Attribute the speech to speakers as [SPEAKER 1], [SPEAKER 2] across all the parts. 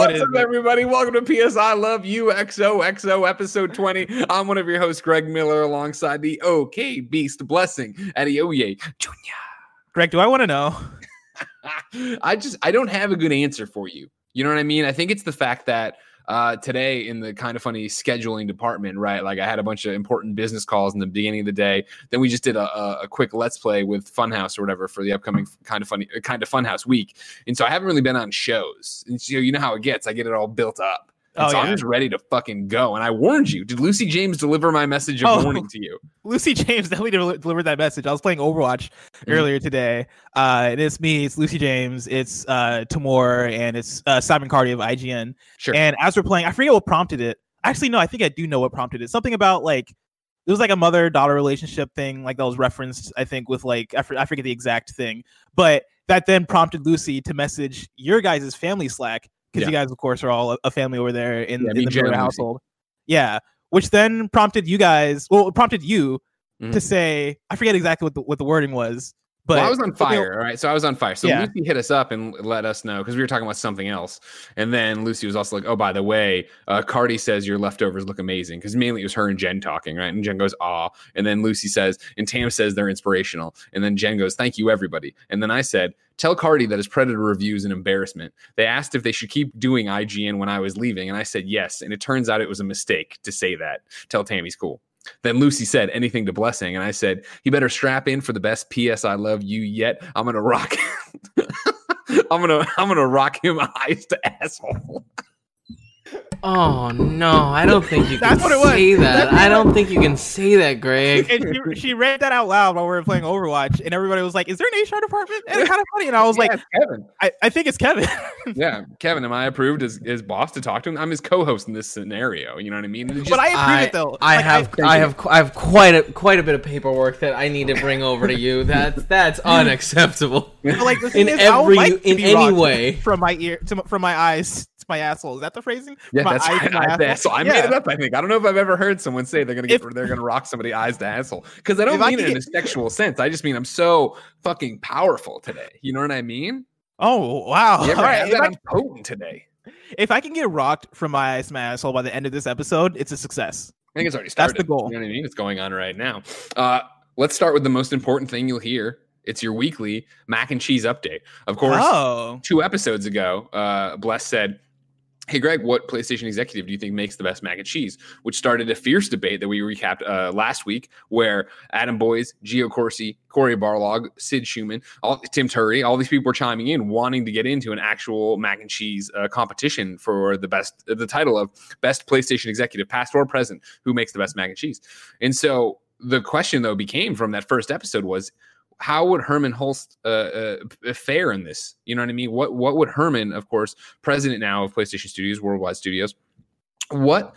[SPEAKER 1] What
[SPEAKER 2] What's up,
[SPEAKER 1] it?
[SPEAKER 2] everybody? Welcome to PS I Love You XOXO episode 20. I'm one of your hosts, Greg Miller, alongside the OK Beast Blessing Adeoye Jr.
[SPEAKER 1] Greg, do I want to know?
[SPEAKER 2] I just I don't have a good answer for you. You know what I mean? I think it's the fact that uh, today in the kind of funny scheduling department, right? Like I had a bunch of important business calls in the beginning of the day. Then we just did a, a, quick let's play with Funhouse or whatever for the upcoming kind of funny kind of Funhouse week. And so I haven't really been on shows. And so you know how it gets. I get it all built up. And
[SPEAKER 1] Oh,
[SPEAKER 2] so I'm just ready to fucking go. And I warned you. Did Lucy James deliver my message of
[SPEAKER 1] Oh.
[SPEAKER 2] warning to you?
[SPEAKER 1] Lucy James definitely del- delivered that message. I was playing Overwatch
[SPEAKER 2] Mhm.
[SPEAKER 1] earlier today, uh, and it's me, it's Lucy James, it's uh, Tamoor, and it's uh, Simon Cardy of IGN.
[SPEAKER 2] Sure.
[SPEAKER 1] And as we're playing, I forget what prompted it. Actually, no, I think I do know what prompted it. Something about like it was like a mother daughter relationship thing, like that was referenced. I think with like I, for- I forget the exact thing, but that then prompted Lucy to message your guys' family Slack because you guys, of course, are all a, family over there in,
[SPEAKER 2] Yeah,
[SPEAKER 1] in the Miller household. Yeah, which then prompted you guys. Well, prompted you
[SPEAKER 2] Mhm.
[SPEAKER 1] to say I forget exactly what the what the wording was, but
[SPEAKER 2] well, I was on fire. All right. So I was on fire. So
[SPEAKER 1] Yeah.
[SPEAKER 2] Lucy hit us up and let us know because we were talking about something else. And then Lucy was also like, oh, by the way, uh, Cardy says your leftovers look amazing because mainly it was her and Jen talking, right? And Jen goes, ah. And then Lucy says, and Tam says they're inspirational. And then Jen goes, thank you, everybody. And then I said, tell Cardy that his Predator review is an embarrassment. They asked if they should keep doing IGN when I was leaving. And I said, yes. And it turns out it was a mistake to say that. Tell Tammy's cool. Then Lucy said anything to Blessing, and I said you better strap in for the best PS I love you yet. I'm gonna rock. I'm gonna I'm gonna rock him eyes to asshole.
[SPEAKER 3] Oh no, I don't think you can
[SPEAKER 1] That's what it was.
[SPEAKER 3] say that. I don't think you can say that, Greg.
[SPEAKER 1] and she, she read that out loud while we were playing Overwatch, and everybody was like, "Is there an HR department?" And it's kind of funny, and I was like,
[SPEAKER 2] Yeah, it's Kevin.
[SPEAKER 1] I, "I think it's Kevin."
[SPEAKER 2] Yeah, Kevin. Am I approved as, as boss to talk to him? I'm his co-host in this scenario. You know what I mean? Just-
[SPEAKER 1] but I approve
[SPEAKER 3] I,
[SPEAKER 1] it though.
[SPEAKER 3] I
[SPEAKER 1] Like,
[SPEAKER 3] have
[SPEAKER 2] Thank
[SPEAKER 3] I,
[SPEAKER 2] you.
[SPEAKER 3] have I have quite a quite a bit of paperwork that I need to bring over to you. That's that's unacceptable.
[SPEAKER 1] but, like the
[SPEAKER 3] in
[SPEAKER 1] is, I would
[SPEAKER 3] every-
[SPEAKER 1] like
[SPEAKER 3] in any way.
[SPEAKER 1] from my ear to from my eyes to my asshole. Is that the phrasing?
[SPEAKER 2] yeah,
[SPEAKER 1] my
[SPEAKER 2] that's
[SPEAKER 1] eyes
[SPEAKER 2] right.
[SPEAKER 1] my asshole?
[SPEAKER 2] I
[SPEAKER 1] Yeah.
[SPEAKER 2] made it up. I think I don't know if I've ever heard someone say they're gonna get
[SPEAKER 1] If-
[SPEAKER 2] they're gonna rock somebody eyes to asshole because I don't
[SPEAKER 1] If I
[SPEAKER 2] mean it in a sexual sense. I just mean I'm so fucking powerful today. You know what I mean?
[SPEAKER 1] Oh wow!
[SPEAKER 2] Yeah, right.
[SPEAKER 1] right, if, I,
[SPEAKER 2] I'm potent today.
[SPEAKER 1] if I can get rocked from my eyes to my asshole by the end of this episode, it's a success.
[SPEAKER 2] I think it's already started.
[SPEAKER 1] That's the goal.
[SPEAKER 2] You know what I mean? It's going on right now. Uh, let's start with the most important thing you'll hear. It's your weekly mac and cheese update. Of course,
[SPEAKER 1] Oh,
[SPEAKER 2] two episodes ago, uh, Bless said, Hey, Greg, what PlayStation executive do you think makes the best mac and cheese? Which started a fierce debate that we recapped uh, last week, where Adam Boyes, Gio Corsi, Cory Barlog, Sid Shuman, all, Tim Turi, all these people were chiming in, wanting to get into an actual mac and cheese uh, competition for the best, the title of best PlayStation executive, past or present, who makes the best mac and cheese. And so the question, though, became from that first episode was, how would Hermen Hulst uh, uh, fare in this? You know what I mean? What what would Herman, of course, president now of PlayStation Studios, Worldwide Studios, what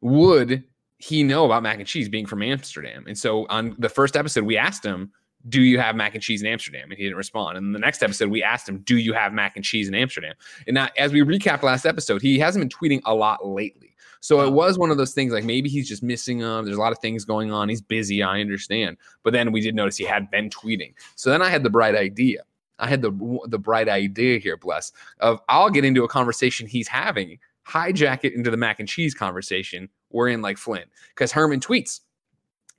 [SPEAKER 2] would he know about mac and cheese being from Amsterdam? And so on the first episode, we asked him, "Do you have mac and cheese in Amsterdam?" And he didn't respond. And the next episode, we asked him, "Do you have mac and cheese in Amsterdam?" And now, as we recapped last episode, he hasn't been tweeting a lot lately. So it was one of those things like maybe he's just missing them. There's a lot of things going on. He's busy. I understand. But then we did notice he had been tweeting. So then I had the bright idea. I had the the bright idea here, bless, of I'll get into a conversation he's having, hijack it into the mac and cheese conversation we're in like Flynn. Because Hermen tweets,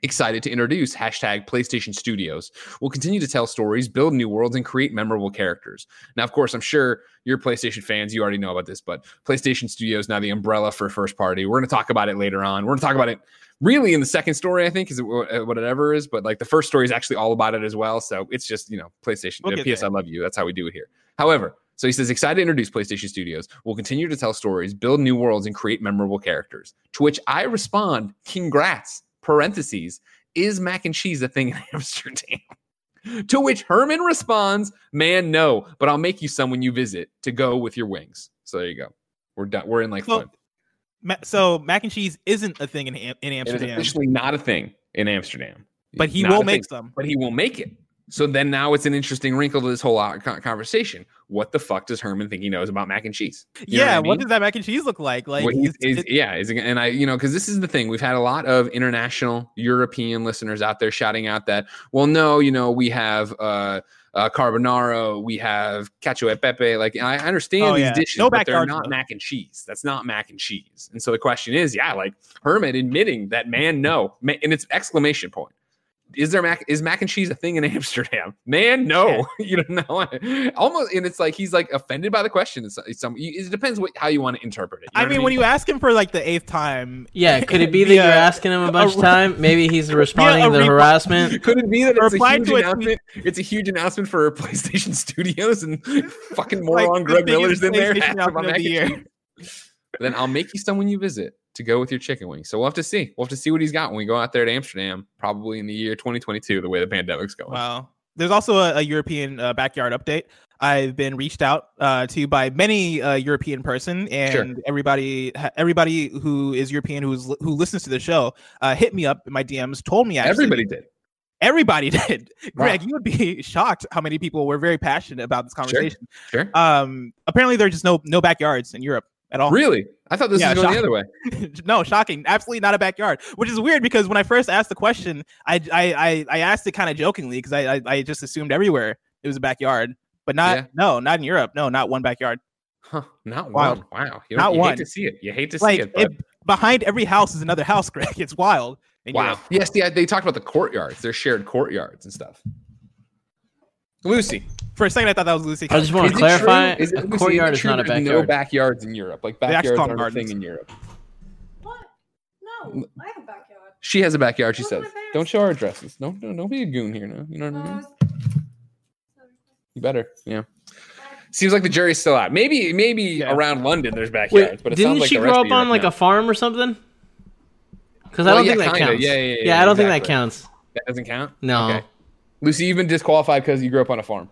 [SPEAKER 2] excited to introduce hashtag PlayStation Studios. We'll continue to tell stories, build new worlds, and create memorable characters. Now, of course, I'm sure you're PlayStation fans. You already know about this, but PlayStation Studios now the umbrella for first party. We're going to talk about it later on. We're going to talk about it really in the second story, I think, is it uh, whatever is. But like the first story is actually all about it as well. So it's just you know PlayStation.
[SPEAKER 1] We'll
[SPEAKER 2] PS,
[SPEAKER 1] there.
[SPEAKER 2] I love you. That's how we do it here. However. So he says, excited to introduce PlayStation Studios. We'll continue to tell stories, build new worlds, and create memorable characters. To which I respond, congrats, parentheses, is mac and cheese a thing in Amsterdam? to which Hermen responds, man, no, but I'll make you some when you visit to go with your wings. So there you go. We're done. We're in like
[SPEAKER 1] So,
[SPEAKER 2] fun.
[SPEAKER 1] ma- so mac and cheese isn't a thing in Am- in Amsterdam,
[SPEAKER 2] officially not a thing in Amsterdam.
[SPEAKER 1] but he
[SPEAKER 2] Not
[SPEAKER 1] will make
[SPEAKER 2] thing,
[SPEAKER 1] some.
[SPEAKER 2] But he will make it. So then now it's an interesting wrinkle to this whole conversation. What the fuck does Hermen think he knows about mac and cheese? You
[SPEAKER 1] yeah,
[SPEAKER 2] I
[SPEAKER 1] what does that mac and cheese look like? Like,
[SPEAKER 2] What is-
[SPEAKER 1] it-
[SPEAKER 2] yeah, is and I, you know, because this is the thing. We've had a lot of international European listeners out there shouting out that, well, no, you know, we have uh, uh carbonara, we have cacio e pepe. Like, I understand
[SPEAKER 1] Oh,
[SPEAKER 2] these
[SPEAKER 1] yeah.
[SPEAKER 2] dishes,
[SPEAKER 1] No
[SPEAKER 2] but they're not mac and cheese. That's not mac and cheese. And so the question is, yeah, like Hermen admitting that, man, no, ma- and it's exclamation point. Is there mac? Is mac and cheese a thing in Amsterdam? Man, no. you don't know. Almost, and it's like he's like offended by the question. It's, it's some. It depends what how you want to interpret it. You
[SPEAKER 1] I
[SPEAKER 2] know what
[SPEAKER 1] mean, when you ask him for like the eighth time,
[SPEAKER 3] Yeah, could it be that
[SPEAKER 1] the,
[SPEAKER 3] you're asking him a bunch of time? Maybe he's responding
[SPEAKER 1] a
[SPEAKER 3] to the
[SPEAKER 1] reply-
[SPEAKER 3] harassment.
[SPEAKER 2] Could it be that it's a huge
[SPEAKER 1] to a
[SPEAKER 2] announcement? It's a huge announcement for PlayStation Studios and fucking
[SPEAKER 1] Like,
[SPEAKER 2] moron
[SPEAKER 1] the
[SPEAKER 2] Greg
[SPEAKER 1] biggest
[SPEAKER 2] Miller's in there.
[SPEAKER 1] PlayStation
[SPEAKER 2] asking about
[SPEAKER 1] announcement of
[SPEAKER 2] mac
[SPEAKER 1] the year.
[SPEAKER 2] then I'll make you some when you visit to go with your chicken wings. So we'll have to see. We'll have to see what he's got when we go out there to Amsterdam, probably in the year 2022, the way the pandemic's going.
[SPEAKER 1] Wow. There's also a, a European uh, backyard update. I've been reached out uh, to by many uh, European person, and
[SPEAKER 2] Sure.
[SPEAKER 1] everybody, everybody who is European who's who listens to the show, uh, hit me up in my DMs, told me actually,
[SPEAKER 2] Everybody did.
[SPEAKER 1] everybody did.
[SPEAKER 2] Wow.
[SPEAKER 1] Greg, you would be shocked how many people were very passionate about this conversation.
[SPEAKER 2] Sure.
[SPEAKER 1] Um, apparently, there's just no no backyards in Europe at all.
[SPEAKER 2] Really? I thought this
[SPEAKER 1] Yeah,
[SPEAKER 2] was going the other way.
[SPEAKER 1] no, shocking. Absolutely not a backyard, which is weird because when I first asked the question, I I I, I asked it kind of jokingly because I, I I just assumed everywhere it was a backyard, but not
[SPEAKER 2] Yeah.
[SPEAKER 1] no, not in Europe. No, not one backyard.
[SPEAKER 2] Huh, not
[SPEAKER 1] Wild.
[SPEAKER 2] one. Wow. You,
[SPEAKER 1] Not
[SPEAKER 2] you
[SPEAKER 1] one.
[SPEAKER 2] hate to see it. You hate to
[SPEAKER 1] Like
[SPEAKER 2] see it. But
[SPEAKER 1] it, behind every house is another house, Greg. It's wild.
[SPEAKER 2] wow.
[SPEAKER 1] Europe.
[SPEAKER 2] Yes, yeah, they talked about the courtyards. They're shared courtyards and stuff. Lucy,
[SPEAKER 1] For a second, I thought that was Lucy.
[SPEAKER 3] I just want to
[SPEAKER 2] it
[SPEAKER 3] clarify:
[SPEAKER 2] true- is
[SPEAKER 3] a
[SPEAKER 2] Lucy,
[SPEAKER 3] courtyard
[SPEAKER 2] it
[SPEAKER 3] is
[SPEAKER 2] true
[SPEAKER 3] not a
[SPEAKER 2] there's No backyards in Europe. Like backyards are
[SPEAKER 1] them
[SPEAKER 2] a thing in Europe.
[SPEAKER 4] What? No, I have a backyard.
[SPEAKER 2] She has a backyard. She
[SPEAKER 4] Look
[SPEAKER 2] says,
[SPEAKER 4] at my parents.
[SPEAKER 2] "Don't show our addresses. No, no, don't be a goon here. No, you know what I mean.
[SPEAKER 4] Uh,
[SPEAKER 2] You better. Yeah. Seems like the jury's still out. Maybe, maybe
[SPEAKER 1] Yeah.
[SPEAKER 2] around London there's backyards,
[SPEAKER 3] Wait,
[SPEAKER 2] but it
[SPEAKER 3] didn't
[SPEAKER 2] sounds like
[SPEAKER 3] she grow up on like
[SPEAKER 2] now.
[SPEAKER 3] a farm or something? Because
[SPEAKER 2] Well,
[SPEAKER 3] I don't
[SPEAKER 2] yeah,
[SPEAKER 3] think that
[SPEAKER 2] kinda.
[SPEAKER 3] counts.
[SPEAKER 2] Yeah, yeah, yeah, yeah
[SPEAKER 3] I don't think that counts.
[SPEAKER 2] that doesn't count.
[SPEAKER 3] No.
[SPEAKER 2] Okay. Lucy, you've been disqualified because you grew up on a farm.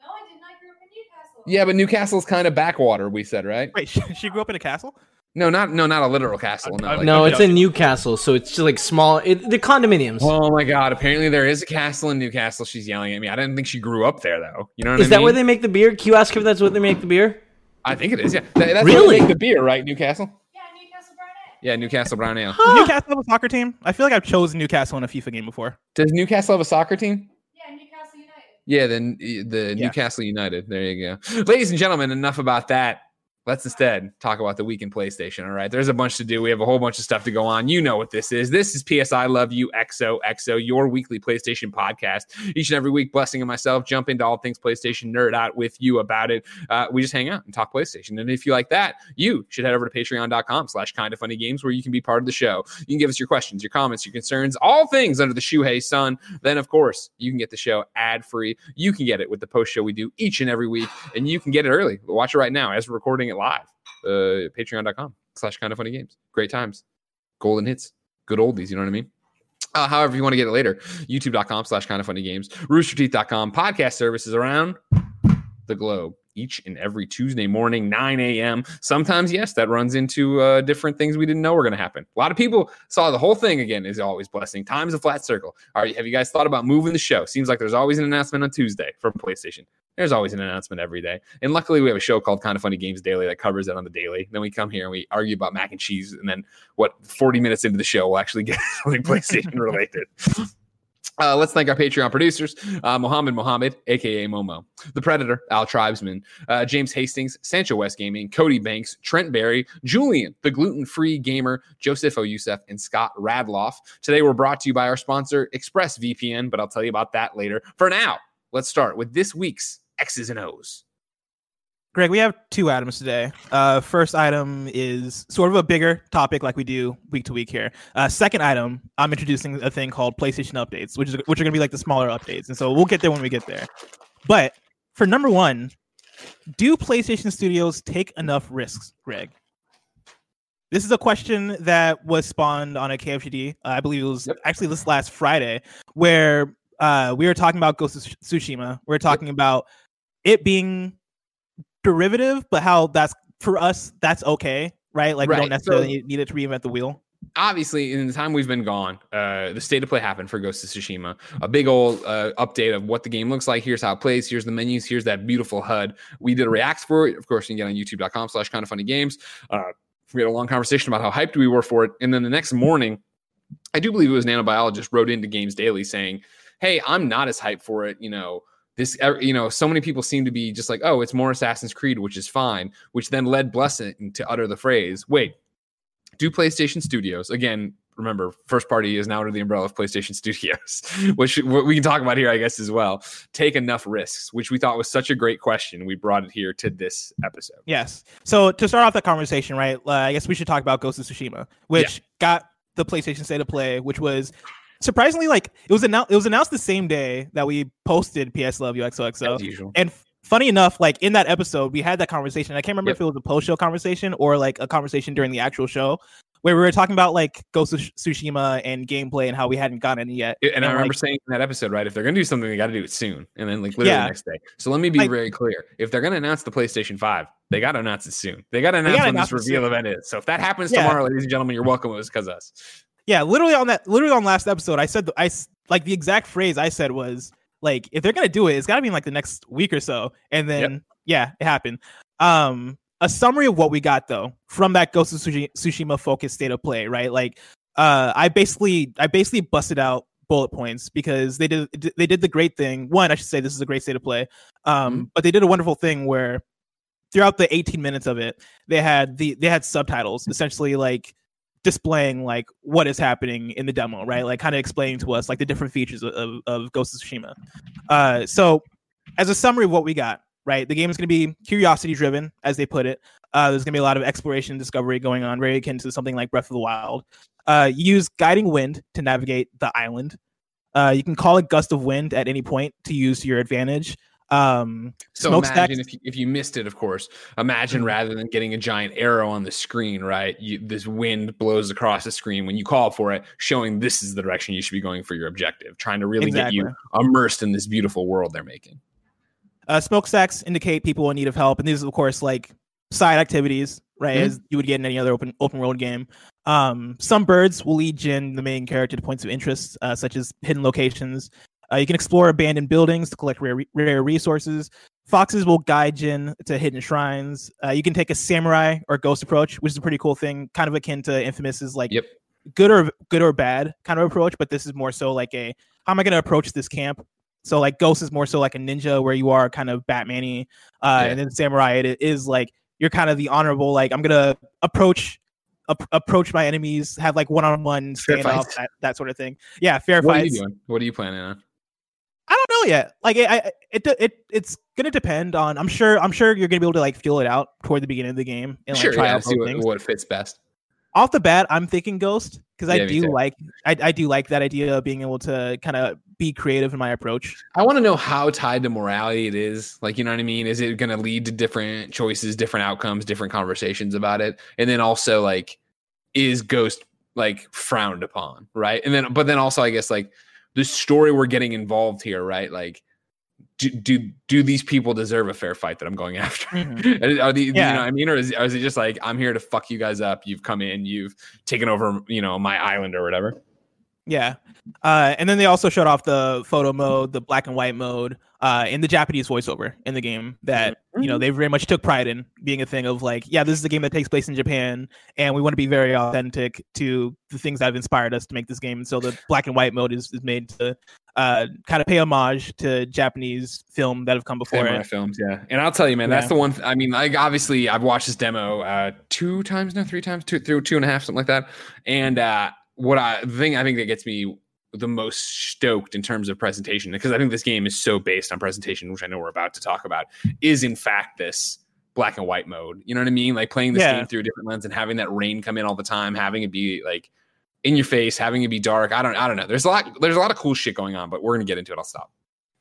[SPEAKER 4] no, I did not grow up in Newcastle.
[SPEAKER 2] Yeah, but Newcastle's kind of backwater. We said right.
[SPEAKER 1] Wait, she, she grew up in a castle.
[SPEAKER 2] No, not no, not a literal castle. No, like-
[SPEAKER 3] No, it's in Newcastle, so it's just like small. It, the condominiums.
[SPEAKER 2] Oh my god! Apparently there is a castle in Newcastle. She's yelling at me. I didn't think she grew up there though. You know what
[SPEAKER 3] is
[SPEAKER 2] I
[SPEAKER 3] that
[SPEAKER 2] mean?
[SPEAKER 3] where they make the beer? Can you ask her if that's where they make the beer?
[SPEAKER 2] I think it is. Yeah, That- that's where
[SPEAKER 3] Really?
[SPEAKER 2] they make the beer, right? Newcastle.
[SPEAKER 4] Yeah, Newcastle Brown Ale.
[SPEAKER 2] Yeah, Newcastle Brown Ale.
[SPEAKER 3] Huh.
[SPEAKER 1] Newcastle have a soccer team? I feel like I've chosen Newcastle in a FIFA game before.
[SPEAKER 2] Does Newcastle have a soccer team?
[SPEAKER 4] Yeah.
[SPEAKER 2] Then eh, the
[SPEAKER 1] Yeah.
[SPEAKER 2] Newcastle United. There you go. Ladies and gentlemen, enough about that. Let's instead talk about the week in PlayStation. All right. There's a bunch to do. We have a whole bunch of stuff to go on. You know what this is. This is PS I Love You XOXO, your weekly PlayStation podcast. Each and every week, Blessing and myself jump into all things PlayStation, nerd out with you about it. Uh, we just hang out and talk PlayStation. And if you like that, you should head over to patreon.com slash kind of funny games where you can be part of the show. You can give us your questions, your comments, your concerns, all things under the Shuhei sun. Then, of course, you can get the show ad free. You can get it with the post show we do each and every week, and you can get it early. Watch it right now as we're recording it live. Uh, Patreon.com slash kind of funny games. Great times, golden hits, good oldies. You know what I mean? Uh, however, you want to get it later, youtube.com slash kind of funny games, roosterteeth.com, podcast services around the globe each and every Tuesday morning, 9 a.m. Sometimes, yes, that runs into uh, different things we didn't know were going to happen. A lot of people saw the whole thing again, is always blessing. Time's a flat circle. All right, have you guys thought about moving the show? Seems like there's always an announcement on Tuesday from PlayStation. There's always an announcement every day. And luckily, we have a show called Kind of Funny Games Daily that covers it on the daily. Then we come here and we argue about mac and cheese. And then, what, 40 minutes into the show, we'll actually get something PlayStation related. Uh, let's thank our Patreon producers, uh, Mohammed Mohammed, aka Momo, The Predator, Al Tribesman, uh, James Hastings, SanchoWest Gaming, Cody Banks, Trent Berrie, Julian, the gluten free gamer, Joseph Youssef, and Scott Radloff. Today, we're brought to you by our sponsor, ExpressVPN, but I'll tell you about that later. For now, let's start with this week's X's and O's.
[SPEAKER 1] Greg, we have two items today. Uh, first item is sort of a bigger topic, like we do week to week here. Uh, second item, I'm introducing a thing called PlayStation updates, which is which are going to be like the smaller updates, and so we'll get there when we get there. But for number one, do PlayStation Studios take enough risks, Greg? This is a question that was spawned on a KFGD. Uh, I believe it was
[SPEAKER 2] Yep.
[SPEAKER 1] actually this last Friday, where uh, we were talking about Ghost of Tsushima. We are talking about it being derivative, but how that's for us that's okay, right? Like we don't necessarily
[SPEAKER 2] so-
[SPEAKER 1] need- need it to reinvent the wheel.
[SPEAKER 2] obviously in the time we've been gone, uh, the state of play happened for Ghost of Tsushima. A big old uh, update of what the game looks like. Here's how it plays. Here's the menus. Here's that beautiful HUD. We did a reacts for it. Of course, you can get on youtube.com slash kind of funny games. Uh, we had a long conversation about how hyped we were for it. And then the next morning, I do believe it was nanobiologist wrote into Games Daily saying, Hey, I'm not as hyped for it. You know, this, you know, so many people seem to be just like, oh, it's more Assassin's Creed, which is fine, which then led Blessing to utter the phrase, wait, do PlayStation Studios again? Remember, first party is now under the umbrella of PlayStation Studios, which we can talk about here, I guess, as well. Take enough risks, which we thought was such a great question. We brought it here to this episode.
[SPEAKER 1] Yes. So to start off the conversation, right? Uh, I guess we should talk about Ghost of Tsushima, which got the PlayStation State of Play, which was surprisingly like it was announced. It was announced the same day that we posted PS Love You XOXO,
[SPEAKER 2] As usual.
[SPEAKER 1] and f- funny enough, like in that episode, we had that conversation. I can't remember
[SPEAKER 2] Yep.
[SPEAKER 1] if it was a post show conversation or like a conversation during the actual show where we were talking about like Ghost of Tsushima and gameplay and how we hadn't gotten any yet.
[SPEAKER 2] And I
[SPEAKER 1] like,
[SPEAKER 2] remember saying in that episode, right? If they're gonna do something, they got to do it soon, and then like literally
[SPEAKER 1] Yeah.
[SPEAKER 2] the next day. So let me be
[SPEAKER 1] Like-
[SPEAKER 2] very clear: if they're gonna announce the PlayStation Five, they got to announce it soon. They got to announce when this reveal
[SPEAKER 1] soon.
[SPEAKER 2] event is. So if that happens
[SPEAKER 1] Yeah.
[SPEAKER 2] tomorrow, ladies and gentlemen, you're welcome. It was because us.
[SPEAKER 1] Yeah, literally on that, literally on last episode, I said I like the exact phrase I said was like, if they're gonna do it, it's gotta be in like the next week or so. And then yeah, it happened. Um, a summary of what we got though from that Ghost of Tsushi- Tsushima focused state of play, right? Like, uh, I basically, I basically busted out bullet points because they did they did the great thing. One, I should say this is a great state of play. Um, but they did a wonderful thing where throughout the 18 minutes of it, they had the they had subtitles essentially like displaying like what is happening in the demo, right? Like kind of explaining to us like the different features of, of, Ghost of Tsushima. Uh, so as a summary of what we got, right? The game is going to be curiosity driven, as they put it. Uh, there's going to be a lot of exploration and discovery going on, very akin to something like Breath of the Wild. Uh, use guiding wind to navigate the island. Uh, you can call a gust of wind at any point to use to your advantage. Um,
[SPEAKER 2] So
[SPEAKER 1] smokestacks-
[SPEAKER 2] imagine if you, if you missed it, of course. Imagine
[SPEAKER 1] Mhm.
[SPEAKER 2] rather than getting a giant arrow on the screen, right? You, this wind blows across the screen when you call for it, showing this is the direction you should be going for your objective. Trying to really get you immersed in this beautiful world they're making.
[SPEAKER 1] Uh, smokestacks indicate people in need of help, and these, are, of course, like side activities, right?
[SPEAKER 2] Mhm.
[SPEAKER 1] As you would get in any other open open world game. Um, some birds will lead Jin, the main character, to points of interest, uh, such as hidden locations. Uh, you can explore abandoned buildings to collect rare, rare resources. Foxes will guide Jin to hidden shrines. Uh, you can take a samurai or ghost approach, which is a pretty cool thing, kind of akin to Infamous's like
[SPEAKER 2] Yep.
[SPEAKER 1] good or good or bad kind of approach. But this is more so like a how am I going to approach this camp? So like Ghost is more so like a ninja where you are kind of Batman-y, uh,
[SPEAKER 2] Yeah.
[SPEAKER 1] and then Samurai it is like you're kind of the honorable like I'm gonna approach ap- approach my enemies, have like one-on-one
[SPEAKER 2] Fair
[SPEAKER 1] standoff, that, that sort of thing. Yeah, fair
[SPEAKER 2] What are you doing? What are you planning on?
[SPEAKER 1] Yet. Like it, I, it, it, it's gonna depend on. I'm sure. I'm sure you're gonna be able to like feel it out toward the beginning of the game and like
[SPEAKER 2] sure,
[SPEAKER 1] try
[SPEAKER 2] yeah,
[SPEAKER 1] out
[SPEAKER 2] see what, what fits best.
[SPEAKER 1] Off the bat, I'm thinking Ghost because I
[SPEAKER 2] Yeah,
[SPEAKER 1] do like. I, I do like that idea of being able to kind of be creative in my approach.
[SPEAKER 2] I want to know how tied to morality it is. Like, you know what I mean? Is it going to lead to different choices, different outcomes, different conversations about it? And then also, like, is Ghost like frowned upon, right? And then, but then also, I guess like the story we're getting involved here, right? Like, do do, do these people deserve a fair fight that I'm going after?
[SPEAKER 1] Mhm.
[SPEAKER 2] Are the, you know what I mean? Or is, or is it just like, I'm here to fuck you guys up? You've come in, you've taken over, you know, my island or whatever.
[SPEAKER 1] Yeah. Uh, and then they also showed off the photo mode, the black and white mode, uh, in the Japanese voiceover in the game that, you know, they very much took pride in being a thing of like, yeah, this is a game that takes place in Japan and we want to be very authentic to the things that have inspired us to make this game. And so the black and white mode is, is made to uh, kind of pay homage to Japanese film that have come before
[SPEAKER 2] Samurai
[SPEAKER 1] it.
[SPEAKER 2] films, yeah. And I'll tell you, man, that's
[SPEAKER 1] Yeah.
[SPEAKER 2] the one. I mean, like obviously, I've watched this demo uh, two times now, three times, two, through two and a half, something like that. And uh, what I the thing I think that gets me the most stoked in terms of presentation, because I think this game is so based on presentation, which I know we're about to talk about, is in fact this black and white mode. You know what I mean? Like playing this
[SPEAKER 1] Yeah.
[SPEAKER 2] game through a different lens and having that rain come in all the time, having it be like in your face, having it be dark. I don't, I don't know. There's a lot, there's a lot of cool shit going on, but we're gonna get into it. I'll stop.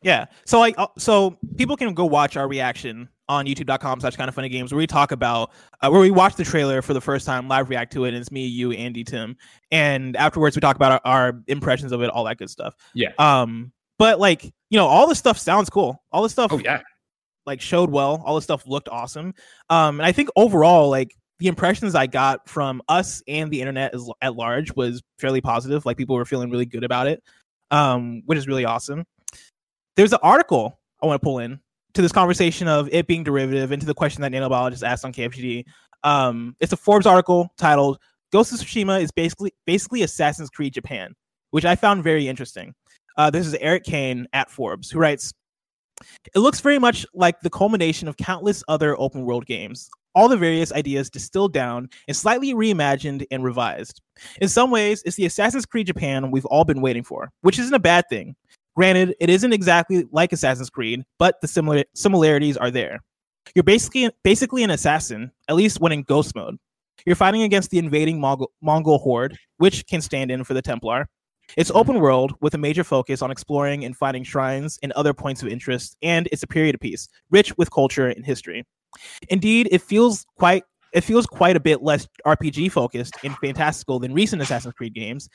[SPEAKER 1] Yeah. So like uh, so people can go watch our reaction on youtube.com slash kind of funny games where we talk about uh, where we watch the trailer for the first time, live react to it, and it's me, you, Andy, Tim. And afterwards we talk about our, our impressions of it, all that good stuff.
[SPEAKER 2] Yeah.
[SPEAKER 1] Um, but like, you know, all the stuff sounds cool. All the stuff
[SPEAKER 2] Oh yeah.
[SPEAKER 1] like showed well. All the stuff looked awesome. Um, and I think overall, like the impressions I got from us and the internet as, at large was fairly positive. Like people were feeling really good about it, um, which is really awesome. There's an article I want to pull in to this conversation of it being derivative and to the question that nanobiologist asked on KFGD. Um, it's a Forbes article titled "Ghost of Tsushima is basically basically Assassin's Creed Japan," which I found very interesting. Uh, this is Erik Kain at Forbes who writes. It looks very much like the culmination of countless other open world games, all the various ideas distilled down and slightly reimagined and revised. In some ways, it's the Assassin's Creed Japan we've all been waiting for, which isn't a bad thing. Granted, it isn't exactly like Assassin's Creed, but the similar similarities are there. You're basically basically an assassin, at least when in ghost mode. You're fighting against the invading Mongol, Mongol horde, which can stand in for the Templar. It's open world with a major focus on exploring and finding shrines and other points of interest, and it's a period piece, rich with culture and history. Indeed, it feels quite it feels quite a bit less RPG focused and fantastical than recent Assassin's Creed games.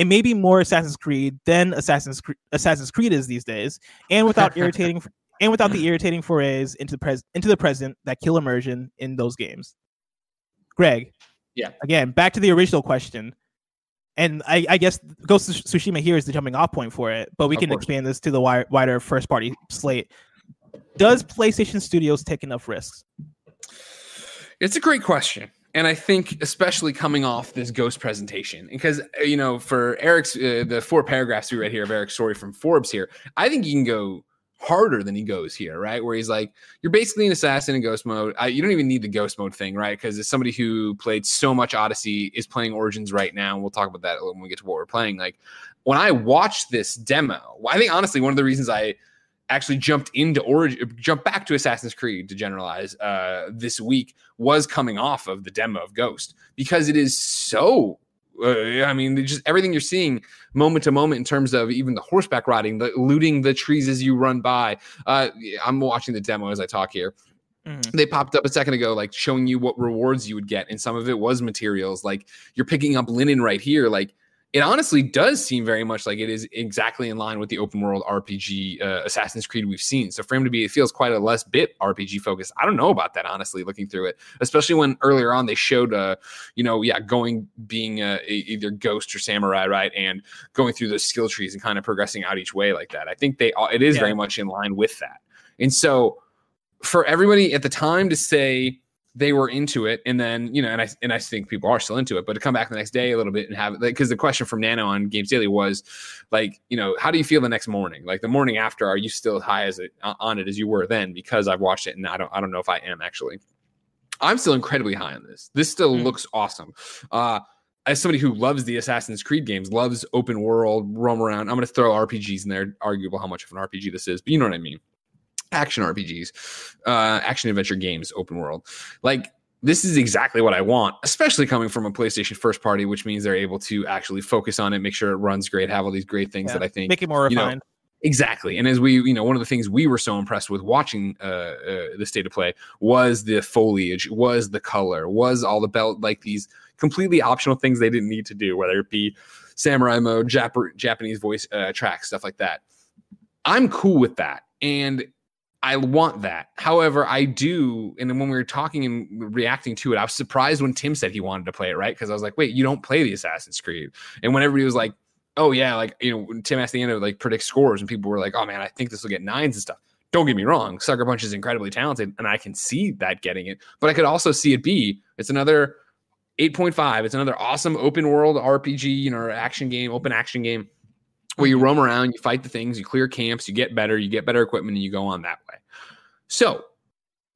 [SPEAKER 1] It may be more Assassin's Creed than Assassin's Creed, Assassin's Creed is these days, and without irritating and without the irritating forays into the pres- into the present that kill immersion in those games. Greg,
[SPEAKER 2] Yeah.
[SPEAKER 1] Again, back to the original question, and I, I guess Ghost of Tsushima here is the jumping off point for it, but we
[SPEAKER 2] Of
[SPEAKER 1] can
[SPEAKER 2] course.
[SPEAKER 1] expand this to the wi- wider first party slate. Does PlayStation Studios take enough risks?
[SPEAKER 2] It's a great question. And I think, especially coming off this ghost presentation, because, uh, you know, for Erik's, uh, the four paragraphs we read here of Erik's story from Forbes here, I think you can go harder than he goes here, right? Where he's like, you're basically an assassin in ghost mode. I, you don't even need the ghost mode thing, right? Because as somebody who played so much Odyssey is playing Origins right now, and we'll talk about that when we get to what we're playing. Like, when I watched this demo, I think honestly, one of the reasons I actually jumped into Origin, jumped back to Assassin's Creed to generalize uh, this week was coming off of the demo of Ghost because it is so. Uh, I mean, just everything you're seeing moment to moment in terms of even the horseback riding, the looting the trees as you run by. Uh, I'm watching the demo as I talk here they popped up a second ago like showing you what rewards you would get and some of it was materials like you're picking up linen right here like it honestly does seem very much like it is exactly in line with the open world rpg uh, assassin's creed we've seen. So for him to be it feels quite a less bit rpg focused. I don't know about that honestly looking through it especially when earlier on they showed uh you know yeah going being uh, either ghost or samurai right and going through those skill trees and kind of progressing out each way like that. I think they it is
[SPEAKER 1] Yeah.
[SPEAKER 2] very much in line with that. And so for everybody at the time to say they were into it and then you know and i and i think people are still into it but to come back the next day a little bit and have it because the question from nano on games daily was like you know how do you feel the next morning? Like the morning after are you still as high as it on it as you were then? Because i've watched it and i don't i don't know if i am actually. I'm still incredibly high on this. This still
[SPEAKER 1] Hmm.
[SPEAKER 2] looks awesome. Uh as somebody who loves the Assassin's Creed games, loves open world, roam around, I'm going to throw RPGs in there. Arguable how much of an RPG this is, but you know what I mean action RPGs, uh, action adventure games, open world. Like this is exactly what I want, especially coming from a PlayStation first party, which means they're able to actually focus on it, make sure it runs great, have all these great things
[SPEAKER 1] Yeah.
[SPEAKER 2] that I think
[SPEAKER 1] Make it more
[SPEAKER 2] you know,
[SPEAKER 1] refined.
[SPEAKER 2] Exactly. And as we, you know, one of the things we were so impressed with watching uh, uh, the state of play was the foliage, was the color, was all the belt, like these completely optional things they didn't need to do, whether it be samurai mode, Jap- Japanese voice uh, track, stuff like that. I'm cool with that. And I want that. However, I do. And then when we were talking and reacting to it, I was surprised when Tim said he wanted to play it, right? Because I was like, wait, you don't play the Assassin's Creed. And when everybody was like, oh, yeah, like, you know, Tim asked the end of like predict scores, and people were like, oh, man, I think this will get nines and stuff. Don't get me wrong. Sucker Punch is incredibly talented, and I can see that getting it. But I could also see it be it's another 8.5. It's another awesome open world RPG, you know, action game, open action game where you roam around, you fight the things, you clear camps, you get better, you get better equipment, and you go on that way. So,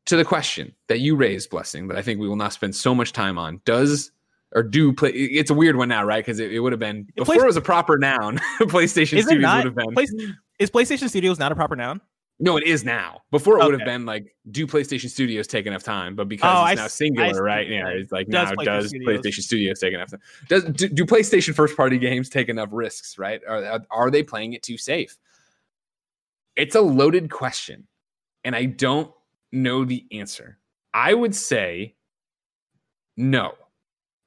[SPEAKER 2] to the question that you raised, Blessing, that I think we will not spend so much time on, does or do play? It's a weird one now, right? Because it, it would have been before it was a proper noun. PlayStation Studios
[SPEAKER 1] not?
[SPEAKER 2] would have been.
[SPEAKER 1] Place- is PlayStation Studios not a proper noun?
[SPEAKER 2] No, it is now. Before it would have been like, do PlayStation Studios take enough time? But because
[SPEAKER 1] Oh,
[SPEAKER 2] it's
[SPEAKER 1] I
[SPEAKER 2] now
[SPEAKER 1] I
[SPEAKER 2] singular, right? Yeah, it's like
[SPEAKER 1] Does
[SPEAKER 2] now
[SPEAKER 1] PlayStation
[SPEAKER 2] does
[SPEAKER 1] Studios-
[SPEAKER 2] PlayStation Studios take enough time? Does do, do PlayStation first party games take enough risks? Right? Are are they playing it too safe? It's a loaded question, and I don't know the answer. I would say no.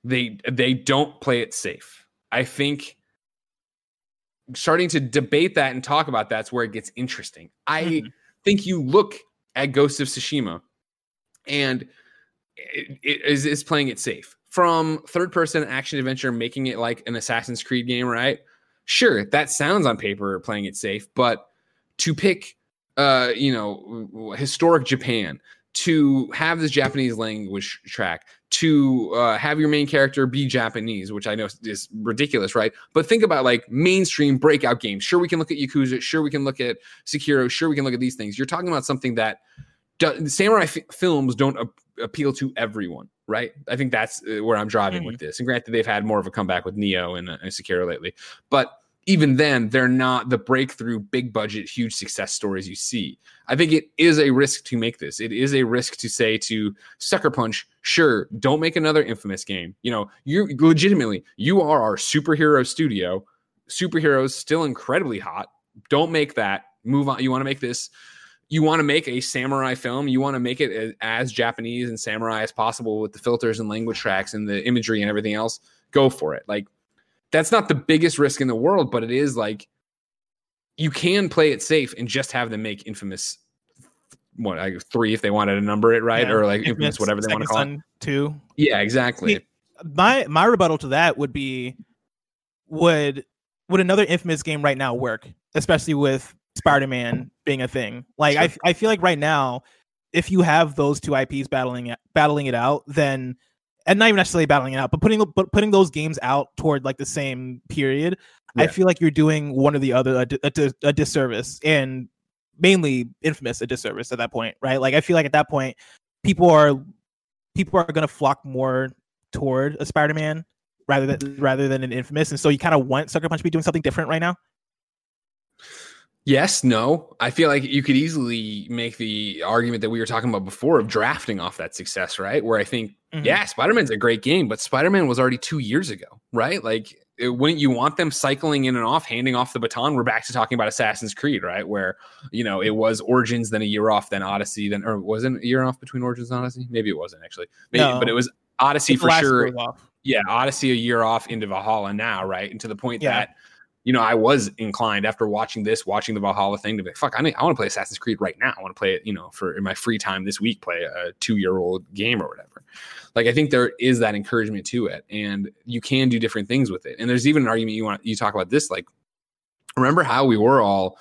[SPEAKER 2] They they don't play it safe. I think starting to debate that and talk about that's where it gets interesting. I
[SPEAKER 1] Mhm.
[SPEAKER 2] think you look at Ghost of Tsushima and it, it is is playing it safe from third person action adventure, making it like an Assassin's Creed game, right? Sure, that sounds on paper playing it safe, but to pick, uh, you know, historic Japan, to have this Japanese language track, to uh, have your main character be Japanese, which I know is ridiculous, right? But think about like mainstream breakout games. Sure, we can look at Yakuza. Sure, we can look at Sekiro. Sure, we can look at these things. You're talking about something that do, samurai f- films don't a- appeal to everyone, right? I think that's uh, where I'm driving with this. And granted, they've had more of a comeback with Nioh and, uh, and Sekiro lately, but even then, they're not the breakthrough, big budget, huge success stories you see. I think it is a risk to make this. It is a risk to say to Sucker Punch, sure, don't make another infamous game. You know, you legitimately, you are our superhero studio. Superheroes still incredibly hot. Don't make that. Move on. You want to make this you want to make a samurai film, you want to make it as, Japanese and samurai as possible with the filters and language tracks and the imagery and everything else, go for it. Like that's not the biggest risk in the world, but it is like you can play it safe and just have them make infamous what like three if they wanted to number it right
[SPEAKER 1] Yeah,
[SPEAKER 2] or like
[SPEAKER 1] Infamous
[SPEAKER 2] infamous whatever they want to call it.
[SPEAKER 1] Two.
[SPEAKER 2] Yeah, exactly.
[SPEAKER 1] See, my my rebuttal to that would be would would another infamous game right now work especially with spider-man being a thing like I, I feel like right now if you have those two ips battling battling it out then and not even necessarily battling it out but putting but putting those games out toward like the same period i feel like you're doing one or the other a, a, a disservice and mainly infamous a disservice at that point right like i feel like at that point people are people are going to flock more toward a Spider-Man rather than mm-hmm. rather than an Infamous, and so you kind of want Sucker Punch to be doing something different right now.
[SPEAKER 2] Yes, no. I feel like you could easily make the argument that we were talking about before of drafting off that success, right? Where I think,
[SPEAKER 1] Mhm.
[SPEAKER 2] yeah, Spider Man's a great game, but Spider Man was already two years ago, right? Like, it- wouldn't you want them cycling in and off, handing off the baton? We're back to talking about Assassin's Creed, right? Where, you know, it was Origins, then a year off, then Odyssey, then, or wasn't a year off between Origins and Odyssey? Maybe it wasn't actually. Maybe,
[SPEAKER 1] No.
[SPEAKER 2] but it was Odyssey
[SPEAKER 1] the
[SPEAKER 2] for sure yeah, Odyssey a year off into Valhalla now, right? And to the point
[SPEAKER 1] Yeah.
[SPEAKER 2] that you know I was inclined after watching this, watching the Valhalla thing, to be like, fuck, I, need, I want to play Assassin's Creed right now. I want to play it, you know, for in my free time this week, play a two year old game or whatever. Like I think there is that encouragement to it, and you can do different things with it. And there's even an argument you want you talk about this, like remember how we were all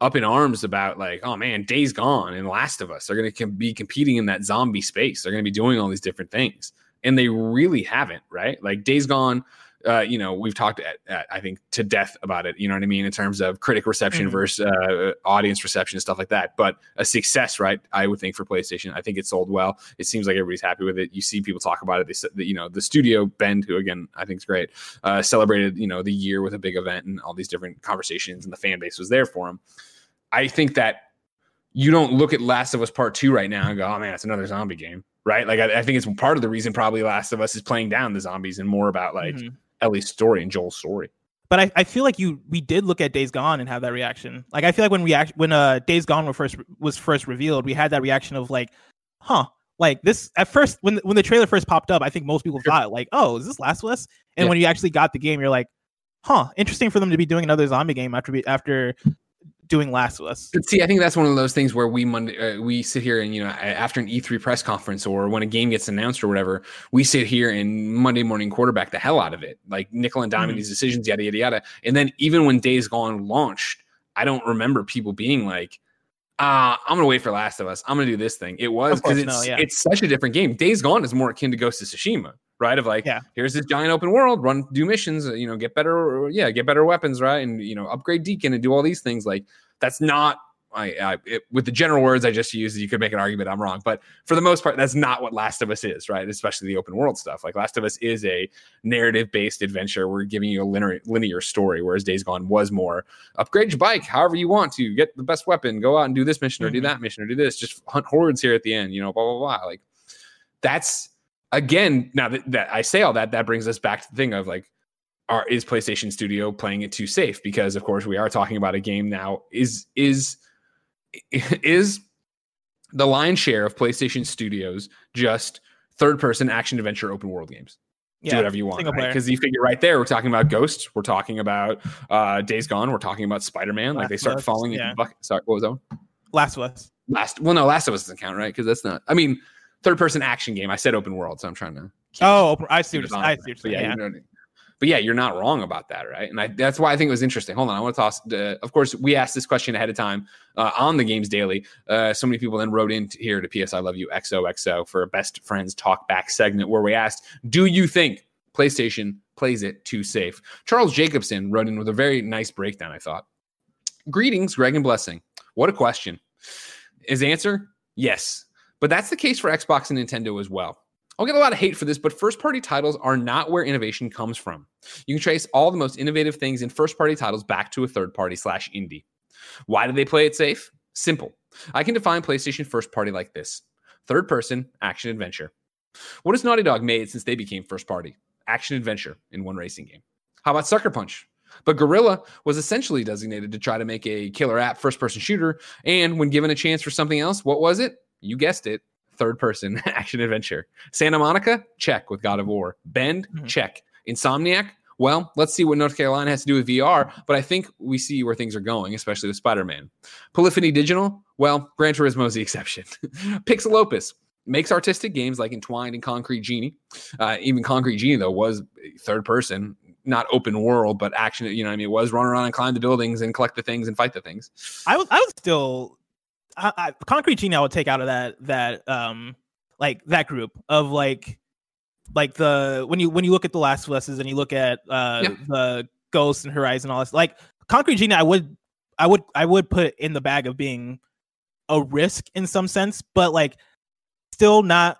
[SPEAKER 2] up in arms about like, oh man, Days Gone and Last of Us are going to be competing in that zombie space. They're going to be doing all these different things, and they really haven't, right? Like Days Gone, uh, you know, we've talked at, at, I think to death about it. You know what I mean in terms of critic reception
[SPEAKER 1] Mhm.
[SPEAKER 2] versus uh, audience reception and stuff like that. But a success, right? I would think for PlayStation, I think it sold well. It seems like everybody's happy with it. You see people talk about it. They said you know the studio Bend, who again I think is great, uh, celebrated you know the year with a big event and all these different conversations, and the fan base was there for him. I think that you don't look at Last of Us Part Two right now and go, "Oh man, it's another zombie game," right? Like I, I think it's part of the reason probably Last of Us is playing down the zombies and more about like
[SPEAKER 1] Mhm.
[SPEAKER 2] Ellie's story and Joel's story.
[SPEAKER 1] But I, I feel like you we did look at Days Gone and have that reaction. Like I feel like when we act when uh Days Gone were first was first revealed, we had that reaction of like, huh, like this at first when when the trailer first popped up, I think most people thought like, oh, is this Last of Us? And
[SPEAKER 2] Yeah.
[SPEAKER 1] when you actually got the game, you're like, huh, interesting for them to be doing another zombie game after be, after doing Last of Us.
[SPEAKER 2] But see, I think that's one of those things where we Monday uh, we sit here and you know after an E3 press conference or when a game gets announced or whatever, we sit here and Monday morning quarterback the hell out of it, like nickel and dime
[SPEAKER 1] Mhm.
[SPEAKER 2] these decisions, yada yada yada. And then even when Days Gone launched, I don't remember people being like, "Ah, I'm gonna wait for Last of Us. I'm gonna do this thing." It was because it's
[SPEAKER 1] no, yeah.
[SPEAKER 2] it's such a different game. Days Gone is more akin to Ghost of Tsushima, right? Of like,
[SPEAKER 1] Yeah.
[SPEAKER 2] here's this giant open world, run, do missions, uh, you know, get better, yeah, get better weapons, right, and you know, upgrade Deacon and do all these things. Like that's not I, I it, with the general words I just used, you could make an argument I'm wrong, but for the most part, that's not what Last of Us is, right? Especially the open world stuff. Like Last of Us is a narrative based adventure. We're giving you a linear linear story, whereas Days Gone was more upgrade your bike however you want to, get the best weapon, go out and do this mission or do
[SPEAKER 1] Mhm.
[SPEAKER 2] that mission or do this, just hunt hordes here at the end, you know, blah blah blah. Like that's again now that, that I say all that, that brings us back to the thing of like are is PlayStation Studio playing it too safe? Because of course we are talking about a game now. Is is is the lion's share of PlayStation Studios just third person action adventure open world games? Do whatever you want. Because you figure right there, we're talking about Ghost, we're talking about uh Days Gone, we're talking about Spider Man. Like they start falling
[SPEAKER 1] yeah.
[SPEAKER 2] into bucket. Sorry, what was that? one?
[SPEAKER 1] Last of Us.
[SPEAKER 2] Last, well, no, Last of Us doesn't count, right? Because that's not. I mean, third person action game. I said open world, so I'm trying to. keep
[SPEAKER 1] Oh, I see what you're, I see what
[SPEAKER 2] But
[SPEAKER 1] saying.
[SPEAKER 2] yeah,
[SPEAKER 1] Yeah.
[SPEAKER 2] you know what I mean? but yeah, you're not wrong about that, right? And I, that's why I think it was interesting. Hold on, I want to toss. Uh, of course, we asked this question ahead of time uh, on the Games Daily. Uh, so many people then wrote in to- here to PS I Love You XOXO for a best friends talk back segment where we asked, "Do you think PlayStation plays it too safe?" Charles Jacobson wrote in with a very nice breakdown. I thought. Greetings, Greg and Blessing. What a question. His answer, yes. But that's the case for Xbox and Nintendo as well. I'll get a lot of hate for this, but first party titles are not where innovation comes from. You can trace all the most innovative things in first party titles back to a third party slash indie. Why do they play it safe? Simple. I can define PlayStation first party like this third person action adventure. What has Naughty Dog made since they became first party? Action adventure in one racing game. How about Sucker Punch? But Guerrilla was essentially designated to try to make a killer app first person shooter. And when given a chance for something else, what was it? You guessed it third person action adventure. Santa Monica, check with God of War. Bend,
[SPEAKER 1] Mhm.
[SPEAKER 2] check. Insomniac, well, let's see what North Carolina has to do with VR, but I think we see where things are going, especially with Spider Man. Polyphony Digital, well, Gran Turismo is the exception. Pixelopus makes artistic games like Entwined and Concrete Genie. Uh, even Concrete Genie, though, was third person, not open world, but action. You know, what I mean, it was run around and climb the buildings and collect the things and fight the things.
[SPEAKER 1] I was I was still I, I, concrete genie. I would take out of that that um like that group of like like the when you when you look at the Last of Us's and you look at uh the Ghosts and Horizon all this like concrete genie. I would I would I would put in the bag of being a risk in some sense, but like still not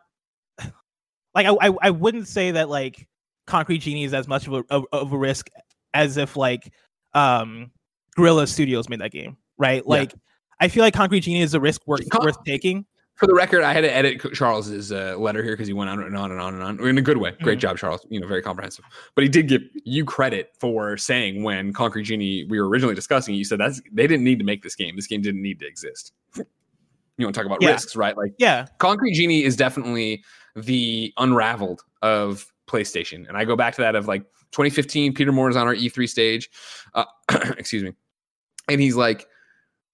[SPEAKER 1] like I I, I wouldn't say that like concrete genie is as much of a of, of a risk as if like um Guerrilla Studios made that game, right?
[SPEAKER 2] Yeah.
[SPEAKER 1] I feel like Concrete Genie is a risk worth,
[SPEAKER 2] Con-
[SPEAKER 1] worth taking.
[SPEAKER 2] For the record, I had to edit Charles's uh, letter here because he went on and on and on and on in a good way. Great
[SPEAKER 1] Mhm.
[SPEAKER 2] job, Charles. You know, very comprehensive. But he did give you credit for saying when Concrete Genie we were originally discussing, you said that's they didn't need to make this game. This game didn't need to exist. You want to talk about
[SPEAKER 1] Yeah.
[SPEAKER 2] risks, right? Like
[SPEAKER 1] Yeah,
[SPEAKER 2] Concrete Genie is definitely the unraveled of PlayStation. And I go back to that of like 2015, Peter Moore is on our E3 stage. Uh, excuse me. And he's like,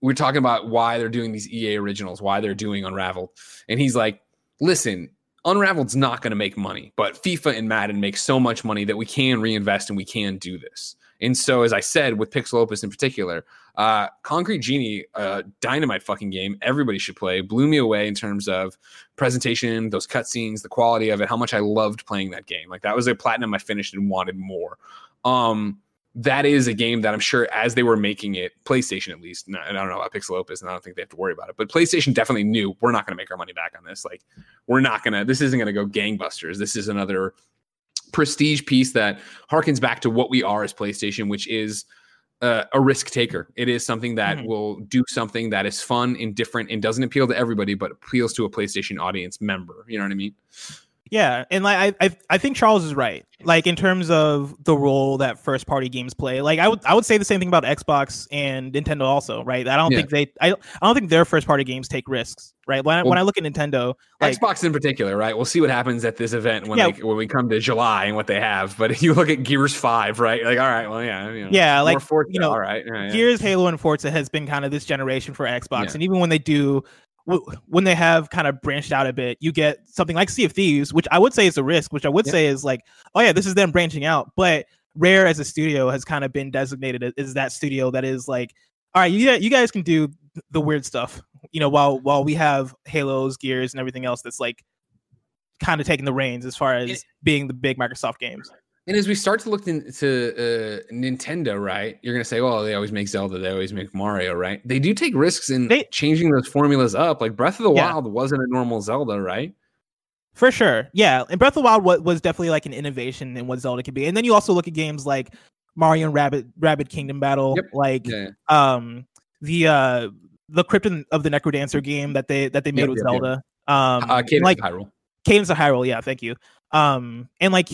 [SPEAKER 2] we're talking about why they're doing these EA originals, why they're doing Unraveled. And he's like, listen, Unraveled's not going to make money, but FIFA and Madden make so much money that we can reinvest and we can do this. And so, as I said, with Pixelopus in particular, uh, Concrete Genie, uh, dynamite fucking game, everybody should play. Blew me away in terms of presentation, those cutscenes, the quality of it, how much I loved playing that game. Like that was a platinum I finished and wanted more. Um, that is a game that I'm sure as they were making it, PlayStation at least, no, I don't know about Pixelopus, and I don't think they have to worry about it, but PlayStation definitely knew we're not going to make our money back on this. Like, we're not going to, this isn't going to go gangbusters. This is another prestige piece that harkens back to what we are as PlayStation, which is uh, a risk taker. It is something that
[SPEAKER 1] Mhm.
[SPEAKER 2] will do something that is fun and different and doesn't appeal to everybody, but appeals to a PlayStation audience member. You know what I mean?
[SPEAKER 1] Yeah, and like I, I I think Charles is right. Like in terms of the role that first party games play. Like I would I would say the same thing about Xbox and Nintendo also, right? I don't
[SPEAKER 2] Yeah.
[SPEAKER 1] think they I, I don't think their first party games take risks, right? When I, when I look at Nintendo, like
[SPEAKER 2] Xbox in particular, right? We'll see what happens at this event when
[SPEAKER 1] Yeah.
[SPEAKER 2] they, when we come to July and what they have. But if you look at Gears Five, right? Like, all right, well, yeah, you know,
[SPEAKER 1] yeah, like
[SPEAKER 2] Forza,
[SPEAKER 1] you know,
[SPEAKER 2] all right, yeah.
[SPEAKER 1] Gears, Halo, and Forza has been kind of this generation for Xbox, and even when they do, when they have kind of branched out a bit, you get something like Sea of Thieves, which I would say is a risk, which I would
[SPEAKER 2] Yeah.
[SPEAKER 1] say is like, oh yeah, this is them branching out. But Rare as a studio has kind of been designated as, that studio that is like, all right, you you guys can do the weird stuff, you know, while while we have Halos, Gears, and everything else that's like kind of taking the reins as far as being the big Microsoft games.
[SPEAKER 2] And as we start to look into uh, Nintendo, right, you're gonna say, well, they always make Zelda, they always make Mario, right?" They do take risks in
[SPEAKER 1] They-
[SPEAKER 2] changing those formulas up. Like Breath of the
[SPEAKER 1] Yeah.
[SPEAKER 2] Wild wasn't a normal Zelda, right?
[SPEAKER 1] For sure. Yeah. And Breath of the Wild was, was definitely like an innovation in what Zelda could be. And then you also look at games like Mario and Rabbids Rabbids Kingdom Battle,
[SPEAKER 2] Yep.
[SPEAKER 1] like
[SPEAKER 2] Yeah,
[SPEAKER 1] um the uh the Krypton of the Necrodancer game that they that they made
[SPEAKER 2] Yep,
[SPEAKER 1] with
[SPEAKER 2] yep.
[SPEAKER 1] Zelda. Um
[SPEAKER 2] uh, Cadence
[SPEAKER 1] like
[SPEAKER 2] of Hyrule.
[SPEAKER 1] Cadence of Hyrule, yeah, thank you. Um and like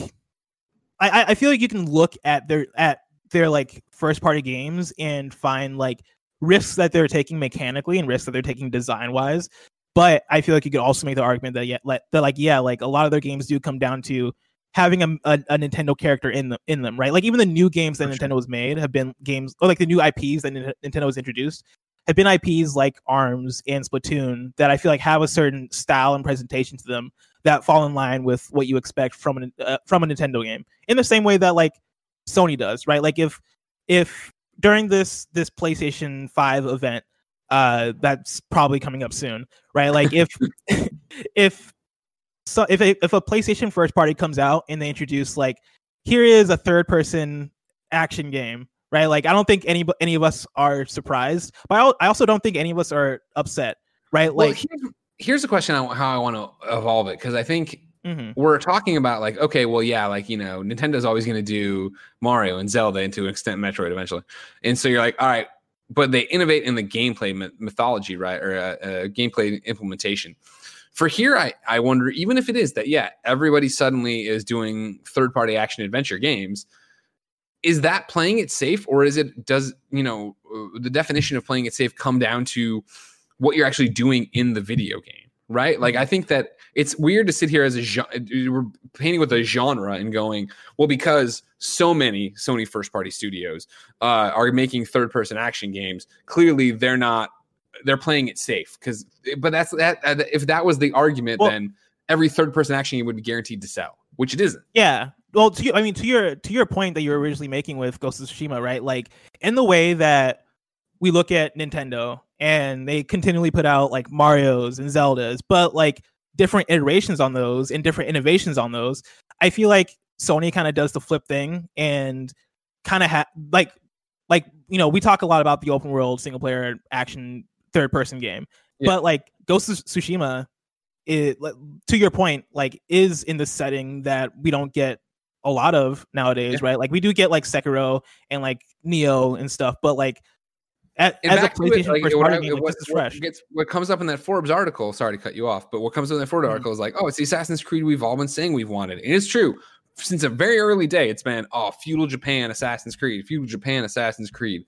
[SPEAKER 1] I I- feel like you can look at their at their like first party games and find like risks that they're taking mechanically and risks that they're taking design wise. But I feel like you could also make the argument that yeah, like that like yeah, like a lot of their games do come down to having a, a, a Nintendo character in them in them, right? Like even the new games that
[SPEAKER 2] For sure.
[SPEAKER 1] Nintendo has made have been games or like the new IPs that Nin- Nintendo has introduced have been IPs like Arms and Splatoon that I feel like have a certain style and presentation to them that fall in line with what you expect from an uh, from a Nintendo game. In the same way that like Sony does, right? Like if if during this this PlayStation 5 event uh that's probably coming up soon, right? Like if if so if a, if a PlayStation first party comes out and they introduce like here is a third person action game, right? Like I don't think any any of us are surprised, but I, I also don't think any of us are upset, right?
[SPEAKER 2] Well,
[SPEAKER 1] Like
[SPEAKER 2] here's, here's a question on how I want to evolve it because I think
[SPEAKER 1] mhm.
[SPEAKER 2] we're talking about like okay well yeah like you know nintendo's always going to do mario and zelda and to an extent metroid eventually and so you're like all right but they innovate in the gameplay myth- mythology right or uh, uh, gameplay implementation for here I, I wonder even if it is that yeah everybody suddenly is doing third party action adventure games is that playing it safe or is it does you know uh, the definition of playing it safe come down to what you're actually doing in the video game right like i think that it's weird to sit here as a genre we're painting with a genre and going well because so many sony first party studios uh, are making third person action games clearly they're not they're playing it safe because but that's that if that was the argument
[SPEAKER 1] Well-
[SPEAKER 2] then every third person action game would be guaranteed to sell which it isn't
[SPEAKER 1] Yeah. Well, to you, I mean, to your to your point that you were originally making with Ghost of Tsushima, right? Like in the way that we look at Nintendo and they continually put out like Mario's and Zeldas, but like different iterations on those and different innovations on those. I feel like Sony kind of does the flip thing and kind of ha- like like you know we talk a lot about the open world single player action third person game,
[SPEAKER 2] Yeah.
[SPEAKER 1] but like Ghost of Tsushima, it to your point like is in the setting that we don't get a lot of nowadays,
[SPEAKER 2] Yeah.
[SPEAKER 1] right? Like we do get like Sekiro and like Nioh and stuff, but like at, as a
[SPEAKER 2] to it, like,
[SPEAKER 1] first party game,
[SPEAKER 2] what- gets- what comes up in that Forbes article, sorry to cut you off, but what comes up in that Forbes
[SPEAKER 1] Mhm.
[SPEAKER 2] article is like, oh, it's the Assassin's Creed we've all been saying we've wanted. And it's true. Since a very early day, it's been, oh, feudal Japan, Assassin's Creed, feudal Japan, Assassin's Creed.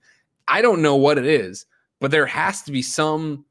[SPEAKER 2] I don't know what it is, but there has to be some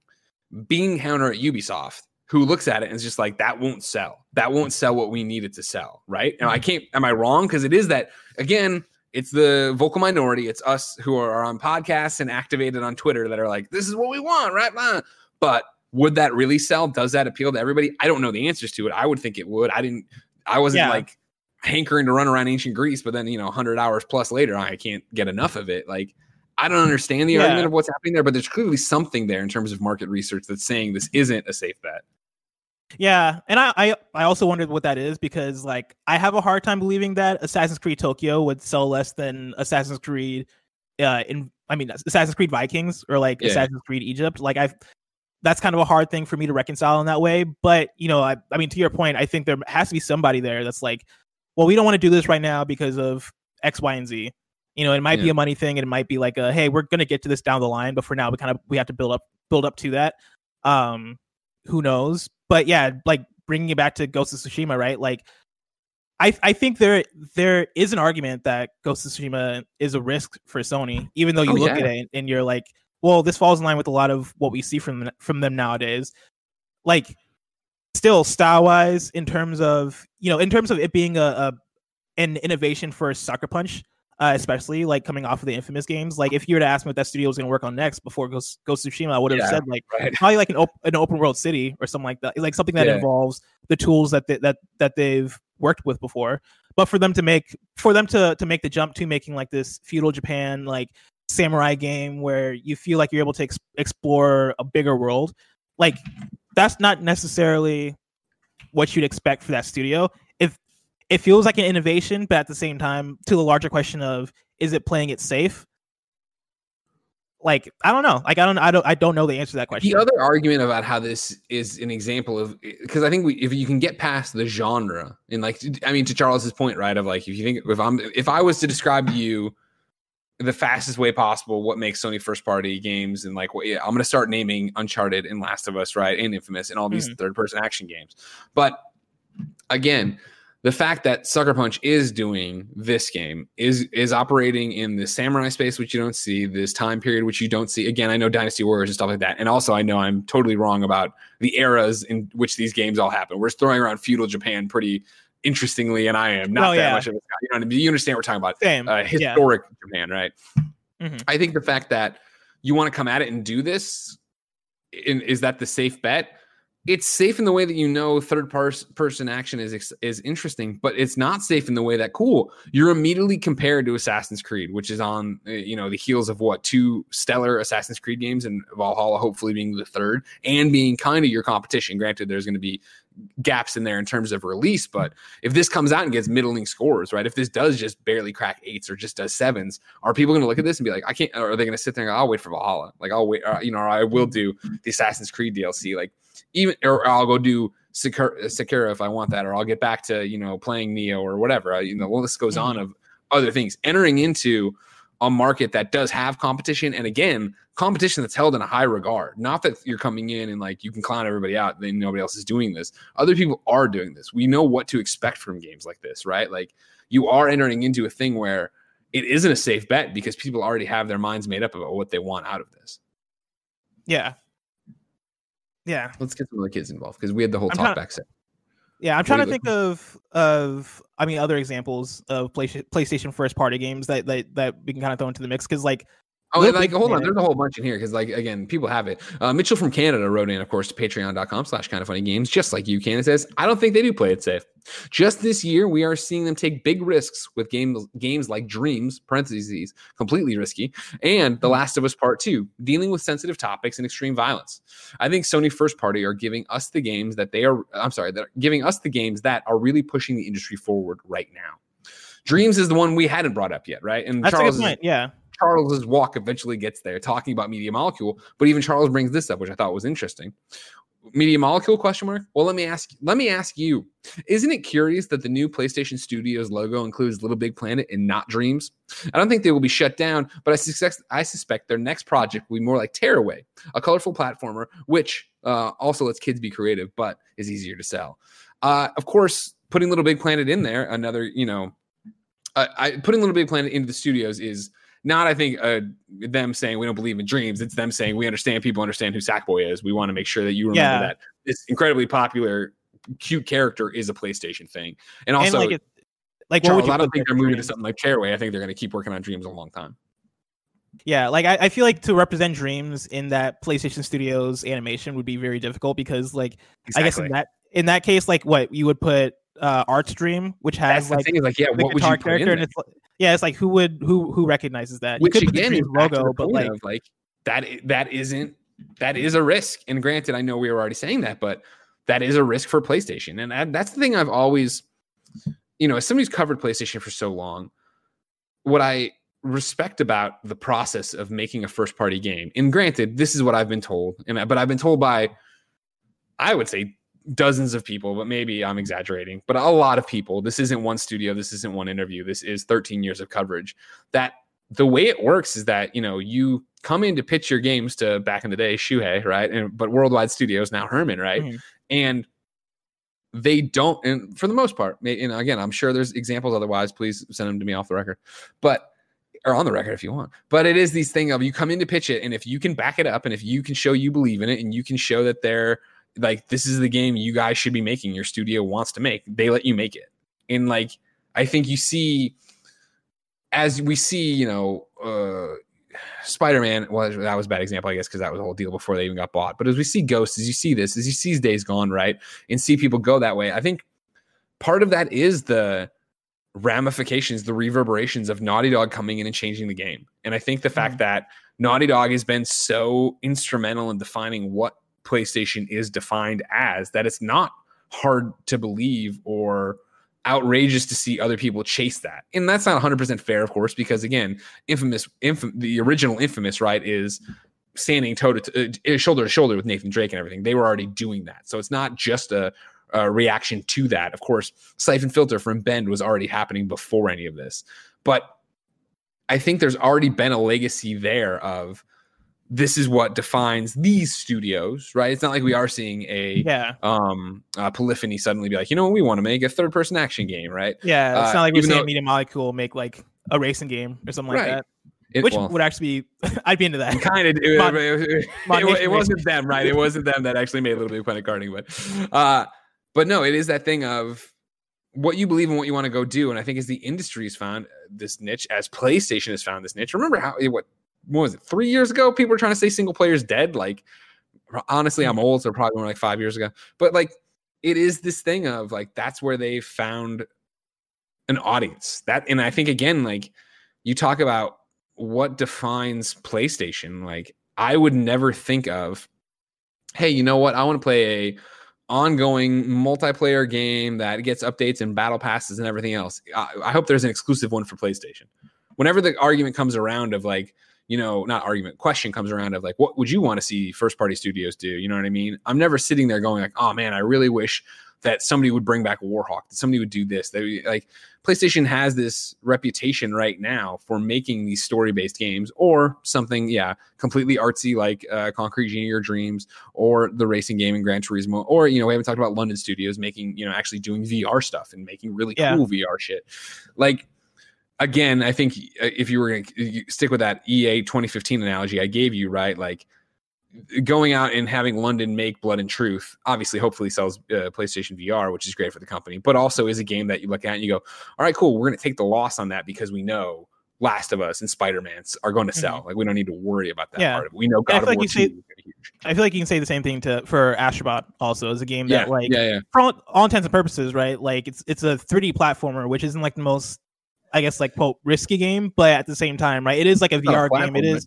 [SPEAKER 2] bean counter at Ubisoft who looks at it and is just like, that won't sell. That won't sell what we need it to sell. Right. And I
[SPEAKER 1] Mm-hmm.
[SPEAKER 2] can't, am I wrong? Because it is that, again, it's the vocal minority. It's us who are on podcasts and activated on Twitter that are like, this is what we want, right? Blah. But would that really sell? Does that appeal to everybody? I don't know the answers to it. I would think it would. I didn't, I wasn't
[SPEAKER 1] Yeah.
[SPEAKER 2] like hankering to run around ancient Greece, but then, you know, 100 hours plus later, I can't get enough of it. Like, I don't understand the
[SPEAKER 1] Yeah.
[SPEAKER 2] argument of what's happening there, but there's clearly something there in terms of market research that's saying this isn't a safe bet.
[SPEAKER 1] Yeah, and I, I I also wondered what that is because like I have a hard time believing that Assassin's Creed Tokyo would sell less than Assassin's Creed uh in I mean Assassin's Creed Vikings or like
[SPEAKER 2] Yeah.
[SPEAKER 1] Assassin's Creed Egypt. Like I that's kind of a hard thing for me to reconcile in that way, but you know, I I mean to your point, I think there has to be somebody there that's like, well, we don't want to do this right now because of X, Y, and Z. You know, it might be a money thing, and it might be like a hey, we're gonna get to this down the line, but for now, we kind of we have to build up build up to that. Um, who knows? But yeah, like bringing it back to Ghost of Tsushima, right? Like, I I think there there is an argument that Ghost of Tsushima is a risk for Sony, even though you
[SPEAKER 2] Oh,
[SPEAKER 1] look
[SPEAKER 2] yeah.
[SPEAKER 1] at it and you're like, well, this falls in line with a lot of what we see from from them nowadays. Like, still style wise, in terms of you know, in terms of it being a, a an innovation for Sucker Punch, uh, especially like coming off of the Infamous games. Like, if you were to ask me what that studio was going to work on next before Ghost Ghost Tsushima, I would have
[SPEAKER 2] Yeah.
[SPEAKER 1] said like
[SPEAKER 2] Right.
[SPEAKER 1] probably like an, op- an open world city or something like that, like something that
[SPEAKER 2] Yeah.
[SPEAKER 1] involves the tools that they, that that they've worked with before. But for them to make for them to to make the jump to making like this feudal Japan like samurai game where you feel like you're able to ex- explore a bigger world, like that's not necessarily what you'd expect for that studio. It feels like an innovation, but at the same time, to the larger question of is it playing it safe? Like I don't know. Like I don't I don't I don't know the answer to that question.
[SPEAKER 2] The other argument about how this is an example of because I think we, if you can get past the genre and like I mean to Charles's point right of like if you think if I'm if I was to describe to you the fastest way possible what makes Sony first party games and like what yeah, I'm gonna start naming Uncharted and Last of Us right and Infamous and all these hmm. third person action games but again the fact that Sucker Punch is doing this game is is operating in the samurai space, which you don't see, this time period, which you don't see. Again, I know Dynasty Warriors and stuff like that, and also I know I'm totally wrong about the eras in which these games all happen. We're throwing around feudal Japan pretty interestingly, and I am not
[SPEAKER 1] Oh,
[SPEAKER 2] that
[SPEAKER 1] yeah.
[SPEAKER 2] much of a guy. You know, I mean? you understand what we're talking about
[SPEAKER 1] Same.
[SPEAKER 2] uh,
[SPEAKER 1] Yeah.
[SPEAKER 2] historic Japan, right?
[SPEAKER 1] Mhm.
[SPEAKER 2] I think the fact that you want to come at it and do this, in, is that the safe bet? It's safe in the way that you know third person action is is interesting, but it's not safe in the way that cool. You're immediately compared to Assassin's Creed, which is on uh, you know the heels of what two stellar Assassin's Creed games, and Valhalla hopefully being the third, and being kind of your competition. Granted, there's going to be gaps in there in terms of release. But if this comes out and gets middling scores, right? If this does just barely crack eights or just does sevens, are people going to look at this and be like, I can't? Or are they going to sit there and go, I'll wait for Valhalla? Like I'll wait, or, you know, I will do the Assassin's Creed DLC. Like even, or I'll go do Sekiro, Sekiro if I want that, or I'll get back to you know playing Nioh or whatever. I, you know, the list goes on mm-hmm. of other things. Entering into a market that does have competition and again competition that's held in a high regard not that you're coming in and like you can clown everybody out then nobody else is doing this other people are doing this we know what to expect from games like this right like you are entering into a thing where it isn't a safe bet because people already have their minds made up about what they want out of this
[SPEAKER 1] Yeah. Yeah.
[SPEAKER 2] let's get some of the kids involved because we had the whole
[SPEAKER 1] I'm
[SPEAKER 2] talk back set
[SPEAKER 1] Yeah, I'm
[SPEAKER 2] What
[SPEAKER 1] trying to think of of I mean other examples of Play- PlayStation first party games that that, that we can kind of throw into the mix because like
[SPEAKER 2] Oh,
[SPEAKER 1] Little
[SPEAKER 2] like hold on, there's a whole bunch in here because like again, people have it. Uh, Mitchell from Canada wrote in, of course, to patreon.com slash kind of funny games, just like you can. It says, I don't think they do play it safe. Just this year, we are seeing them take big risks with games games like Dreams, parentheses, completely risky, and The Last of Us Part 2, dealing with sensitive topics and extreme violence. I think Sony first party are giving us the games that they are I'm sorry, that giving us the games that are really pushing the industry forward right now. Dreams is the one we hadn't brought up yet, right? And
[SPEAKER 1] that's a
[SPEAKER 2] Charles
[SPEAKER 1] good
[SPEAKER 2] is-
[SPEAKER 1] point. Yeah.
[SPEAKER 2] Charles's walk eventually gets there, talking about Media Molecule. But even Charles brings this up, which I thought was interesting. Media Molecule question mark? Well, let me ask. Let me ask you: Isn't it curious that the new PlayStation Studios logo includes Little Big Planet and not Dreams? I don't think they will be shut down, but I suspect I suspect their next project will be more like Tearaway, a colorful platformer, which uh, also lets kids be creative, but is easier to sell. Uh, of course, putting Little Big Planet in there, another you know, I, I putting Little Big Planet into the studios is not I think uh, them saying we don't believe in dreams. It's them saying we understand people understand who Sackboy is. We want to make sure that you remember
[SPEAKER 1] Yeah.
[SPEAKER 2] that this incredibly popular, cute character is a PlayStation thing. And also,
[SPEAKER 1] and like it, like
[SPEAKER 2] Charles, I don't think they're moving to something like Tearaway. I think they're going to keep working on Dreams a long time.
[SPEAKER 1] Yeah, like I, I feel like to represent Dreams in that PlayStation Studios animation would be very difficult because like I guess in that in that case, like what you would put uh Art's Dream, which
[SPEAKER 2] That's
[SPEAKER 1] has
[SPEAKER 2] the
[SPEAKER 1] like
[SPEAKER 2] thing like, yeah,
[SPEAKER 1] the
[SPEAKER 2] what would you
[SPEAKER 1] guitar character, and it's like, yeah, it's like who would who who recognizes that?
[SPEAKER 2] Which
[SPEAKER 1] you could put the
[SPEAKER 2] again is
[SPEAKER 1] Dreams
[SPEAKER 2] back to
[SPEAKER 1] logo, but like
[SPEAKER 2] of like that. That isn't that is a risk. And granted, I know we were already saying that, but that is a risk for PlayStation. And that- that's the thing I've always, you know, as somebody who's covered PlayStation for so long, what I respect about the process of making a first party game. And granted, this is what I've been told, and but I've been told by, I would say dozens of people, but maybe I'm exaggerating, but a lot of people. This isn't one studio. This isn't one interview. This is 13 years of coverage. That the way it works is that you know you come in to pitch your games to back in the day Shuhei, right? And but Worldwide Studios now Hermen, right?
[SPEAKER 1] Mhm.
[SPEAKER 2] And they don't, and for the most part, may- you know, again, I'm sure there's examples otherwise. Please send them to me off the record, but or on the record if you want. But it is these thing of you come in to pitch it, and if you can back it up, and if you can show you believe in it, and you can show that they're like this is the game you guys should be making, your studio wants to make, they let you make it. And like I think you see as we see, you know, uh Spider-Man, well, that was a bad example, I guess, because that was a whole deal before they even got bought. But as we see Ghosts, as you see this, as you see Days Gone, right, and see people go that way, I think part of that is the ramifications, the reverberations of Naughty Dog coming in and changing the game. And I think the fact that Naughty Dog has been so instrumental in defining what PlayStation is defined as that it's not hard to believe or outrageous to see other people chase that. And that's not 100% fair, of course, because again, infamous, infam- the original infamous, right, is standing toe to uh, shoulder to shoulder with Nathan Drake and everything. They were already doing that. So it's not just a, a reaction to that. Of course, Siphon Filter from Bend was already happening before any of this. But I think there's already been a legacy there of this is what defines these studios, right? It's not like we are seeing a
[SPEAKER 1] yeah,
[SPEAKER 2] um uh, polyphony suddenly be like, you know, what, we want to make a third person action game, right?
[SPEAKER 1] yeah. It's
[SPEAKER 2] Uh,
[SPEAKER 1] not like we're saying
[SPEAKER 2] though-
[SPEAKER 1] Media Molecule make like a racing game or something like that,
[SPEAKER 2] It,
[SPEAKER 1] which
[SPEAKER 2] well,
[SPEAKER 1] would actually be I'd be into that.
[SPEAKER 2] kind of it,
[SPEAKER 1] Mon-
[SPEAKER 2] it, it, wasn't them, right? It wasn't them that actually made a little bit of Planet Karting, but uh, but no, it is that thing of what you believe and what you want to go do, and I think as the industry has found this niche, as PlayStation has found this niche. Remember how what what was it three years ago? People were trying to say single player's dead. Like honestly, I'm mm. old, so probably more like five years ago. But like it is this thing of like that's where they found an audience. That and I think again, like you talk about what defines PlayStation, like I would never think of, hey, you know what? I want to play a ongoing multiplayer game that gets updates and battle passes and everything else. I, I hope there's an exclusive one for PlayStation. Whenever the argument comes around of like, you know, not argument, question comes around of like, what would you want to see first party studios do? You know what I mean? I'm never sitting there going like, oh man, I really wish that somebody would bring back Warhawk, that somebody would do this. They like PlayStation has this reputation right now for making these story based games or something, yeah, completely artsy like uh, Concrete Genie or Dreams or the racing game in Gran Turismo. Or, you know, we haven't talked about London Studios making, you know, actually doing VR stuff and making really
[SPEAKER 1] Yeah.
[SPEAKER 2] cool VR shit. Like, again, I think uh, if you were going to stick with that EA 2015 analogy I gave you, right? Like, going out and having London make Blood and Truth obviously hopefully sells uh, PlayStation VR, which is great for the company, but also is a game that you look at and you go, all right, cool, we're going to take the loss on that because we know Last of Us and Spider Man's are going to sell. Like we don't need to worry about that
[SPEAKER 1] Mm-hmm. Yeah.
[SPEAKER 2] part of it. We know God of
[SPEAKER 1] like
[SPEAKER 2] War
[SPEAKER 1] you
[SPEAKER 2] 2
[SPEAKER 1] say-
[SPEAKER 2] is gonna be huge.
[SPEAKER 1] I feel like you can say the same thing to for Astrobot also as a game
[SPEAKER 2] Yeah,
[SPEAKER 1] that like
[SPEAKER 2] yeah, yeah.
[SPEAKER 1] for all, all intents and purposes, right? Like it's it's a 3D platformer, which isn't like the most, I guess, like quote risky game, but at the same time, right? It is like a
[SPEAKER 2] not a
[SPEAKER 1] VR game. It is,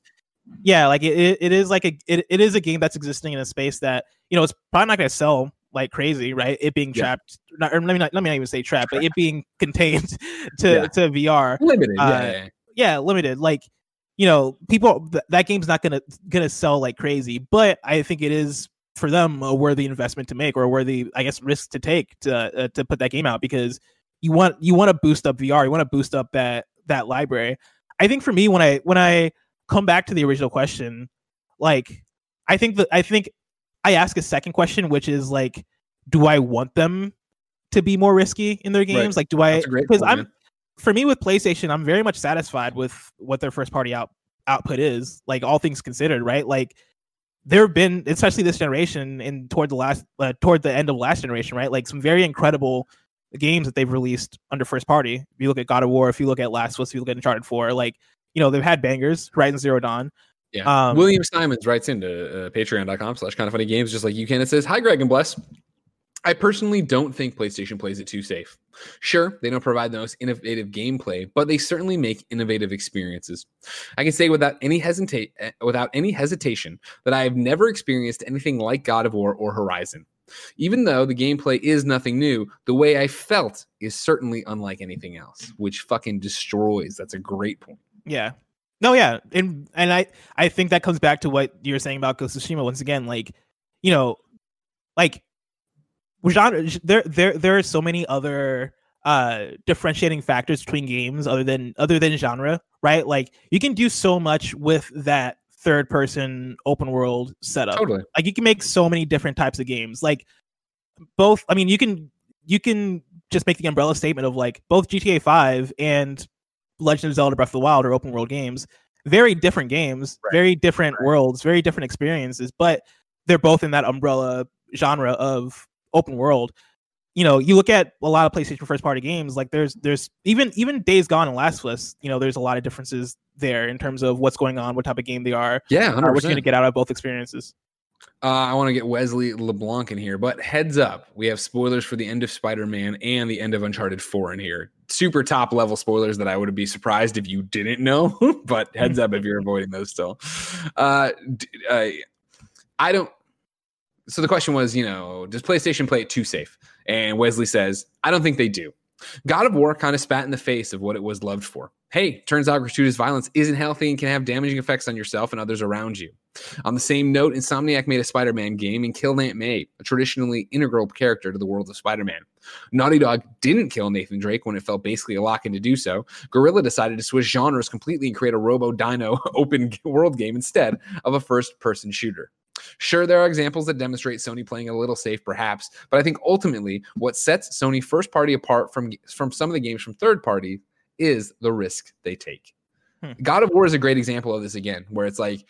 [SPEAKER 1] yeah, like it, it, is like a it, it is a game that's existing in a space that you know it's probably not going to sell like crazy, right? It being
[SPEAKER 2] Yeah.
[SPEAKER 1] trapped, not, or let me not let me not even say trapped, but it being contained to
[SPEAKER 2] Yeah.
[SPEAKER 1] to VR
[SPEAKER 2] Limited,
[SPEAKER 1] Uh,
[SPEAKER 2] yeah. yeah,
[SPEAKER 1] limited. Like, you know, people th- that game's not gonna gonna sell like crazy, but I think it is for them a worthy investment to make or a worthy, I guess, risk to take to uh, to put that game out because you want you want to boost up VR, you want to boost up that that library. I think for me, when I when I come back to the original question, like, I think that I think I ask a second question, which is like, do I want them to be more risky in their games? Like, do I? Because I'm
[SPEAKER 2] man.
[SPEAKER 1] for me with PlayStation, I'm very much satisfied with what their first party out output is. Like all things considered, right? Like there have been, especially this generation, and toward the last, uh, toward the end of last generation, right? Like some very incredible games that they've released under first party. If you look at God of War, if you look at Last of Us, if you look at Uncharted Four, like you know they've had bangers. Horizon Zero Dawn.
[SPEAKER 2] Yeah.
[SPEAKER 1] Um,
[SPEAKER 2] William Simons writes into uh, patreon.com slash kind of funny games, just like you can. It says, Hi, Greg and Bless. I personally don't think PlayStation plays it too safe. Sure, they don't provide the most innovative gameplay, but they certainly make innovative experiences. I can say without any hesitate eh, without any hesitation that I have never experienced anything like God of War or Horizon. Even though the gameplay is nothing new, the way I felt is certainly unlike anything else, which fucking destroys. That's a great point.
[SPEAKER 1] Yeah. No, yeah. And and I I think that comes back to what you're saying about Ghost of Tsushima once again. Like, you know, like genre there there there are so many other uh differentiating factors between games other than other than genre, right? Like you can do so much with that third person open world setup.
[SPEAKER 2] Totally.
[SPEAKER 1] like you can make so many different types of games. Like both i mean you can you can just make the umbrella statement of like both gta 5 and legend of zelda breath of the wild are open world games. Very different games
[SPEAKER 2] Right.
[SPEAKER 1] very different worlds very different experiences but they're both in that umbrella genre of open world you know you look at a lot of playstation first party games like there's there's even even days gone and last of us you know there's a lot of differences there in terms of what's going on what type of game they are
[SPEAKER 2] Yeah,
[SPEAKER 1] uh, what you're
[SPEAKER 2] 100%.
[SPEAKER 1] going to get out of both experiences
[SPEAKER 2] Uh, I want to get Wesley LeBlanc in here, but heads up, we have spoilers for the end of Spider Man and the end of Uncharted 4 in here. Super top level spoilers that I would be surprised if you didn't know, but heads up if you're avoiding those still. Uh, d- uh, I don't. So the question was, you know, does PlayStation play it too safe? And Wesley says, I don't think they do. God of War kind of spat in the face of what it was loved for. Hey, turns out gratuitous violence isn't healthy and can have damaging effects on yourself and others around you. On the same note, Insomniac made a Spider Man game and killed Aunt May, a traditionally integral character to the world of Spider Man. Naughty Dog didn't kill Nathan Drake when it felt basically a lock in to do so. Guerrilla decided to switch genres completely and create a Robo Dino open world game instead of a first person shooter. Sure, there are examples that demonstrate Sony playing a little safe, perhaps, but I think ultimately what sets Sony first party apart from, from some of the games from third party is the risk they take.
[SPEAKER 1] Hmm.
[SPEAKER 2] God of War is a great example of this again, where it's like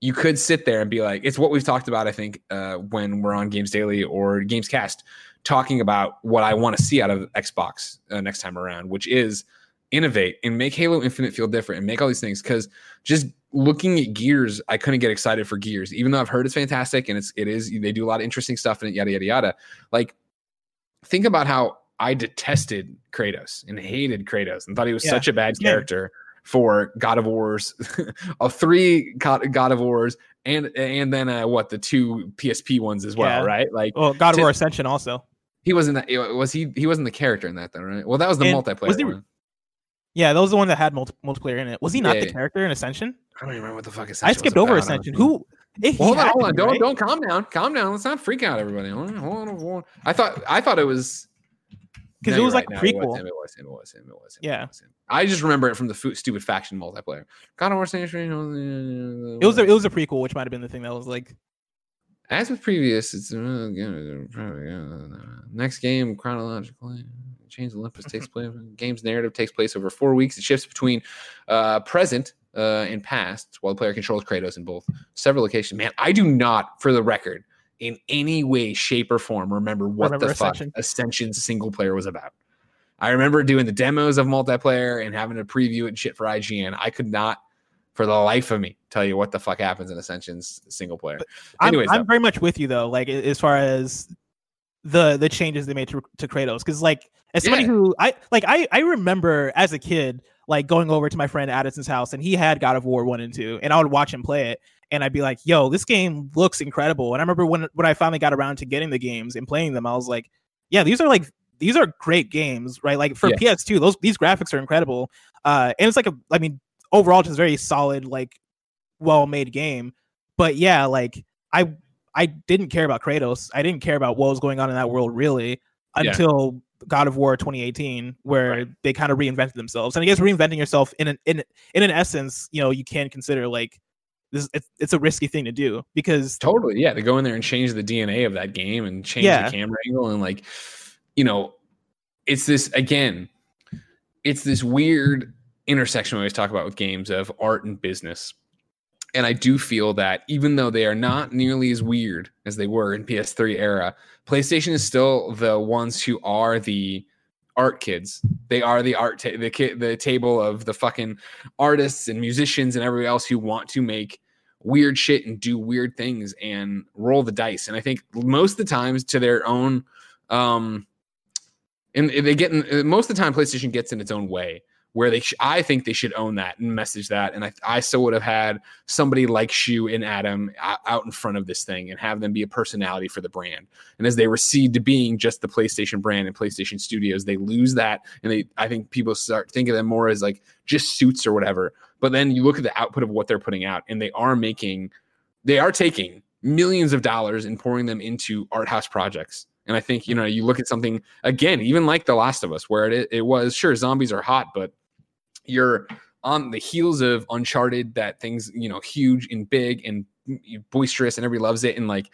[SPEAKER 2] you could sit there and be like, it's what we've talked about, I think, uh, when we're on Games Daily or Games Cast, talking about what I want to see out of Xbox uh, next time around, which is innovate and make Halo Infinite feel different and make all these things. Because just looking at Gears, I couldn't get excited for Gears, even though I've heard it's fantastic and it's it is they do a lot of interesting stuff in it, yada yada yada. Like, think about how I detested Kratos and hated Kratos and thought he was
[SPEAKER 1] Yeah,
[SPEAKER 2] such a bad character for God of Wars, of three God, God of Wars, and and then uh, what the two PSP ones as well,
[SPEAKER 1] Yeah.
[SPEAKER 2] right? Like
[SPEAKER 1] Well, God of
[SPEAKER 2] To-
[SPEAKER 1] War Ascension also.
[SPEAKER 2] he wasn't that was he he wasn't the character in that though, right? Well, that was the
[SPEAKER 1] And
[SPEAKER 2] multiplayer
[SPEAKER 1] was he-. Yeah, that was the one that had multi- multiplayer in it. Was he not
[SPEAKER 2] Yeah,
[SPEAKER 1] the
[SPEAKER 2] yeah.
[SPEAKER 1] character in Ascension?
[SPEAKER 2] I don't even remember what the fuck Ascension
[SPEAKER 1] I
[SPEAKER 2] was
[SPEAKER 1] skipped over
[SPEAKER 2] about,
[SPEAKER 1] Ascension. Who?
[SPEAKER 2] Well, hold on, hold on.
[SPEAKER 1] be,
[SPEAKER 2] Don't
[SPEAKER 1] right?
[SPEAKER 2] don't calm down. Calm down. Let's not freak out, everybody. Hold on, hold on, hold on. I thought I thought it was
[SPEAKER 1] 'Cause
[SPEAKER 2] No,
[SPEAKER 1] it was like
[SPEAKER 2] right.
[SPEAKER 1] a
[SPEAKER 2] No, It
[SPEAKER 1] prequel.
[SPEAKER 2] was him. It was him. It was him. It was him.
[SPEAKER 1] Yeah.
[SPEAKER 2] It was him. I just remember it from the fu- stupid faction multiplayer. God of War Ascension.
[SPEAKER 1] It was a, it was a prequel, which might have been the thing that was like
[SPEAKER 2] As with previous, it's uh, next game chronologically. Change Olympus takes place. Game's narrative takes place over four weeks. It shifts between uh, present uh, and past, while the player controls Kratos in both several locations. Man, I do not, for the record, in any way, shape, or form, remember what
[SPEAKER 1] Remember
[SPEAKER 2] the fuck
[SPEAKER 1] Ascension?
[SPEAKER 2] Single player was about. I remember doing the demos of multiplayer and having to preview it and shit for IGN. I could not, for the life of me, tell you what the fuck happens in Ascension's single player.
[SPEAKER 1] I'm, I'm very much with you though. Like as far as the the changes they made to, to Kratos, because like as somebody
[SPEAKER 2] Yeah.
[SPEAKER 1] who I like, I I remember as a kid like going over to my friend Addison's house and he had God of War one and two, and I would watch him play it, and I'd be like, "Yo, this game looks incredible." And I remember when when I finally got around to getting the games and playing them, I was like, "Yeah, these are like." These are great games, right? Like for
[SPEAKER 2] Yeah.
[SPEAKER 1] PS2, those these graphics are incredible. Uh, and it's like a, I mean, overall, it's just very solid, like well made game. But yeah, like I I didn't care about Kratos. I didn't care about what was going on in that world really
[SPEAKER 2] Yeah.
[SPEAKER 1] until God of War 2018, where
[SPEAKER 2] Right.
[SPEAKER 1] they kind of reinvented themselves. And I guess reinventing yourself in an in in an essence, you know, you can consider like this. It's, it's a risky thing to do because
[SPEAKER 2] Totally, yeah. To go in there and change the DNA of that game and change
[SPEAKER 1] Yeah.
[SPEAKER 2] the camera angle and like, you know, it's this again. It's this weird intersection we always talk about with games of art and business. And I do feel that even though they are not nearly as weird as they were in PS3 era, PlayStation is still the ones who are the art kids. They are the art ta- the ki- the table of the fucking artists and musicians and everybody else who want to make weird shit and do weird things and roll the dice. And I think most of the times to their own, um, and they get in, most of the time PlayStation gets in its own way. Where they, sh- I think they should own that and message that. And I, I still would have had somebody like Shu and Adam out in front of this thing and have them be a personality for the brand. And as they recede to being just the PlayStation brand and PlayStation Studios, they lose that. And they, I think people start thinking of them more as like just suits or whatever. But then you look at the output of what they're putting out, and they are making, they are taking millions of dollars and pouring them into art house projects. And I think you know you look at something again, even like The Last of Us, where it it was sure zombies are hot, but you're on the heels of Uncharted, that things you know huge and big and boisterous, and everybody loves it, and like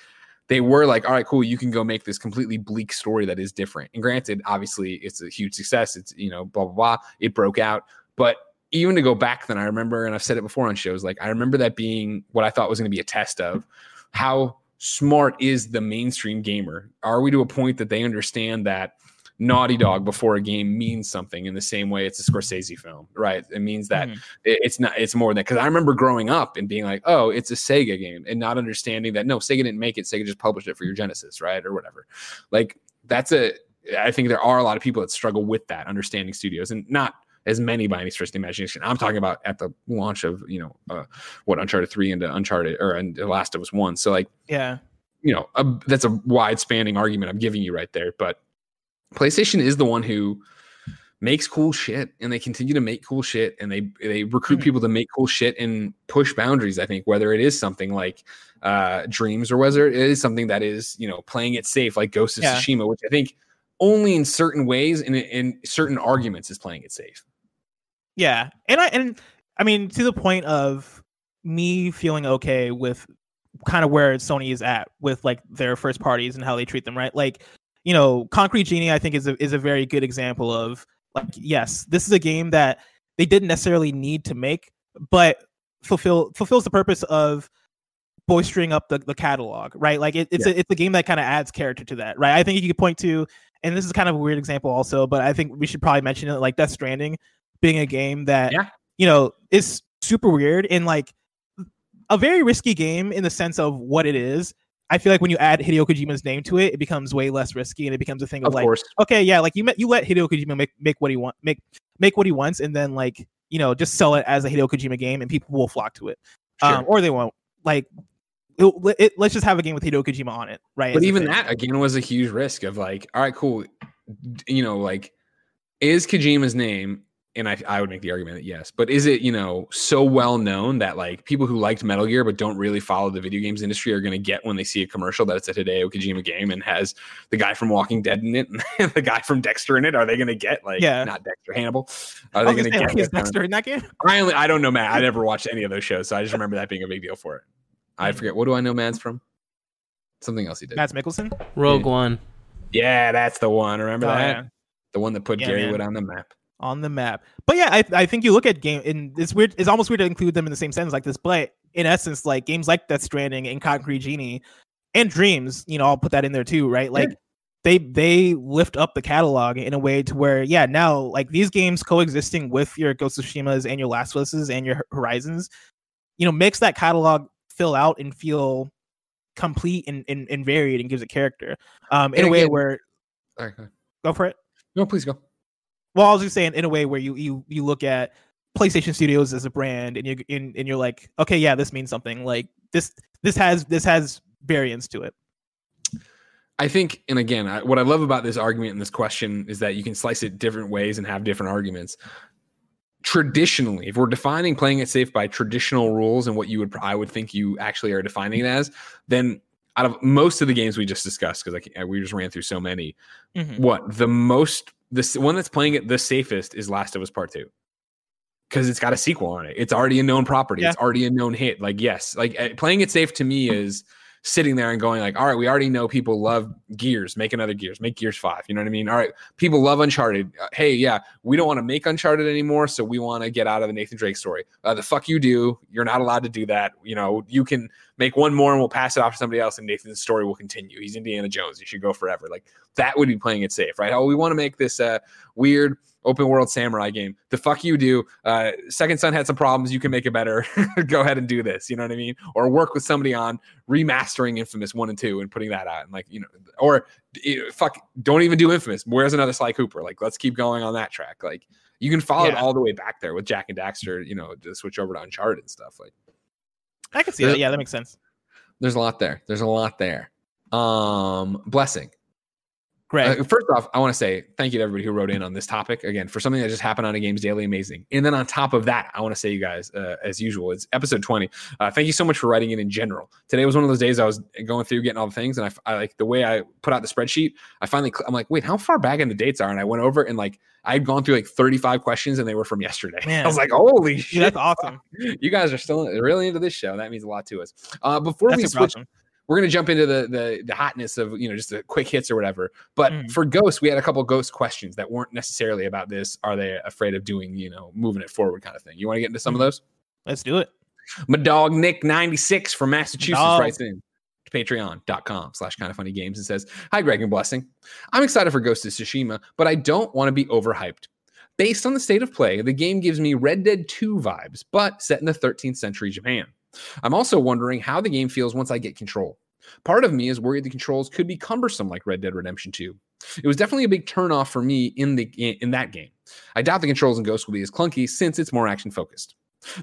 [SPEAKER 2] they were like, all right, cool, you can go make this completely bleak story that is different. And granted, obviously, it's a huge success. It's you know blah blah blah. It broke out, but even to go back then, I remember, and I've said it before on shows, like I remember that being what I thought was going to be a test of how smart is the mainstream gamer? Are we to a point that they understand that Naughty Dog before a game means something in the same way it's a Scorsese film, right? It means that
[SPEAKER 1] Mhm.
[SPEAKER 2] it- it's not, it's more than that. because I remember growing up and being like, oh, it's a Sega game and not understanding that no, Sega didn't make it, Sega just published it for your Genesis, right? Or whatever. Like that's a, I think there are a lot of people that struggle with that understanding studios and not as many by any stretch of the imagination. I'm talking about at the launch of, you know, uh, what Uncharted 3 into Uncharted or and The Last of Us 1. So like,
[SPEAKER 1] yeah,
[SPEAKER 2] you know, a, that's a wide spanning argument I'm giving you right there. But PlayStation is the one who makes cool shit and they continue to make cool shit and they they recruit
[SPEAKER 1] Mhm.
[SPEAKER 2] people to make cool shit and push boundaries i think whether it is something like uh dreams or whether it is something that is you know playing it safe like ghost of
[SPEAKER 1] Yeah.
[SPEAKER 2] tsushima which i think only in certain ways and in certain arguments is playing it safe
[SPEAKER 1] yeah, and I and I mean to the point of me feeling okay with kind of where Sony is at with like their first parties and how they treat them, right? Like, you know, Concrete Genie, I think is a is a very good example of like, yes, this is a game that they didn't necessarily need to make, but fulfill fulfills the purpose of boistering up the, the catalog, right? Like it, it's a it's a game that kind of adds character to that, right? I think you could point to, and this is kind of a weird example also, but I think we should probably mention it, like Death Stranding being a game that
[SPEAKER 2] Yeah.
[SPEAKER 1] you know is super weird and like a very risky game in the sense of what it is. I feel like when you add Hideo Kojima's name to it, it becomes way less risky, and it becomes a thing of,
[SPEAKER 2] Of
[SPEAKER 1] like,
[SPEAKER 2] course.
[SPEAKER 1] okay, yeah, like you met, you let Hideo Kojima make make what he want make make what he wants, and then like you know just sell it as a Hideo Kojima game, and people will flock to it,
[SPEAKER 2] Sure.
[SPEAKER 1] um, or they won't. Like, it, it, let's just have a game with Hideo Kojima on it, right?
[SPEAKER 2] but even that again was a huge risk of like, all right, cool. You know, like, is Kojima's name? And I, I would make the argument that yes, but is it you know so well known that like people who liked Metal Gear but don't really follow the video games industry are going to get when they see a commercial that it's a Hideo Kojima game and has the guy from Walking Dead in it and the guy from Dexter in it? Are they going to get like
[SPEAKER 1] Yeah.
[SPEAKER 2] not Dexter Hannibal? Are they going
[SPEAKER 1] gonna
[SPEAKER 2] get
[SPEAKER 1] is
[SPEAKER 2] that kind of-
[SPEAKER 1] Dexter in that game?
[SPEAKER 2] I only I don't know Matt. I never watched any of those shows, so I just remember that being a big deal for it. I hmm. forget what do I know Mads from? Something else he did.
[SPEAKER 1] Mads Mikkelsen
[SPEAKER 3] Rogue
[SPEAKER 2] Yeah.
[SPEAKER 3] One.
[SPEAKER 2] yeah, that's the one. Remember
[SPEAKER 1] Oh,
[SPEAKER 2] that?
[SPEAKER 1] yeah.
[SPEAKER 2] The one that put
[SPEAKER 1] Yeah,
[SPEAKER 2] Gary
[SPEAKER 1] man.
[SPEAKER 2] Wood on the map.
[SPEAKER 1] On the map. But yeah, I, I think you look at game and it's weird. It's almost weird to include them in the same sentence like this. But in essence, like games like Death Stranding and Concrete Genie and Dreams, you know, I'll put that in there too, right? Like they they lift up the catalog in a way to where yeah, now like these games coexisting with your Ghost of Tsushima's and your Last of and your Horizons, you know, makes that catalog fill out and feel complete and, and, and varied and gives it character. Um in
[SPEAKER 2] And
[SPEAKER 1] a way
[SPEAKER 2] again-
[SPEAKER 1] where
[SPEAKER 2] right, go
[SPEAKER 1] go for it.
[SPEAKER 2] No, please go.
[SPEAKER 1] Well, I was just saying in a way where you you you look at PlayStation Studios as a brand and you and, and you're like, okay, yeah, this means something. Like this this has this has variance to it.
[SPEAKER 2] I think, and again, I, what I love about this argument and this question is that you can slice it different ways and have different arguments. Traditionally, if we're defining playing it safe by traditional rules and what you would, I would think you actually are defining it as, then out of most of the games we just discussed, because we just ran through so many,
[SPEAKER 1] Mhm.
[SPEAKER 2] what the most the one that's playing it the safest is Last of Us Part Two because it's got a sequel on it. It's already a known property.
[SPEAKER 1] Yeah.
[SPEAKER 2] It's already a known hit. Like yes, like uh, playing it safe to me is sitting there and going like, all right, we already know people love Gears. Make another Gears. Make Gears Five. You know what I mean? All right, people love Uncharted. Uh, hey, yeah, we don't want to make Uncharted anymore, so we want to get out of the Nathan Drake story. Uh, the fuck you do. You're not allowed to do that. You know, you can make one more and we'll pass it off to somebody else, and Nathan's story will continue. He's Indiana Jones. He should go forever. Like that would be playing it safe, right? Oh, we want to make this uh, weird open world samurai game. The fuck you do. Uh, Second Son had some problems. You can make it better. go ahead and do this. You know what I mean? Or work with somebody on remastering Infamous one and two and putting that out. And like you know, or fuck, don't even do Infamous. Where's another Sly Cooper? Like let's keep going on that track. Like you can follow it all the way back there with Jak and Daxter. You know, to switch over to Uncharted and stuff. Like
[SPEAKER 1] I can see that. Yeah, that makes sense.
[SPEAKER 2] there's a lot there. There's a lot there. Um, blessing.
[SPEAKER 1] Greg,
[SPEAKER 2] Uh, first off, I want to say thank you to everybody who wrote in on this topic again for something that just happened on a Games Daily. Amazing. And then on top of that, I want to say, you guys, uh, as usual, it's episode 20. Uh, thank you so much for writing in in general. Today was one of those days I was going through getting all the things, and I like the way I put out the spreadsheet. I finally, cl- I'm like, wait, how far back in the dates are? And I went over and like I had gone through like 35 questions, and they were from yesterday.
[SPEAKER 1] Man.
[SPEAKER 2] I was like, holy shit,
[SPEAKER 1] that's awesome.
[SPEAKER 2] you guys are still really into this show. That means a lot to us. Uh, before
[SPEAKER 1] That's
[SPEAKER 2] we switch
[SPEAKER 1] awesome.
[SPEAKER 2] We're gonna jump into the the the hotness of you know just the quick hits or whatever. But
[SPEAKER 1] Mhm.
[SPEAKER 2] for Ghost, we had a couple Ghost questions that weren't necessarily about this. Are they afraid of doing you know moving it forward kind of thing? You want to get into some of
[SPEAKER 1] Mhm.
[SPEAKER 2] those?
[SPEAKER 1] Let's do it.
[SPEAKER 2] My dog Nick ninety six from Massachusetts
[SPEAKER 1] Dog.
[SPEAKER 2] writes in to patreon.com slash kind of funny games and says hi greg and blessing i'm excited for ghost of tsushima but i don't want to be overhyped based on the state of play the game gives me red dead 2 vibes but set in the 13th century japan i'm also wondering how the game feels once i get control part of me is worried the controls could be cumbersome like red dead redemption 2 it was definitely a big turnoff for me in the in that game i doubt the controls in ghost will be as clunky since it's more action focused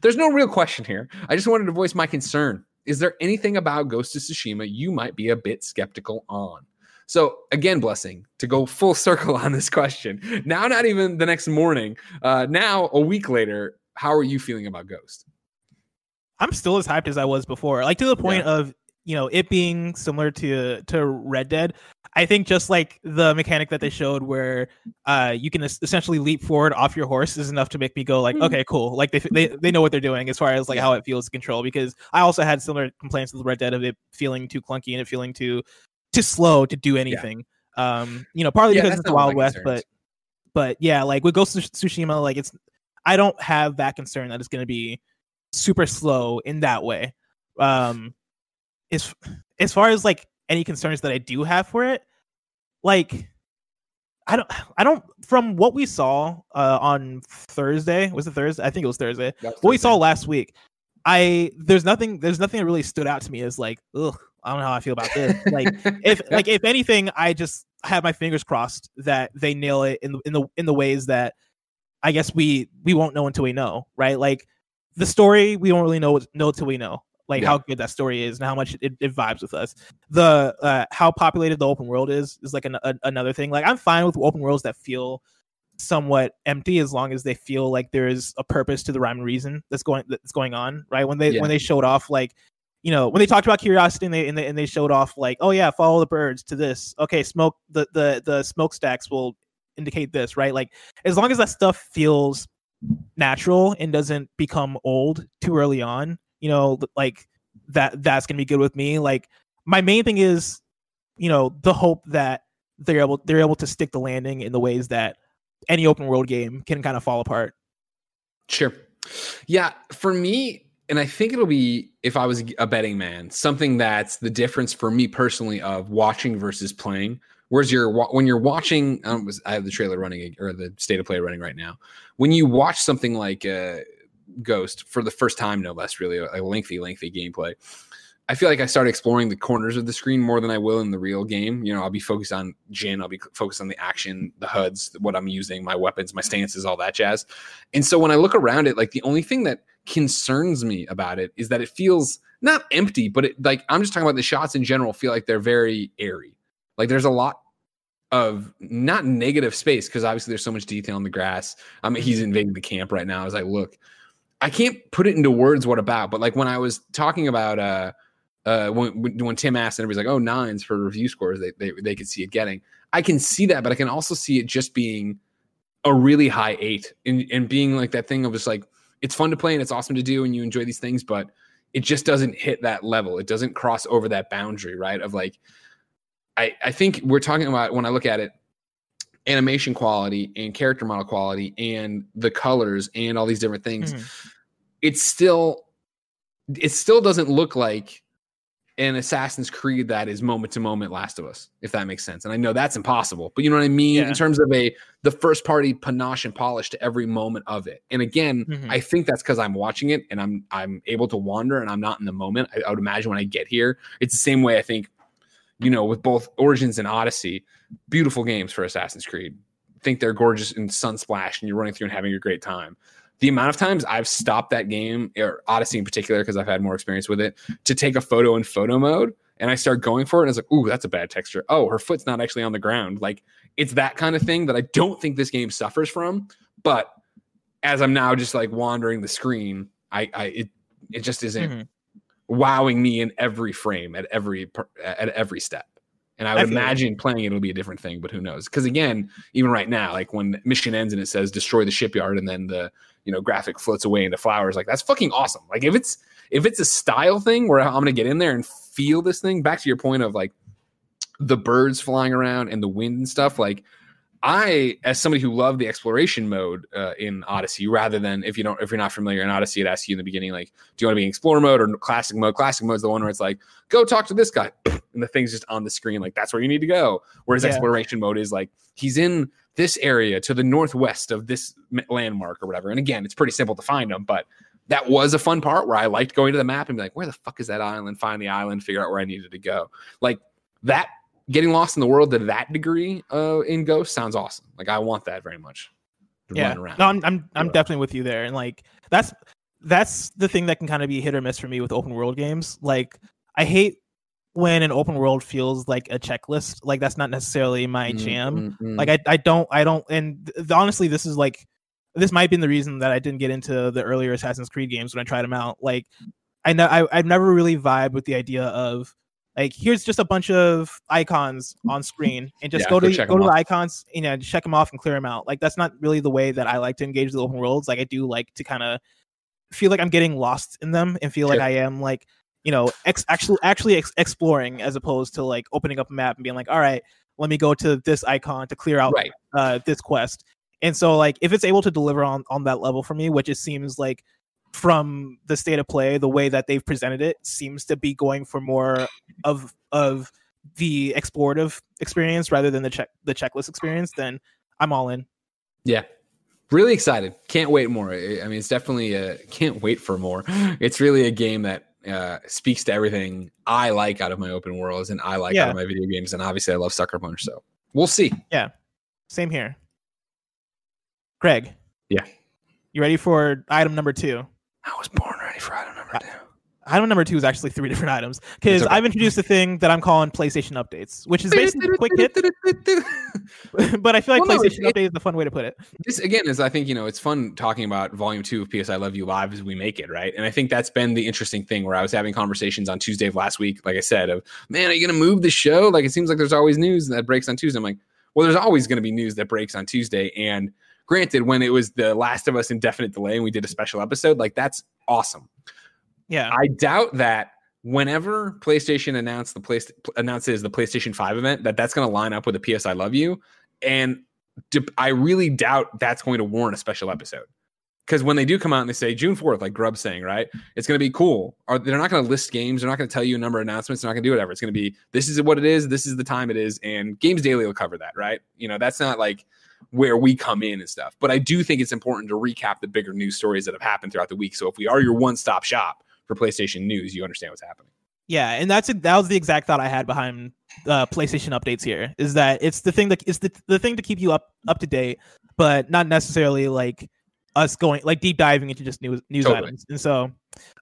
[SPEAKER 2] there's no real question here. I just wanted to voice my concern. Is there anything about Ghost of Tsushima you might be a bit skeptical on? So again, blessing to go full circle on this question. Now, not even the next morning. Uh, now, a week later, how are you feeling about Ghost?
[SPEAKER 1] I'm still as hyped as I was before. Like to the point of you know it being similar to to Red Dead. I think just like the mechanic that they showed, where uh you can es- essentially leap forward off your horse, is enough to make me go like,
[SPEAKER 3] Mhm.
[SPEAKER 1] okay, cool. Like they they they know what they're doing as far as like how it feels to control. Because I also had similar complaints with Red Dead of it feeling too clunky and it feeling too too slow to do anything. Um, you know, partly
[SPEAKER 2] Yeah,
[SPEAKER 1] because it's the
[SPEAKER 2] not one of
[SPEAKER 1] Wild West,
[SPEAKER 2] concerns.
[SPEAKER 1] but but yeah, like with Ghost of Tsushima, like it's I don't have that concern that it's going to be super slow in that way. Um, as as far as like any concerns that I do have for it, like I don't I don't from what we saw uh on Thursday was it Thursday I think it was Thursday what we saw last week I there's nothing there's nothing that really stood out to me as like ugh I don't know how I feel about this. Like if like if anything, I just have my fingers crossed that they nail it in the in the in the ways that I guess we we won't know until we know, right? Like the story we don't really know know till we know like
[SPEAKER 2] Yeah.
[SPEAKER 1] how good that story is and how much it, it vibes with us. The uh, how populated the open world is is like an, a, another thing. Like I'm fine with open worlds that feel somewhat empty as long as they feel like there is a purpose to the rhyme and reason that's going that's going on. Right when they
[SPEAKER 2] Yeah.
[SPEAKER 1] when they showed off like you know when they talked about curiosity and they, and they and they showed off like oh yeah follow the birds to this okay smoke the the the smokestacks will indicate this right like as long as that stuff feels natural and doesn't become old too early on you know like that that's gonna be good with me like my main thing is you know the hope that they're able they're able to stick the landing in the ways that any open world game can kind of fall apart
[SPEAKER 2] Sure. Yeah, for me, and I think it'll be if I was a betting man, something that's the difference for me personally of watching versus playing. Whereas you're when you're watching, was- I have the trailer running or the state of play running right now. When you watch something like uh, Ghost for the first time, no less, really a lengthy, lengthy gameplay. I feel like I start exploring the corners of the screen more than I will in the real game. You know, I'll be focused on Jin, I'll be focused on the action, the HUDs, what I'm using, my weapons, my stances, all that jazz. And so when I look around it, like the only thing that concerns me about it is that it feels not empty, but it like I'm just talking about the shots in general feel like they're very airy. Like there's a lot of not negative space because obviously there's so much detail in the grass. I mean, he's invading the camp right now. As I look, I can't put it into words what about, but like when I was talking about uh uh when when when Tim asked and everybody's like, oh nines for review scores, they they they could see it getting. I can see that, but I can also see it just being a really high eight and, and being like that thing of just like it's fun to play and it's awesome to do and you enjoy these things, but it just doesn't hit that level. It doesn't cross over that boundary, right? Of like, I, I think we're talking about when I look at it, animation quality and character model quality and the colors and all these different things.
[SPEAKER 1] Mhm.
[SPEAKER 2] It's still, it still doesn't look like an Assassin's Creed that is moment to moment Last of Us, if that makes sense. And I know that's impossible, but you know what I mean
[SPEAKER 1] Yeah.
[SPEAKER 2] in terms of a the first party panache and polish to every moment of it. And again,
[SPEAKER 1] Mhm.
[SPEAKER 2] I think that's because I'm watching it and I'm I'm able to wander and I'm not in the moment. I, I would imagine when I get here, it's the same way I think, you know, with both Origins and Odyssey, beautiful games for Assassin's Creed. think they're gorgeous in Sunsplash and you're running through and having a great time. The amount of times I've stopped that game, or Odyssey in particular, because I've had more experience with it, to take a photo in photo mode and I start going for it, and it's like, ooh, that's a bad texture. Oh, her foot's not actually on the ground. Like it's that kind of thing that I don't think this game suffers from. But as I'm now just like wandering the screen, I, I it it just isn't
[SPEAKER 1] Mhm.
[SPEAKER 2] Wowing me in every frame at every at every step. And I
[SPEAKER 1] I
[SPEAKER 2] would
[SPEAKER 1] you.
[SPEAKER 2] imagine playing it will be a different thing, but who knows? Because again, even right now, like when mission ends and it says destroy the shipyard, and then the you know graphic floats away into flowers, like that's fucking awesome. Like if it's if it's a style thing where I'm gonna get in there and feel this thing, back to your point of like the birds flying around and the wind and stuff, like I, as somebody who loved the exploration mode uh, in Odyssey, rather than if you don't, if you're not familiar in Odyssey, it asks you in the beginning, like, do you want to be in explorer mode or classic mode? Classic mode is the one where it's like, go talk to this guy, and the thing's just on the screen, like that's where you need to go. Whereas
[SPEAKER 1] Yeah.
[SPEAKER 2] exploration mode is like, he's in this area to the northwest of this landmark or whatever. And again, it's pretty simple to find them, but that was a fun part where I liked going to the map and be like, where the fuck is that island? Find the island, figure out where I needed to go. Like that getting lost in the world to that degree uh, in Ghost sounds awesome. Like I want that very much.
[SPEAKER 1] Yeah
[SPEAKER 2] around.
[SPEAKER 1] no i'm i'm, I'm definitely with you there and like that's that's the thing that can kind of be hit or miss for me with open world games like i hate when an open world feels like a checklist like that's not necessarily my
[SPEAKER 2] Mm,
[SPEAKER 1] jam
[SPEAKER 2] mm, mm.
[SPEAKER 1] like I, I don't i don't and th- honestly this is like this might be the reason that i didn't get into the earlier assassin's creed games when i tried them out like i know I, i've never really vibed with the idea of like here's just a bunch of icons on screen and just
[SPEAKER 2] Yeah,
[SPEAKER 1] go
[SPEAKER 2] go
[SPEAKER 1] to go
[SPEAKER 2] 'em
[SPEAKER 1] to the icons you know check them off and clear them out like that's not really the way that i like to engage the open worlds like i do like to kind of feel like i'm getting lost in them and feel like i am like you know ex- actually actually ex- exploring as opposed to like opening up a map and being like all right let me go to this icon to clear out
[SPEAKER 2] right.
[SPEAKER 1] uh, this quest. And so like if it's able to deliver on on that level for me, which it seems like from the state of play, the way that they've presented it seems to be going for more of of the explorative experience rather than the check the checklist experience, then I'm all in.
[SPEAKER 2] Yeah. really excited. Can't wait more. I mean, it's definitely a can't wait for more. It's really a game that uh, speaks to everything I like out of my open worlds and I like out of my video games. And obviously, I love Sucker Punch. So we'll see.
[SPEAKER 1] Yeah, same here. Greg.
[SPEAKER 2] Yeah.
[SPEAKER 1] You ready for item number two?
[SPEAKER 2] I was born ready for item number two.
[SPEAKER 1] Item number two is actually three different items because
[SPEAKER 2] okay.
[SPEAKER 1] I've introduced a thing that I'm calling PlayStation updates, which is basically a quick hit. but I feel like
[SPEAKER 2] Well, no,
[SPEAKER 1] PlayStation
[SPEAKER 2] it-
[SPEAKER 1] update is the fun way to put it.
[SPEAKER 2] this again is I think you know it's fun talking about volume two of PS I Love You live as we make it right, and I think that's been the interesting thing where I was having conversations on Tuesday of last week, like I said, of man, are you gonna move the show? Like it seems like there's always news that breaks on Tuesday. I'm like, well, there's always gonna be news that breaks on Tuesday, and granted, when it was the Last of Us indefinite delay and we did a special episode, like that's awesome.
[SPEAKER 1] Yeah.
[SPEAKER 2] I doubt that whenever PlayStation announced the place announces the PlayStation 5 event that that's going to line up with the PS I Love You and I really doubt that's going to warrant a special episode. Cuz when they do come out and they say June 4th like Grub's saying, right? It's going to be cool. Or they're not going to list games, they're not going to tell you a number of announcements, they're not going to do whatever. It's going to be this is what it is, this is the time it is and Games Daily will cover that, right? You know, that's not like where we come in and stuff. But I do think it's important to recap the bigger news stories that have happened throughout the week. So if we are your one-stop shop for PlayStation news, you understand what's happening.
[SPEAKER 1] Yeah, and that's that was the exact thought I had behind uh, PlayStation updates. Here is that it's the thing that it's the the thing to keep you up up to date, but not necessarily like us going like deep diving into just news news
[SPEAKER 2] Totally.
[SPEAKER 1] items. And so,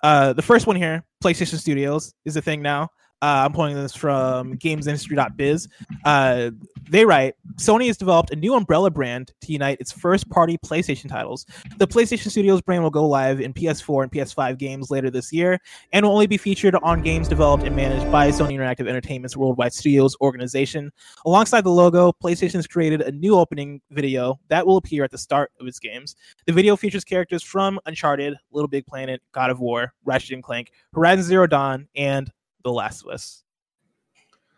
[SPEAKER 1] uh, the first one here, PlayStation Studios, is a thing now. Uh, I'm pulling this from GamesIndustry.biz. Uh, they write Sony has developed a new umbrella brand to unite its first party PlayStation titles. The PlayStation Studios brand will go live in PS4 and PS5 games later this year and will only be featured on games developed and managed by Sony Interactive Entertainment's Worldwide Studios organization. Alongside the logo, PlayStation has created a new opening video that will appear at the start of its games. The video features characters from Uncharted, Little Big Planet, God of War, Ratchet and Clank, Horizon Zero Dawn, and The Last of Us.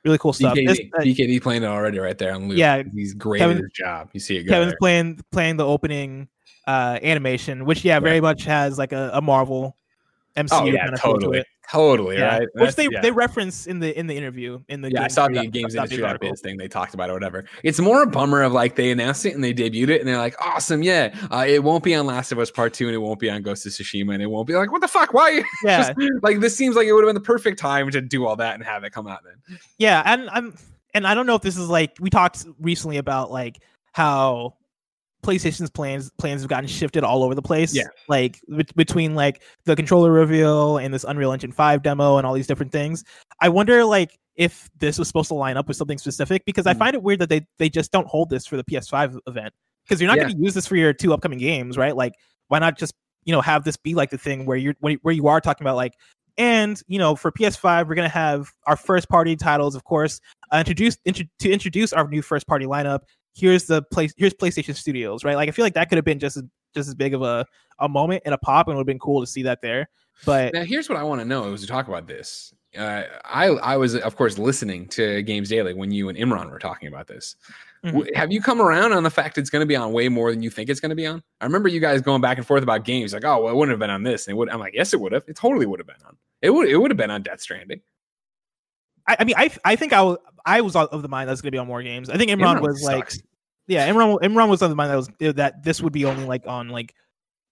[SPEAKER 1] Really cool stuff. This- uh,
[SPEAKER 2] DKD playing it already right there on loop.
[SPEAKER 1] Yeah,
[SPEAKER 2] he's great
[SPEAKER 1] Kevin-
[SPEAKER 2] at his job. You see it go
[SPEAKER 1] Kevin's
[SPEAKER 2] there.
[SPEAKER 1] playing playing the opening uh, animation, which yeah, very much has like a, a Marvel MCU
[SPEAKER 2] Oh yeah,
[SPEAKER 1] kind of
[SPEAKER 2] totally, totally
[SPEAKER 1] Yeah.
[SPEAKER 2] right.
[SPEAKER 1] Which
[SPEAKER 2] That's-
[SPEAKER 1] they,
[SPEAKER 2] yeah.
[SPEAKER 1] they reference in the in the interview in the
[SPEAKER 2] yeah, I saw the games industry
[SPEAKER 1] biz
[SPEAKER 2] thing they talked about or whatever. It's more a bummer of like they announced it and they debuted it and they're like, awesome, yeah. Uh, it won't be on Last of Us Part Two and it won't be on Ghost of Tsushima and it won't be like, what the fuck? Why?
[SPEAKER 1] Yeah,
[SPEAKER 2] Just, like this seems like it would have been the perfect time to do all that and have it come out then.
[SPEAKER 1] yeah, and I'm and I don't know if this is like we talked recently about like how PlayStation's plans plans have gotten shifted all over the place.
[SPEAKER 2] Yeah.
[SPEAKER 1] like bet- between like the controller reveal and this Unreal Engine Five demo and all these different things. I wonder like if this was supposed to line up with something specific because I
[SPEAKER 2] Mm.
[SPEAKER 1] find it weird that they they just don't hold this for the PS5 event because you're not
[SPEAKER 2] Yeah.
[SPEAKER 1] going to use this for your two upcoming games, right? Like why not just you know have this be like the thing where you're where you are talking about like and you know for ps5 we're going to have our first party titles of course uh, introduced intro- to introduce our new first party lineup here's the place here's playstation studios right like i feel like that could have been just as just as big of a, a moment and a pop and it would have been cool to see that there but
[SPEAKER 2] Now, here's what I want to know as to talk about this. Uh, I I was of course listening to Games Daily when you and Imran were talking about this.
[SPEAKER 1] Mhm.
[SPEAKER 2] Have you come around on the fact it's going to be on way more than you think it's going to be on? I remember you guys going back and forth about games, like, oh, well, it wouldn't have been on this, and it would. I'm like, yes, it would have. It totally would have been on. It would. It would have been on Death Stranding.
[SPEAKER 1] I, I mean i i think i was i was of the mind that's going to be on more games. I think imran,
[SPEAKER 2] Imran
[SPEAKER 1] was like yeah imran, imran was of the mind that was that this would be only like on like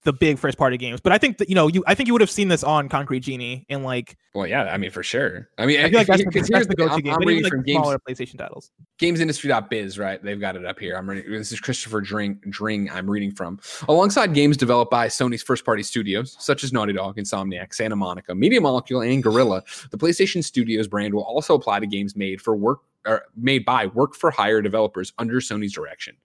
[SPEAKER 1] the big first party games but i think that you know you i think you would have seen this on concrete genie and like
[SPEAKER 2] Well, yeah, I mean for sure. I mean,
[SPEAKER 1] i feel like that's, the, that's the go-to
[SPEAKER 2] I'm,
[SPEAKER 1] game
[SPEAKER 2] I'm reading
[SPEAKER 1] like
[SPEAKER 2] from games
[SPEAKER 1] smaller playstation titles
[SPEAKER 2] gamesindustry.biz, right? They've got it up here. I'm reading this is Christopher Dring Dring I'm reading from. Alongside games developed by Sony's first party studios, such as Naughty Dog, Insomniac, Santa Monica, Media Molecule, and Guerrilla, the PlayStation Studios brand will also apply to games made for work or made by work for hire developers under Sony's direction.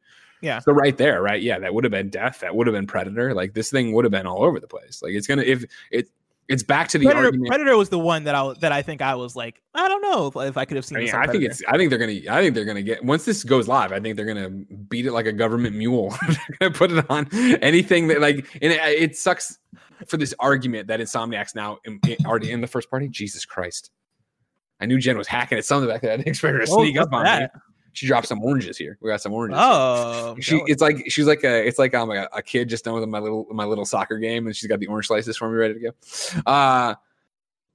[SPEAKER 1] Yeah.
[SPEAKER 2] So right there, right? Yeah, that would have been Death. That would have been Predator. Like this thing would have been all over the place. Like it's gonna if it it's back to the
[SPEAKER 1] Predator,
[SPEAKER 2] argument.
[SPEAKER 1] Predator was the one that I that I think I was like I don't know if, if I could have seen.
[SPEAKER 2] I mean, I think it's. I think they're gonna. I think they're gonna get once this goes live. I think they're gonna beat it like a government mule. they're gonna put it on anything that like. And it, it sucks for this argument that Insomniac's now in, in- already in the first party. Jesus Christ! I knew Jen was hacking at something back there. I didn't expect her to
[SPEAKER 1] Oh,
[SPEAKER 2] sneak up on
[SPEAKER 1] that?
[SPEAKER 2] me. She dropped some oranges here. We got some oranges.
[SPEAKER 1] Oh,
[SPEAKER 2] She,
[SPEAKER 1] jealous.
[SPEAKER 2] it's like she's like a it's like I'm a, a kid just done with my little my little soccer game and she's got the orange slices for me ready to go. Uh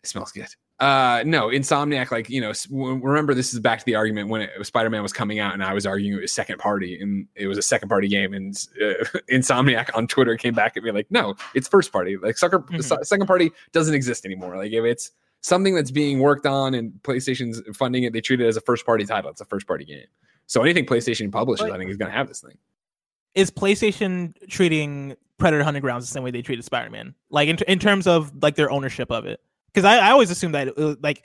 [SPEAKER 2] it smells good. Uh, no, Insomniac, like you know, remember this is back to the argument when Spider Man was coming out, and I was arguing it was second party, and it was a second party game, and uh, Insomniac on Twitter came back at me like, no, it's first party. Like sucker,
[SPEAKER 1] Mhm.
[SPEAKER 2] second party doesn't exist anymore. Like if it's something that's being worked on and PlayStation's funding it, they treat it as a first party title. It's a first party game. So anything PlayStation publishes, I think, is going to have this thing.
[SPEAKER 1] is PlayStation treating Predator Hunting Grounds the same way they treated Spider Man? Like in in terms of like their ownership of it? Because I, I always assumed that it, was, like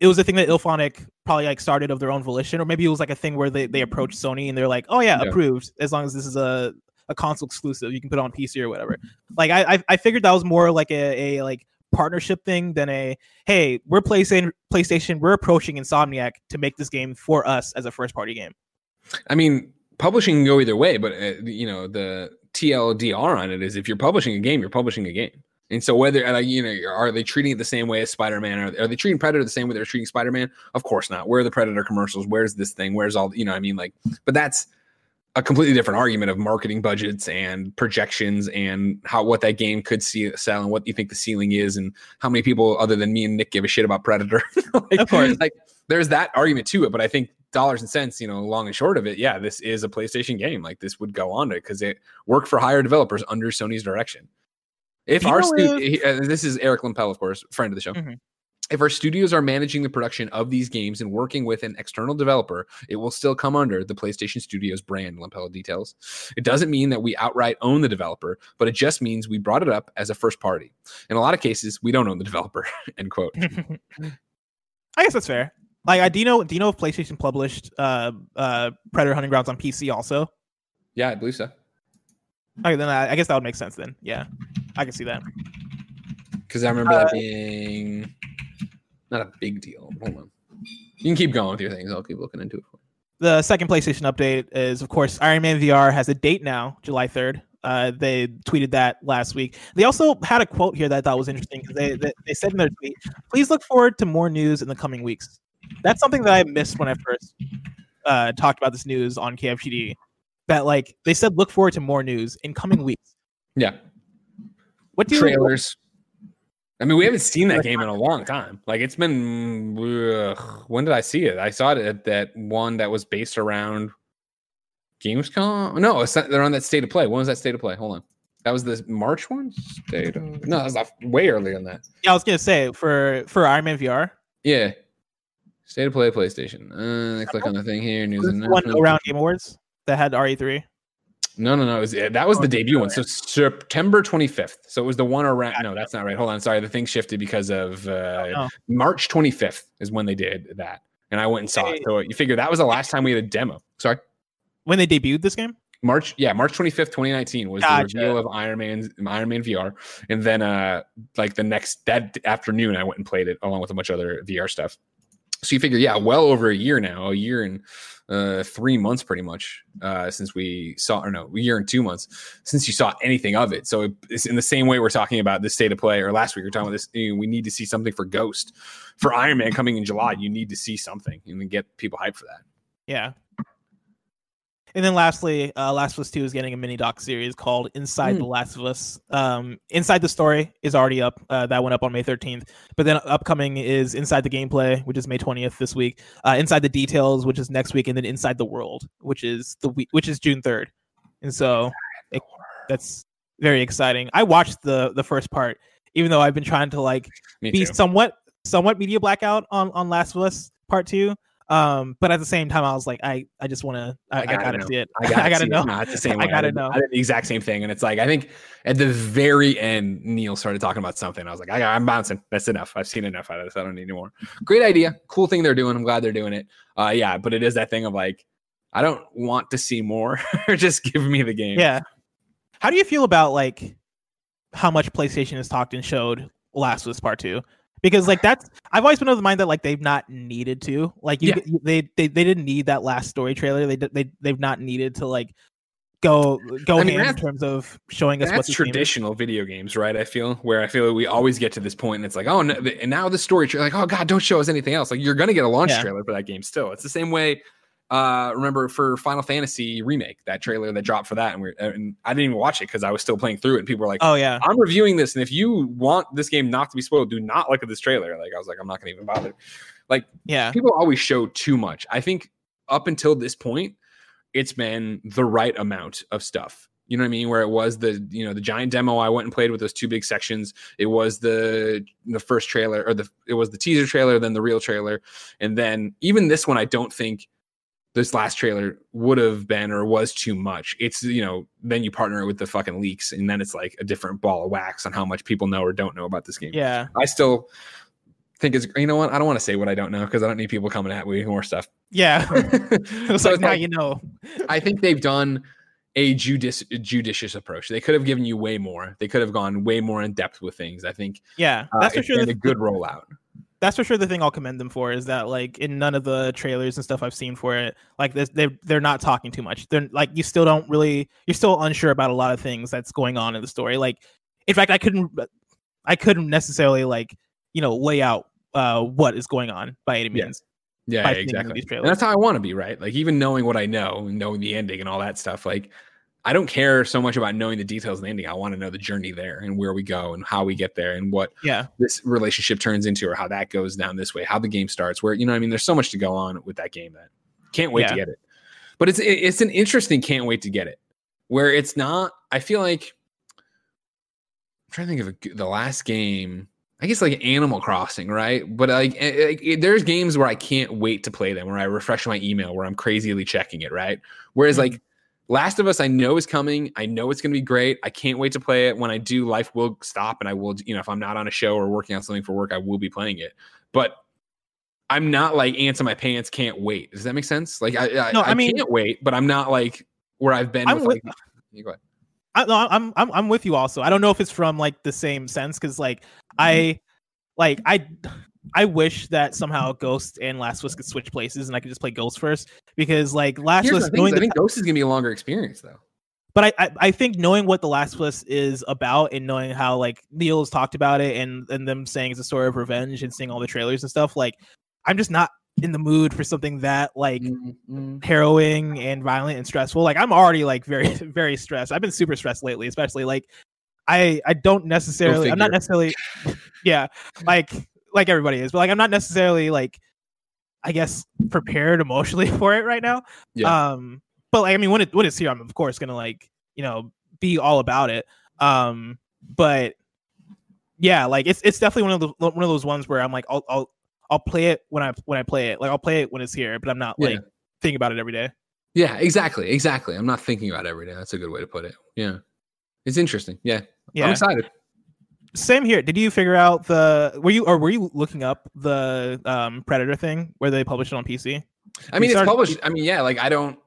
[SPEAKER 1] it was a thing that IllFonic probably like started of their own volition, or maybe it was like a thing where they, they approached Sony and they're like, oh yeah,
[SPEAKER 2] Yeah.
[SPEAKER 1] approved. As long as this is a a console exclusive, you can put it on PC or whatever. Like I I, I figured that was more like a, a like partnership thing than a hey we're PlayStation PlayStation we're approaching Insomniac to make this game for us as a first party game.
[SPEAKER 2] I mean, publishing can go either way, but uh, you know the TLDR on it is if you're publishing a game, you're publishing a game. And so whether uh, you know are they treating it the same way as Spider-Man? Are, are they treating Predator the same way they're treating Spider-Man? Of course not. Where are the Predator commercials? Where's this thing? Where's all you know? I mean, like, but that's a completely different argument of marketing budgets and projections and how what that game could see sell and what you think the ceiling is and how many people other than me and Nick give a shit about Predator. Like,
[SPEAKER 1] Of course.
[SPEAKER 2] like there's that argument to it, but I think dollars and cents, you know, long and short of it, yeah, this is a PlayStation game. Like this would go on to because it worked for higher developers under Sony's direction. If
[SPEAKER 1] you
[SPEAKER 2] our
[SPEAKER 1] if-
[SPEAKER 2] uh, this is Eric Lempel, of course, friend of the show.
[SPEAKER 1] Mhm.
[SPEAKER 2] If our studios are managing the production of these games and working with an external developer, it will still come under the PlayStation Studios brand, Lempel details. It doesn't mean that we outright own the developer, but it just means we brought it up as a first party. In a lot of cases, we don't own the developer. End quote.
[SPEAKER 1] I guess that's fair. Like, I do you know do you know if PlayStation published uh uh Predator Hunting Grounds on PC also?
[SPEAKER 2] Yeah, I believe so.
[SPEAKER 1] Okay, then I, I guess that would make sense. Then, yeah, I can see that.
[SPEAKER 2] Because I remember
[SPEAKER 1] Uh,
[SPEAKER 2] that being not a big deal. Hold on. You can keep going with your things. I'll keep looking into it.
[SPEAKER 1] The second PlayStation update is, of course, Iron Man VR has a date now, July third. Uh, they tweeted that last week. They also had a quote here that I thought was interesting because they, they they said in their tweet, "Please look forward to more news in the coming weeks." That's something that I missed when I first uh, talked about this news on KFGD. That like they said, look forward to more news in coming weeks.
[SPEAKER 2] Yeah.
[SPEAKER 1] What do you
[SPEAKER 2] Trailers. I mean, we haven't seen that game in a long time. Like it's been. ugh, when did I see it? I saw it at that one that was based around Gamescom. No, it's not, they're on that state of play. When was that state of play? Hold on. That was the March one. State of, no, that was way earlier than that.
[SPEAKER 1] Yeah, I was gonna say for for Iron Man VR,
[SPEAKER 2] Yeah. State of play PlayStation. Uh, I click on the thing here. News and
[SPEAKER 1] one around Game Awards that had RE3.
[SPEAKER 2] No, no, no. It was, that was
[SPEAKER 1] Oh,
[SPEAKER 2] the debut one. So September 25th. So it was the one around. No, that's not right. Hold on. Sorry. The thing shifted because of uh,
[SPEAKER 1] no.
[SPEAKER 2] March 25th is when they did that. And I went and saw it. So you figure that was the last time we had a demo. Sorry.
[SPEAKER 1] When they debuted this game,
[SPEAKER 2] March, yeah, March 25th, 2019 was
[SPEAKER 1] Gotcha.
[SPEAKER 2] the reveal of Iron Man, Iron Man VR. And then uh like the next that afternoon I went and played it along with a bunch of other VR stuff. So you figure, yeah, well over a year now, a year and uh three months pretty much, uh, since we saw or no, a year and two months since you saw anything of it. So it's in the same way we're talking about this state of play, or last week we are talking about this. you know, we need to see something for Ghost. For Iron Man coming in July, you need to see something and get people hyped for that.
[SPEAKER 1] Yeah. And then lastly, uh, Last of Us 2 is getting a mini doc series called Inside
[SPEAKER 2] Hmm.
[SPEAKER 1] the Last of Us. Um, Inside the Story is already up. Uh, that went up on May 13th. But then upcoming is Inside the Gameplay, which is May 20th this week. Uh, Inside the Details, which is next week, and then Inside the World, which is the week, which is June 3rd. And so it, that's very exciting. I watched the the first part, even though I've been trying to like
[SPEAKER 2] Me
[SPEAKER 1] be
[SPEAKER 2] too.
[SPEAKER 1] somewhat somewhat media blackout on on Last of Us Part Two. Um, but at the same time, I was like, I I just want to, I, I,
[SPEAKER 2] gotta
[SPEAKER 1] gotta
[SPEAKER 2] know.
[SPEAKER 1] see it.
[SPEAKER 2] I
[SPEAKER 1] I
[SPEAKER 2] gotta,
[SPEAKER 1] gotta,
[SPEAKER 2] see it.
[SPEAKER 1] know.
[SPEAKER 2] No, it's the same
[SPEAKER 1] I gotta
[SPEAKER 2] did-
[SPEAKER 1] know.
[SPEAKER 2] I did the exact same thing, and it's like I think at the very end, Neil started talking about something. I was like, I, I'm bouncing. That's enough. I've seen enough out of this. I don't need any more. Great idea. Cool thing they're doing. I'm glad they're doing it. Uh, yeah, but it is that thing of like, I don't want to see more. Or just give me the game.
[SPEAKER 1] Yeah. How do you feel about like how much PlayStation has talked and showed Last of Us Part Two? Because like that's I've always been of the mind that like they've not needed to like you,
[SPEAKER 2] Yeah.
[SPEAKER 1] they, they they didn't need that last story trailer they they they've not needed to like go go
[SPEAKER 2] I mean,
[SPEAKER 1] in terms of showing us what
[SPEAKER 2] That's
[SPEAKER 1] game
[SPEAKER 2] traditional video games, right? I feel where I feel we always get to this point, and it's like, oh, no, and now the story, like, oh god, don't show us anything else. Like you're gonna get a launch
[SPEAKER 1] Yeah.
[SPEAKER 2] trailer for that game still. It's the same way uh, remember for Final Fantasy remake that trailer that dropped for that, and we and I didn't even watch it because I was still playing through it, and people were like,
[SPEAKER 1] Oh yeah.
[SPEAKER 2] I'm reviewing this, and if you want this game not to be spoiled, do not look at this trailer. Like I was like, I'm not gonna even bother. Like
[SPEAKER 1] Yeah.
[SPEAKER 2] people always show too much. I think up until this point, it's been the right amount of stuff. You know what I mean? Where it was the you know the giant demo I went and played with those two big sections. It was the the first trailer or the it was the teaser trailer, then the real trailer, and then even this one I don't think this last trailer would have been or was too much. It's you know then you partner it with the fucking leaks, and then it's like a different ball of wax on how much people know or don't know about this game.
[SPEAKER 1] Yeah.
[SPEAKER 2] I still think it's you know what I don't want to say what I don't know because I don't need people coming at me with more stuff.
[SPEAKER 1] Yeah. it's
[SPEAKER 2] So
[SPEAKER 1] like
[SPEAKER 2] it's
[SPEAKER 1] now
[SPEAKER 2] like-
[SPEAKER 1] you know.
[SPEAKER 2] I think they've done a judici- judicious approach. They could have given you way more. They could have gone way more in depth with things. I think
[SPEAKER 1] Yeah.
[SPEAKER 2] uh,
[SPEAKER 1] That's for
[SPEAKER 2] it's
[SPEAKER 1] sure.
[SPEAKER 2] a good rollout.
[SPEAKER 1] That's for sure the thing I'll commend them for is that like in none of the trailers and stuff I've seen for it, like this, they they're not talking too much. They're like you still don't really you're still unsure about a lot of things that's going on in the story. Like in fact, I couldn't I couldn't necessarily like you know lay out uh what is going on by any means.
[SPEAKER 2] Yeah, yeah, exactly. That's how I want to be, right? Like even knowing what I know knowing the ending and all that stuff. Like I don't care so much about knowing the details of the ending. I want to know the journey there and where we go and how we get there and what
[SPEAKER 1] Yeah.
[SPEAKER 2] this relationship turns into or how that goes down this way, how the game starts, where you know, I mean, there's so much to go on with that game that can't wait to get it. But it's it's an interesting can't wait to get it, where it's not. I feel like I'm trying to think of a the last game. I guess like Animal Crossing, right? But like, eh, eh, eh, there's games where I can't wait to play them, where I refresh my email, where I'm crazily checking it, right? Whereas
[SPEAKER 1] Mhm.
[SPEAKER 2] like Last of Us, I know is coming. I know it's going to be great. I can't wait to play it. When I do, life will stop, and I will, you know, if I'm not on a show or working on something for work, I will be playing it. But I'm not like ants in my pants. Can't wait. Does that make sense? Like I, I,
[SPEAKER 1] No, I
[SPEAKER 2] I
[SPEAKER 1] mean-
[SPEAKER 2] can't wait, but I'm not like where I've been.
[SPEAKER 1] I'm
[SPEAKER 2] with,
[SPEAKER 1] with-
[SPEAKER 2] like, you go ahead.
[SPEAKER 1] I, no, I'm I'm I'm with you also. I don't know if it's from like the same sense because like mm-hmm. I like I I wish that somehow Ghost and Last of Us could switch places and I could just play Ghost first because like Last
[SPEAKER 2] Here's
[SPEAKER 1] of Us
[SPEAKER 2] I think Ghost is going to be a longer experience though.
[SPEAKER 1] but I, I I think knowing what the Last of Us is about and knowing how like Neil's talked about it and and them saying it's a story of revenge and seeing all the trailers and stuff like I'm just not in the mood for something that like
[SPEAKER 2] Mm-hmm.
[SPEAKER 1] harrowing and violent and stressful. Like I'm already like very very stressed. I've been super stressed lately, especially like I I don't necessarily I'm not necessarily yeah, like like everybody is, but like I'm not necessarily like I guess prepared emotionally for it right now.
[SPEAKER 2] Yeah.
[SPEAKER 1] Um but like I mean when it when it's here I'm of course going to like, you know, be all about it. Um but yeah, like it's it's definitely one of the one of those ones where I'm like I'll I'll I'll play it when I when I play it. Like I'll play it when it's here, but I'm not
[SPEAKER 2] Yeah.
[SPEAKER 1] like thinking about it every day.
[SPEAKER 2] Yeah, exactly, exactly. I'm not thinking about it every day. That's a good way to put it. Yeah, it's interesting. Yeah,
[SPEAKER 1] yeah.
[SPEAKER 2] I'm excited.
[SPEAKER 1] Same here. Did you figure out the were you or were you looking up the um Predator thing where they published it on PC?
[SPEAKER 2] I
[SPEAKER 1] We
[SPEAKER 2] mean, it's
[SPEAKER 1] started-
[SPEAKER 2] published. I mean, yeah, like I don't.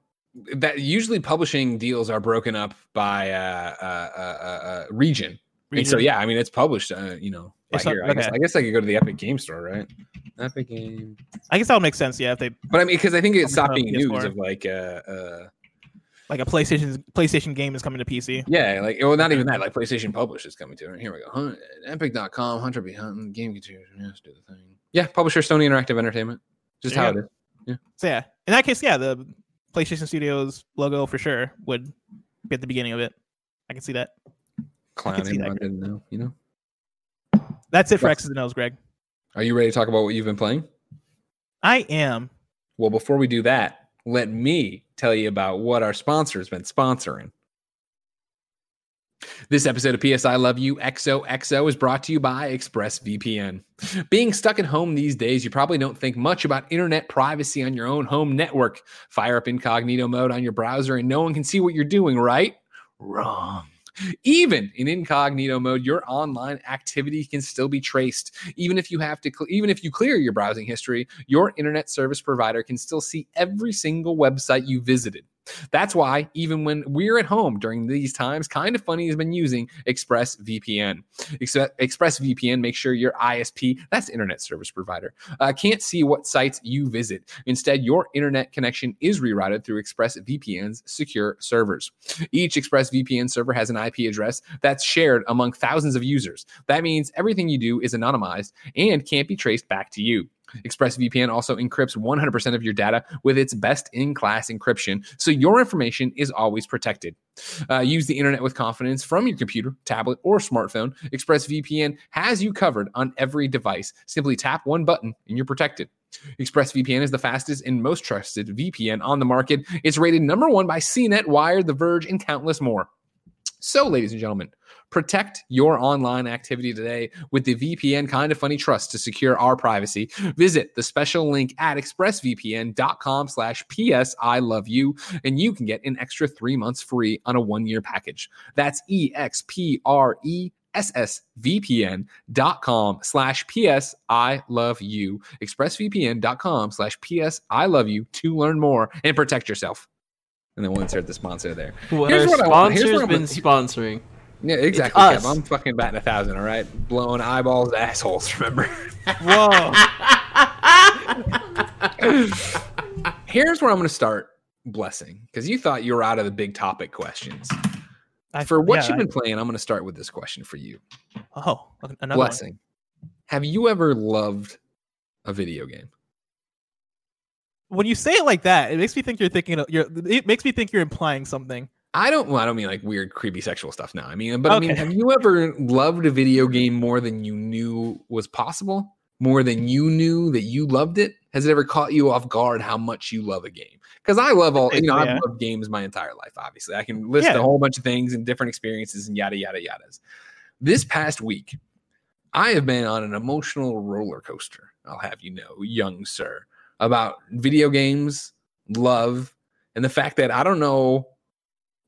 [SPEAKER 2] That usually publishing deals are broken up by uh, uh, uh, uh, uh, region. And so yeah, I mean, it's published. Uh, you know, right
[SPEAKER 1] It's not-
[SPEAKER 2] here. I, guess,
[SPEAKER 1] okay.
[SPEAKER 2] I guess I could go to the Epic Game Store, right? Epic Game.
[SPEAKER 1] I guess that would make sense, yeah, if they
[SPEAKER 2] But I mean, because I think it
[SPEAKER 1] Published
[SPEAKER 2] stopped being news of like, uh, uh,
[SPEAKER 1] like a PlayStation PlayStation game is coming to PC.
[SPEAKER 2] yeah, like well, not even that. Like PlayStation Publish is coming to it. Here we go. Hun- Epic.com, Hunter be Hunting, Game Continues. Yes, do the thing. Yeah, publisher Sony Interactive Entertainment. Just
[SPEAKER 1] There
[SPEAKER 2] how it is.
[SPEAKER 1] So yeah, in that case, yeah, the PlayStation Studios logo for sure would be at the beginning of it. I can see that. see
[SPEAKER 2] Clowning.
[SPEAKER 1] that,
[SPEAKER 2] I didn't know. You know.
[SPEAKER 1] That's it for
[SPEAKER 2] Yes.
[SPEAKER 1] X's and O's, Greg.
[SPEAKER 2] Are you ready to talk about what you've been playing?
[SPEAKER 1] I am.
[SPEAKER 2] Well, before we do that, let me tell you about what our sponsor has been sponsoring. This episode of PS I Love You XOXO is brought to you by ExpressVPN. Being stuck at home these days, you probably don't think much about internet privacy on your own home network. Fire up incognito mode on your browser and no one can see what you're doing, right? Wrong. Even in incognito mode, your online activity can still be traced. Even if you have to, even if you clear your browsing history, your internet service provider can still see every single website you visited. That's why, even when we're at home during these times, Kind of Funny has been using ExpressVPN. ExpressVPN makes sure your ISP, that's internet service provider, uh, can't see what sites you visit. Instead, your internet connection is rerouted through ExpressVPN's secure servers. Each ExpressVPN server has an IP address that's shared among thousands of users. That means everything you do is anonymized and can't be traced back to you. ExpressVPN also encrypts 100% of your data with its best in class encryption, so your information is always protected. Uh, use the internet with confidence from your computer, tablet, or smartphone. ExpressVPN has you covered on every device. Simply tap one button and you're protected. ExpressVPN is the fastest and most trusted VPN on the market. It's rated number one by CNET, Wired, The Verge, and countless more. So, ladies and gentlemen, protect your online activity today with the VPN Kind of Funny Trust to secure our privacy. Visit the special link at expressvpn.com slash PS I love you, and you can get an extra three months free on a one-year package. That's E E-X-P-R-E ssvpn.com slash ps i love you expressvpn.com slash ps i love you to learn more and protect yourself and then we'll insert the sponsor there
[SPEAKER 3] What
[SPEAKER 2] Here's
[SPEAKER 3] our
[SPEAKER 2] what I want- here's
[SPEAKER 3] sponsor's
[SPEAKER 2] what I'm
[SPEAKER 3] been
[SPEAKER 2] gonna-
[SPEAKER 3] sponsoring.
[SPEAKER 2] yeah exactly
[SPEAKER 3] us.
[SPEAKER 2] Kev. i'm fucking batting a thousand all right blowing eyeballs assholes remember
[SPEAKER 1] Whoa.
[SPEAKER 2] here's where i'm going to start blessing because you thought you were out of the big topic questions
[SPEAKER 1] I-
[SPEAKER 2] for what
[SPEAKER 1] yeah,
[SPEAKER 2] you've
[SPEAKER 1] I-
[SPEAKER 2] been playing i'm going to start with this question for you
[SPEAKER 1] oh, another one.
[SPEAKER 2] blessing have you ever loved a video game
[SPEAKER 1] When you say it like that, it makes me think you're thinking. You're. It makes me think you're implying something.
[SPEAKER 2] I don't. Well, I don't mean like weird, creepy, sexual stuff. Now, I mean, but I mean, have you ever loved a video game more than you knew was possible? More than you knew that you loved it? Has it ever caught you off guard how much you love a game? Because I love all. You know,
[SPEAKER 1] Yeah.
[SPEAKER 2] I've loved games my entire life. Obviously, I can list
[SPEAKER 1] Yeah.
[SPEAKER 2] a whole bunch of things and different experiences and yada yada yadas. This past week, I have been on an emotional roller coaster. I'll have you know, young sir, about video games, love, and the fact that I don't know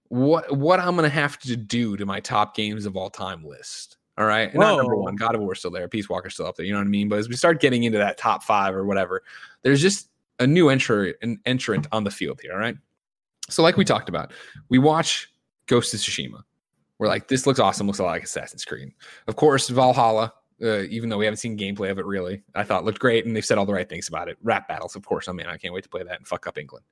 [SPEAKER 2] what what I'm gonna have to do to my top games of all time list. All right. And Not number one. God of War still there. Peace Walker's still up there. You know what I mean? But as we start getting into that top five or whatever, there's just a new entry an entrant on the field here. All right. So, like we talked about, we watch Ghost of Tsushima. We're like, this looks awesome, looks a lot like Assassin's Creed. Of course, Valhalla, uh, even though we haven't seen gameplay of it really, I thought looked great, and they've said all the right things about it. Rap battles, of course. I mean, I can't wait to play that and fuck up England.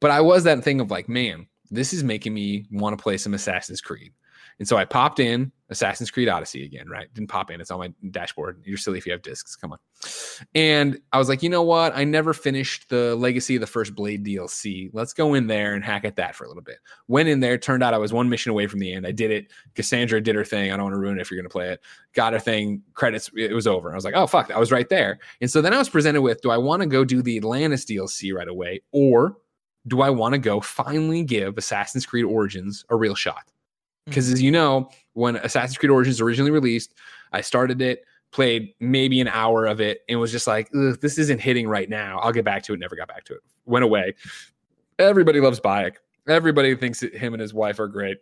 [SPEAKER 2] But I was that thing of like, man, this is making me want to play some Assassin's Creed. And so I popped in Assassin's Creed Odyssey again, right? Didn't pop in, it's on my dashboard. You're silly if you have discs. Come on. And I was like, you know what? I never finished the Legacy of the First Blade DLC. Let's go in there and hack at that for a little bit. Went in there, turned out I was one mission away from the end. I did it. Cassandra did her thing. I don't want to ruin it if you're going to play it. Got her thing, credits, it was over. I was like, oh, fuck, I was right there. And so then I was presented with do I want to go do the Atlantis DLC right away? Or do I want to go finally give Assassin's Creed Origins a real shot? Because as you know, when Assassin's Creed Origins originally released, I started it, played maybe an hour of it, and was just like, "Ugh, this isn't hitting right now. I'll get back to it. Never got back to it. Went away. Everybody loves Bayek. Everybody thinks him and his wife are great.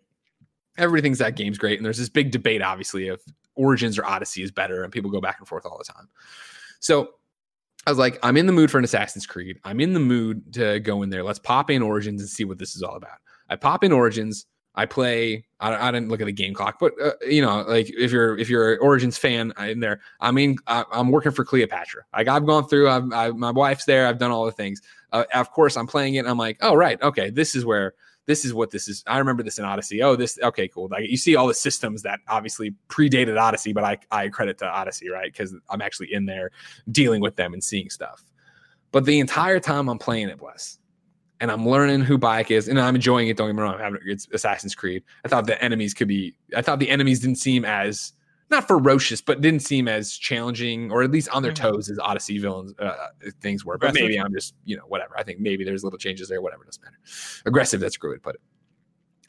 [SPEAKER 2] Everybody thinks that game's great. And there's this big debate, obviously, of Origins or Odyssey is better, and people go back and forth all the time. So I was like, I'm in the mood for an Assassin's Creed. I'm in the mood to go in there. Let's pop in Origins and see what this is all about. I pop in Origins. I play. I, I didn't look at the game clock, but uh, you know, like if you're if you're an Origins fan uh, in there, I mean, I, I'm working for Cleopatra. Like I've gone through. I've, I, my wife's there. I've done all the things. Uh, of course, I'm playing it. And I'm like, oh right, okay, this is where this is what this is. I remember this in Odyssey. Oh, this okay, cool. Like you see all the systems that obviously predated Odyssey, but I I credit to Odyssey, right? Because I'm actually in there dealing with them and seeing stuff. But the entire time I'm playing it, bless, and I'm learning who Bayek is, and I'm enjoying it. Don't get me wrong, it's Assassin's Creed. I thought the enemies could be. I thought the enemies didn't seem as not ferocious, but didn't seem as challenging, or at least on their
[SPEAKER 1] Mhm.
[SPEAKER 2] toes as Odyssey villains uh, things were. But
[SPEAKER 1] Aggressive.
[SPEAKER 2] maybe I'm just you know whatever. I think maybe there's little changes there. Whatever doesn't matter. Aggressive. That's a good way to put it.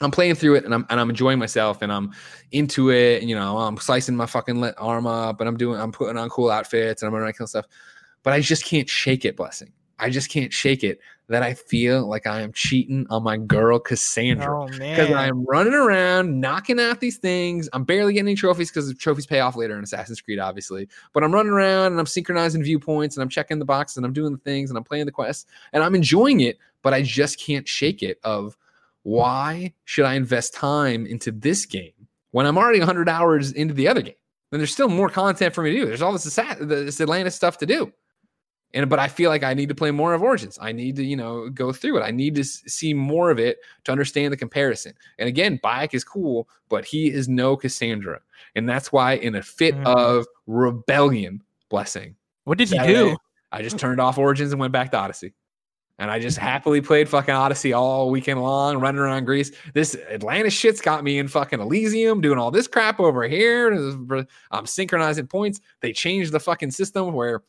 [SPEAKER 2] I'm playing through it and I'm and I'm enjoying myself and I'm into it. And, you know, I'm slicing my fucking arm up and I'm doing I'm putting on cool outfits and I'm running kill stuff. But I just can't shake it, blessing. I just can't shake it that I feel like I am cheating on my girl Cassandra
[SPEAKER 1] Oh
[SPEAKER 2] because
[SPEAKER 1] man.
[SPEAKER 2] I'm running around knocking out these things. I'm barely getting any trophies because the trophies pay off later in Assassin's Creed, obviously. But I'm running around and I'm synchronizing viewpoints and I'm checking the boxes and I'm doing the things and I'm playing the quests and I'm enjoying it. But I just can't shake it. Of why should I invest time into this game when I'm already 100 hours into the other game? Then there's still more content for me to do. There's all this, this Atlantis stuff to do. And but I feel like I need to play more of Origins. I need to, you know, go through it. I need to see more of it to understand the comparison. And again, Bayek is cool, but he is no Cassandra. And that's why in a fit
[SPEAKER 1] Mhm.
[SPEAKER 2] of rebellion, blessing,
[SPEAKER 1] what did he do?
[SPEAKER 2] I just turned off Origins and went back to Odyssey. And I just happily played fucking Odyssey all weekend long, running around Greece. This Atlantis shit's got me in fucking Elysium, doing all this crap over here. I'm synchronizing points. They changed the fucking system where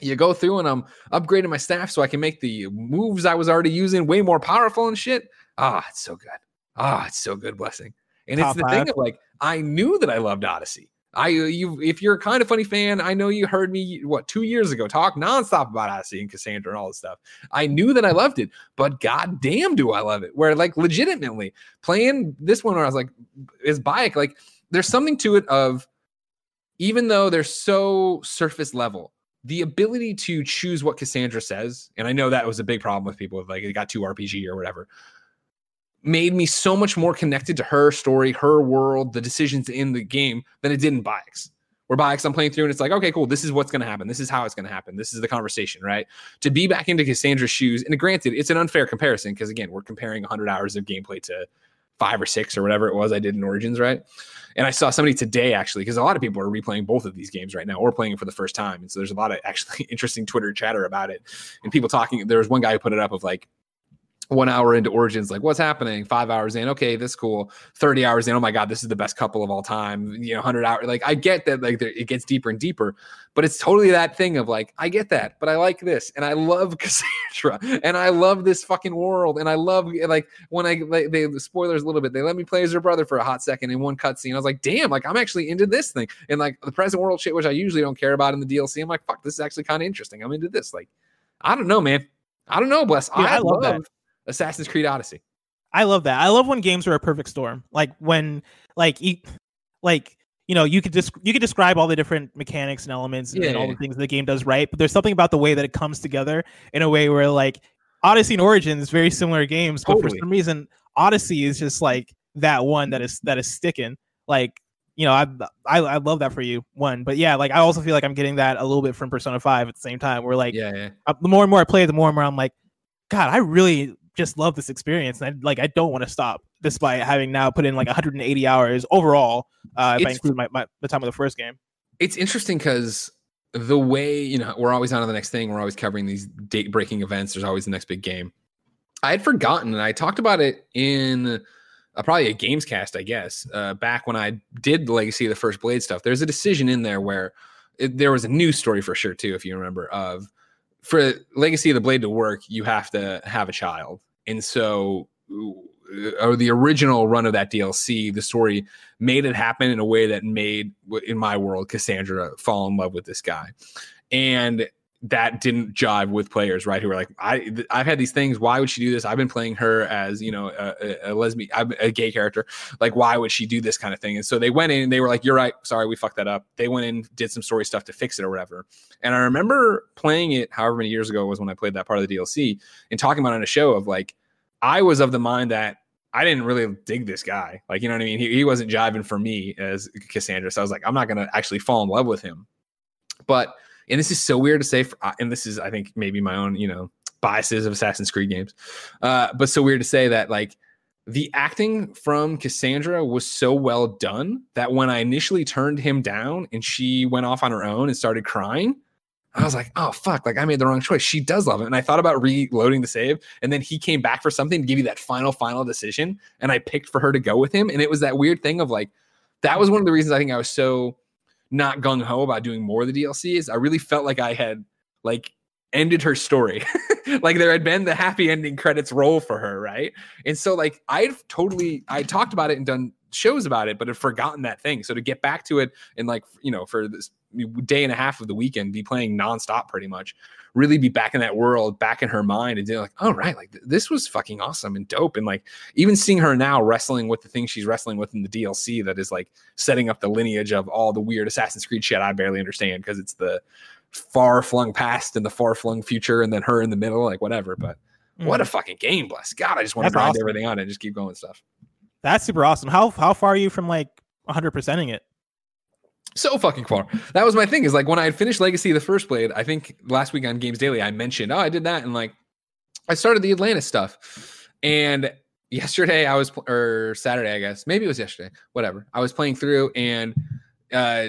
[SPEAKER 2] you go through and I'm upgrading my staff so I can make the moves I was already using way more powerful and shit. Ah, it's so good. Ah, it's so good, blessing. And
[SPEAKER 1] Top
[SPEAKER 2] it's the
[SPEAKER 1] five.
[SPEAKER 2] thing of like, I knew that I loved Odyssey. I you if you're a kind of funny fan, I know you heard me what two years ago talk nonstop about Odyssey and Cassandra and all this stuff. I knew that I loved it, but goddamn, do I love it? Where like legitimately playing this one, where I was like, is Bayek like there's something to it of even though they're so surface level, the ability to choose what Cassandra says, and I know that was a big problem with people like it got too RPG or whatever, made me so much more connected to her story, her world, the decisions in the game than it did in Bayek's. Where Bayek's I'm playing through and it's like, okay, cool, this is what's gonna happen. This is how it's gonna happen. This is the conversation, right? To be back into Cassandra's shoes, and granted, it's an unfair comparison because again, we're comparing 100 hours of gameplay to five or six or whatever it was I did in Origins, right? And I saw somebody today actually, because a lot of people are replaying both of these games right now or playing it for the first time. And so there's a lot of actually interesting Twitter chatter about it and people talking. There was one guy who put it up of like, one hour into origins like what's happening? Five hours in okay this cool. 30 hours in oh my god this is the best couple of all time. You know 100 hours like i get that like it gets deeper and deeper but it's totally that thing of like i get that but i like this and i love cassandra and i love this fucking world and i love like when i like they the spoilers a little bit they let me play as her brother for a hot second in one cutscene. I was like damn like i'm actually into this thing and like the present world shit which i usually don't care about in the dlc i'm like fuck this is actually kind of interesting. I'm into this. Like i don't know man. I don't know bless
[SPEAKER 1] Dude, I love that.
[SPEAKER 2] Assassin's Creed Odyssey.
[SPEAKER 1] I love that. I love when games are a perfect storm. Like when like you like you know you could just you could describe all the different mechanics and elements and,
[SPEAKER 2] Yeah,
[SPEAKER 1] and all
[SPEAKER 2] yeah.
[SPEAKER 1] the things the game does right, but there's something about the way that it comes together in a way where like Odyssey and Origins very similar games, but
[SPEAKER 2] Totally.
[SPEAKER 1] for some reason Odyssey is just like that one that is that is sticking. Like you know, I, I I love that for you one, but yeah, like I also feel like I'm getting that a little bit from Persona Five at the same time. Where like
[SPEAKER 2] Yeah, yeah.
[SPEAKER 1] uh, the more and more I play, the more and more I'm like, God, I really just love this experience, and I, like I don't want to stop, despite having now put in like 180 hours overall. Uh, if I include my, my the time of the first game.
[SPEAKER 2] It's interesting because the way, you know, we're always on to the next thing. We're always covering these date breaking events. There's always the next big game. I had forgotten, and I talked about it in uh, probably a games cast, I guess, uh, back when I did the Legacy of the First Blade stuff. There's a decision in there where it, there was a news story for sure, too, if you remember, of for Legacy of the Blade to work, you have to have a child. And so, uh, or the original run of that DLC, the story made it happen in a way that made, in my world, Cassandra fall in love with this guy. And that didn't jive with players, right? Who were like, I, I've had these things. Why would she do this? I've been playing her as, you know, a, a, a lesbian, a gay character. Like, why would she do this kind of thing? And so they went in and they were like, you're right. Sorry, we fucked that up. They went in, did some story stuff to fix it or whatever. And I remember playing it however many years ago was when I played that part of the DLC and talking about it on a show of like, I was of the mind that I didn't really dig this guy. Like, you know what I mean? He, he wasn't jiving for me as Cassandra. So I was like, I'm not going to actually fall in love with him. But, and this is so weird to say, for, and this is, I think, maybe my own, you know, biases of Assassin's Creed games. Uh, but so weird to say that, like, the acting from Cassandra was so well done that when I initially turned him down and she went off on her own and started crying, I was like, oh fuck, like I made the wrong choice. She does love him. And I thought about reloading the save, and then he came back for something to give you that final, final decision. And I picked for her to go with him. And it was that weird thing of like, that was one of the reasons I think I was so not gung ho about doing more of the DLCs. I really felt like I had like ended her story. like there had been the happy ending credits roll for her, right? And so like I'd totally I talked about it and done shows about it, but had forgotten that thing. So to get back to it and like you know for this day and a half of the weekend, be playing nonstop pretty much, really be back in that world, back in her mind, and be like, oh right, like th- this was fucking awesome and dope. And like even seeing her now wrestling with the things she's wrestling with in the DLC that is like setting up the lineage of all the weird Assassin's Creed shit I barely understand because it's the far flung past and the far flung future and then her in the middle, like whatever. But what a mm. fucking game, bless God. I just want to grind
[SPEAKER 1] awesome.
[SPEAKER 2] everything on and just keep going stuff.
[SPEAKER 1] That's super awesome. How how far are you from like 100 percenting it?
[SPEAKER 2] So fucking far. That was my thing. Is like when I had finished Legacy of the First Blade, I think last week on Games Daily, I mentioned, oh, I did that. And like I started the Atlantis stuff. And yesterday I was, or Saturday, I guess, maybe it was yesterday, whatever. I was playing through and uh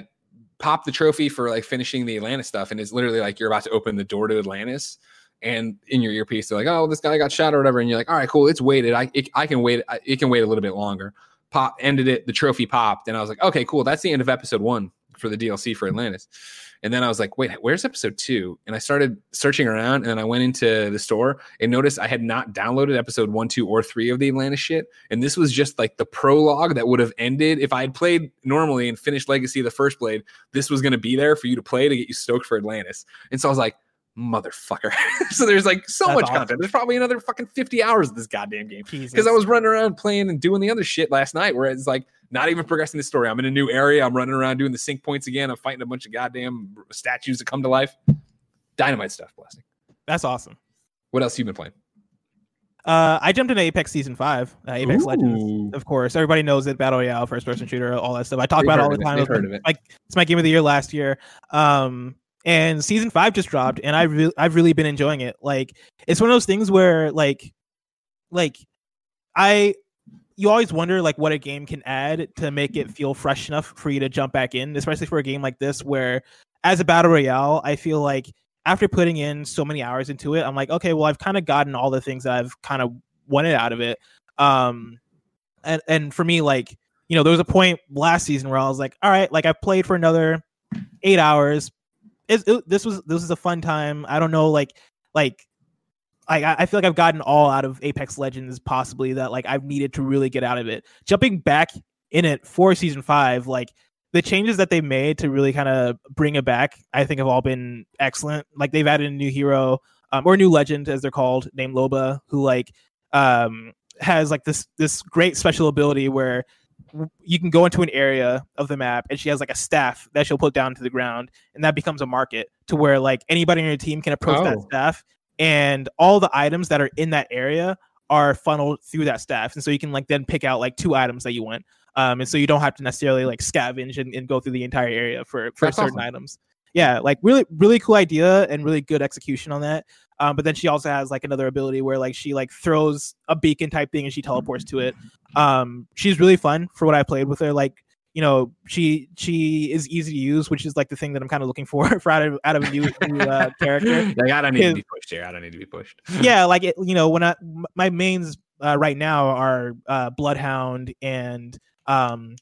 [SPEAKER 2] pop the trophy for like finishing the Atlantis stuff, and it's literally like you're about to open the door to Atlantis, and in your earpiece they're like, "Oh, this guy got shot or whatever," and you're like, "All right, cool, it's waited. I it, I can wait. I- It can wait a little bit longer." Pop ended it. The trophy popped, and I was like, "Okay, cool. That's the end of episode one for the DLC for Atlantis." And then I was like, "Wait, where's episode two? And I started searching around, and then I went into the store and noticed I had not downloaded episode one, two, or three of the Atlantis shit. And this was just like the prologue that would have ended if I had played normally and finished Legacy of the First Blade. This was going to be there for you to play to get you stoked for Atlantis. And so I was like, motherfucker. so there's like so
[SPEAKER 1] That's
[SPEAKER 2] much
[SPEAKER 1] awesome.
[SPEAKER 2] content. There's probably another fucking 50 hours of this goddamn game. Because I was running around playing and doing the other shit last night where it's like not even progressing the story. I'm in a new area. I'm running around doing the sync points again. I'm fighting a bunch of goddamn statues that come to life. Dynamite stuff, blessing.
[SPEAKER 1] That's awesome.
[SPEAKER 2] What else you been playing?
[SPEAKER 1] Uh, I jumped into Apex Season Five, uh, Apex
[SPEAKER 2] Ooh.
[SPEAKER 1] Legends. Of course, everybody knows it. Battle Royale, first person shooter, all that stuff. I talk
[SPEAKER 2] They've
[SPEAKER 1] about it all the
[SPEAKER 2] it.
[SPEAKER 1] time.
[SPEAKER 2] They've
[SPEAKER 1] It's
[SPEAKER 2] heard
[SPEAKER 1] my-
[SPEAKER 2] of it.
[SPEAKER 1] Like it's my game of the year last year. Um, and season five just dropped, and I really, I've really been enjoying it. Like it's one of those things where, like, like I, you always wonder like what a game can add to make it feel fresh enough for you to jump back in, especially for a game like this where, as a battle royale, I feel like after putting in so many hours into it, I'm like, okay, well, I've kind of gotten all the things that I've kind of wanted out of it. Um, and and for me, like, you know, there was a point last season where I was like, all right, like I played for another eight hours. It, it- this was this was a fun time. I don't know, like, like. I, I feel like I've gotten all out of Apex Legends possibly that like I've needed to really get out of it. Jumping back in it for season five, like the changes that they made to really kind of bring it back, I think have all been excellent. Like they've added a new hero um, or a new legend as they're called, named Loba, who like um, has like this this great special ability where you can go into an area of the map and she has like a staff that she'll put down to the ground and that becomes a market to where like anybody on your team can approach that
[SPEAKER 2] Oh.
[SPEAKER 1] staff and all the items that are in that area are funneled through that staff and so you can like then pick out like two items that you want um and so you don't have to necessarily like scavenge and, and go through the entire area for for
[SPEAKER 2] That's
[SPEAKER 1] certain
[SPEAKER 2] awesome.
[SPEAKER 1] items yeah like really really cool idea and really good execution on that um but then she also has like another ability where like she like throws a beacon type thing and she teleports to it um she's really fun for what i played with her like you know she she is easy to use which is like the thing that i'm kind of looking for for out of out of a new, new uh, character
[SPEAKER 2] Like, I don't need to be pushed here. I don't need to be pushed.
[SPEAKER 1] yeah like it, you know when I my mains uh, right now are uh bloodhound and um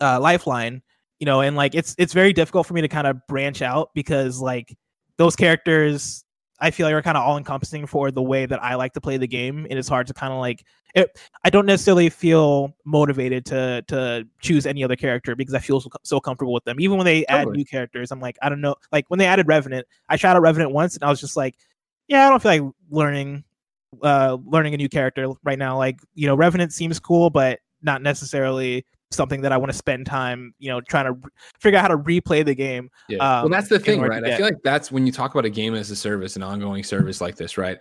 [SPEAKER 1] uh lifeline you know and like it's it's very difficult for me to kind of branch out because like those characters i feel like are kind of all encompassing for the way that i like to play the game and it's hard to kind of like it, i don't necessarily feel motivated to to choose any other character because i feel so, so comfortable with them. Even when they add new characters i'm like i don't know like when they added revenant i tried out revenant once and i was just like yeah i don't feel like learning uh learning a new character right now. Like you know revenant seems cool but not necessarily something that i want to spend time you know trying to r- figure out how to replay the game
[SPEAKER 2] Yeah.
[SPEAKER 1] um,
[SPEAKER 2] well, that's the thing, right? I feel like that's when you talk about a game as a service, an ongoing service like this, right?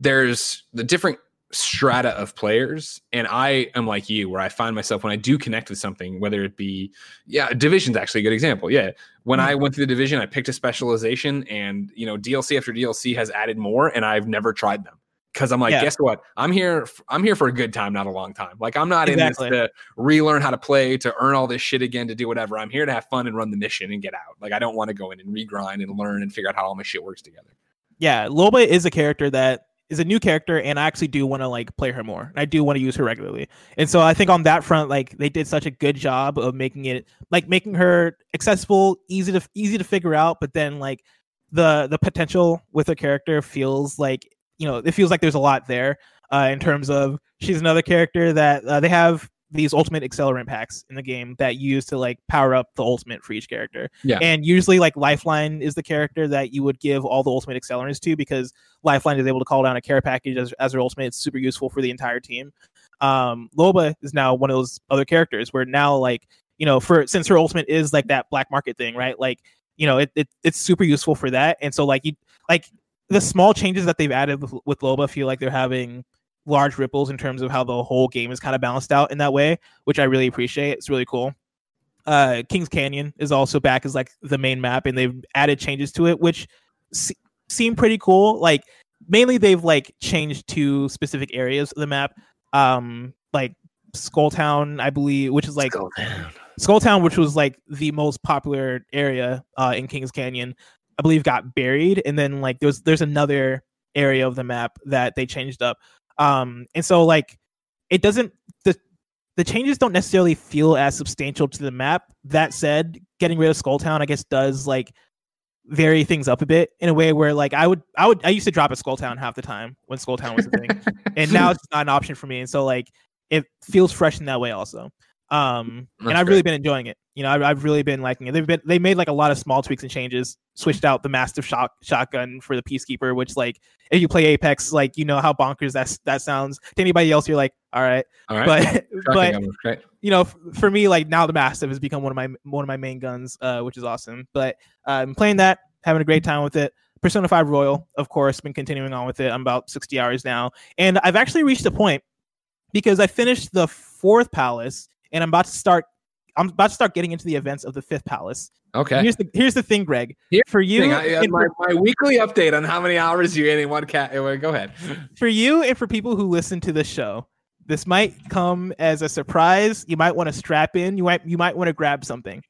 [SPEAKER 2] There's the different strata of players, and I am like you, where I find myself when I do connect with something, whether it be, yeah, division's actually a good example. Yeah, when
[SPEAKER 1] Hmm.
[SPEAKER 2] I went through the division, I picked a specialization, and you know, DLC after DLC has added more, and I've never tried them. Because I'm like,
[SPEAKER 1] Yeah.
[SPEAKER 2] guess what? I'm here. I'm here for a good time, not a long time. Like I'm not
[SPEAKER 1] Exactly.
[SPEAKER 2] in this to relearn how to play, to earn all this shit again, to do whatever. I'm here to have fun and run the mission and get out. Like I don't want to go in and regrind and learn and figure out how all my shit works together.
[SPEAKER 1] yeah loba is a character that is a new character and i actually do want to like play her more and i do want to use her regularly and so i think on that front like they did such a good job of making it like making her accessible easy to easy to figure out but then like the the potential with her character feels like you know it feels like there's a lot there uh in terms of she's another character that uh, they have these ultimate accelerant packs in the game that you use to like power up the ultimate for each character.
[SPEAKER 2] Yeah.
[SPEAKER 1] and usually like lifeline is the character that you would give all the ultimate accelerants to because lifeline is able to call down a care package as, as her ultimate. It's super useful for the entire team. Um loba is now one of those other characters where now like you know for since her ultimate is like that black market thing right? Like you know it, it it's super useful for that. And so like you like the small changes that they've added with, with loba feel like they're having large ripples in terms of how the whole game is kind of balanced out in that way which i really appreciate. It's really cool. Uh kings canyon is also back as like the main map and they've added changes to it which se- seem pretty cool. Like mainly they've like changed two specific areas of the map. Um like skulltown i believe which is like Skulltown, which was like the most popular area uh, in Kings Canyon, I believe got buried, and then like there's there's another area of the map that they changed up. Um, and so like it doesn't the the changes don't necessarily feel as substantial to the map. That said, getting rid of Skulltown, I guess, does like vary things up a bit in a way where like I would I would I used to drop at Skulltown half the time when Skulltown was a thing, and now it's not an option for me. And so like it feels fresh in that way also. Um, and I've really been enjoying it. You know, I've, I've really been liking it. They've been they made like a lot of small tweaks and changes. Switched out the Mastiff shot shotgun for the peacekeeper, which like if you play Apex, like you know how bonkers that that sounds. To anybody else, you're like, all right,
[SPEAKER 2] All right.
[SPEAKER 1] but but
[SPEAKER 2] almost, right?
[SPEAKER 1] you know, f- for me, like now the Mastiff has become one of my one of my main guns, uh, which is awesome. But uh, I'm playing that, having a great time with it. Persona 5 Royal, of course, been continuing on with it. I'm about 60 hours now, and I've actually reached a point because I finished the fourth palace, and I'm about to start. I'm about to start getting into the events of the fifth palace.
[SPEAKER 2] Okay.
[SPEAKER 1] Here's the here's the thing, Greg.
[SPEAKER 2] Here's
[SPEAKER 1] for you,
[SPEAKER 2] I- uh, my, my weekly update on how many hours you in in one cat. Go ahead.
[SPEAKER 1] for you and for people who listen to the show, this might come as a surprise. You might want to strap in. You might you might want to grab something.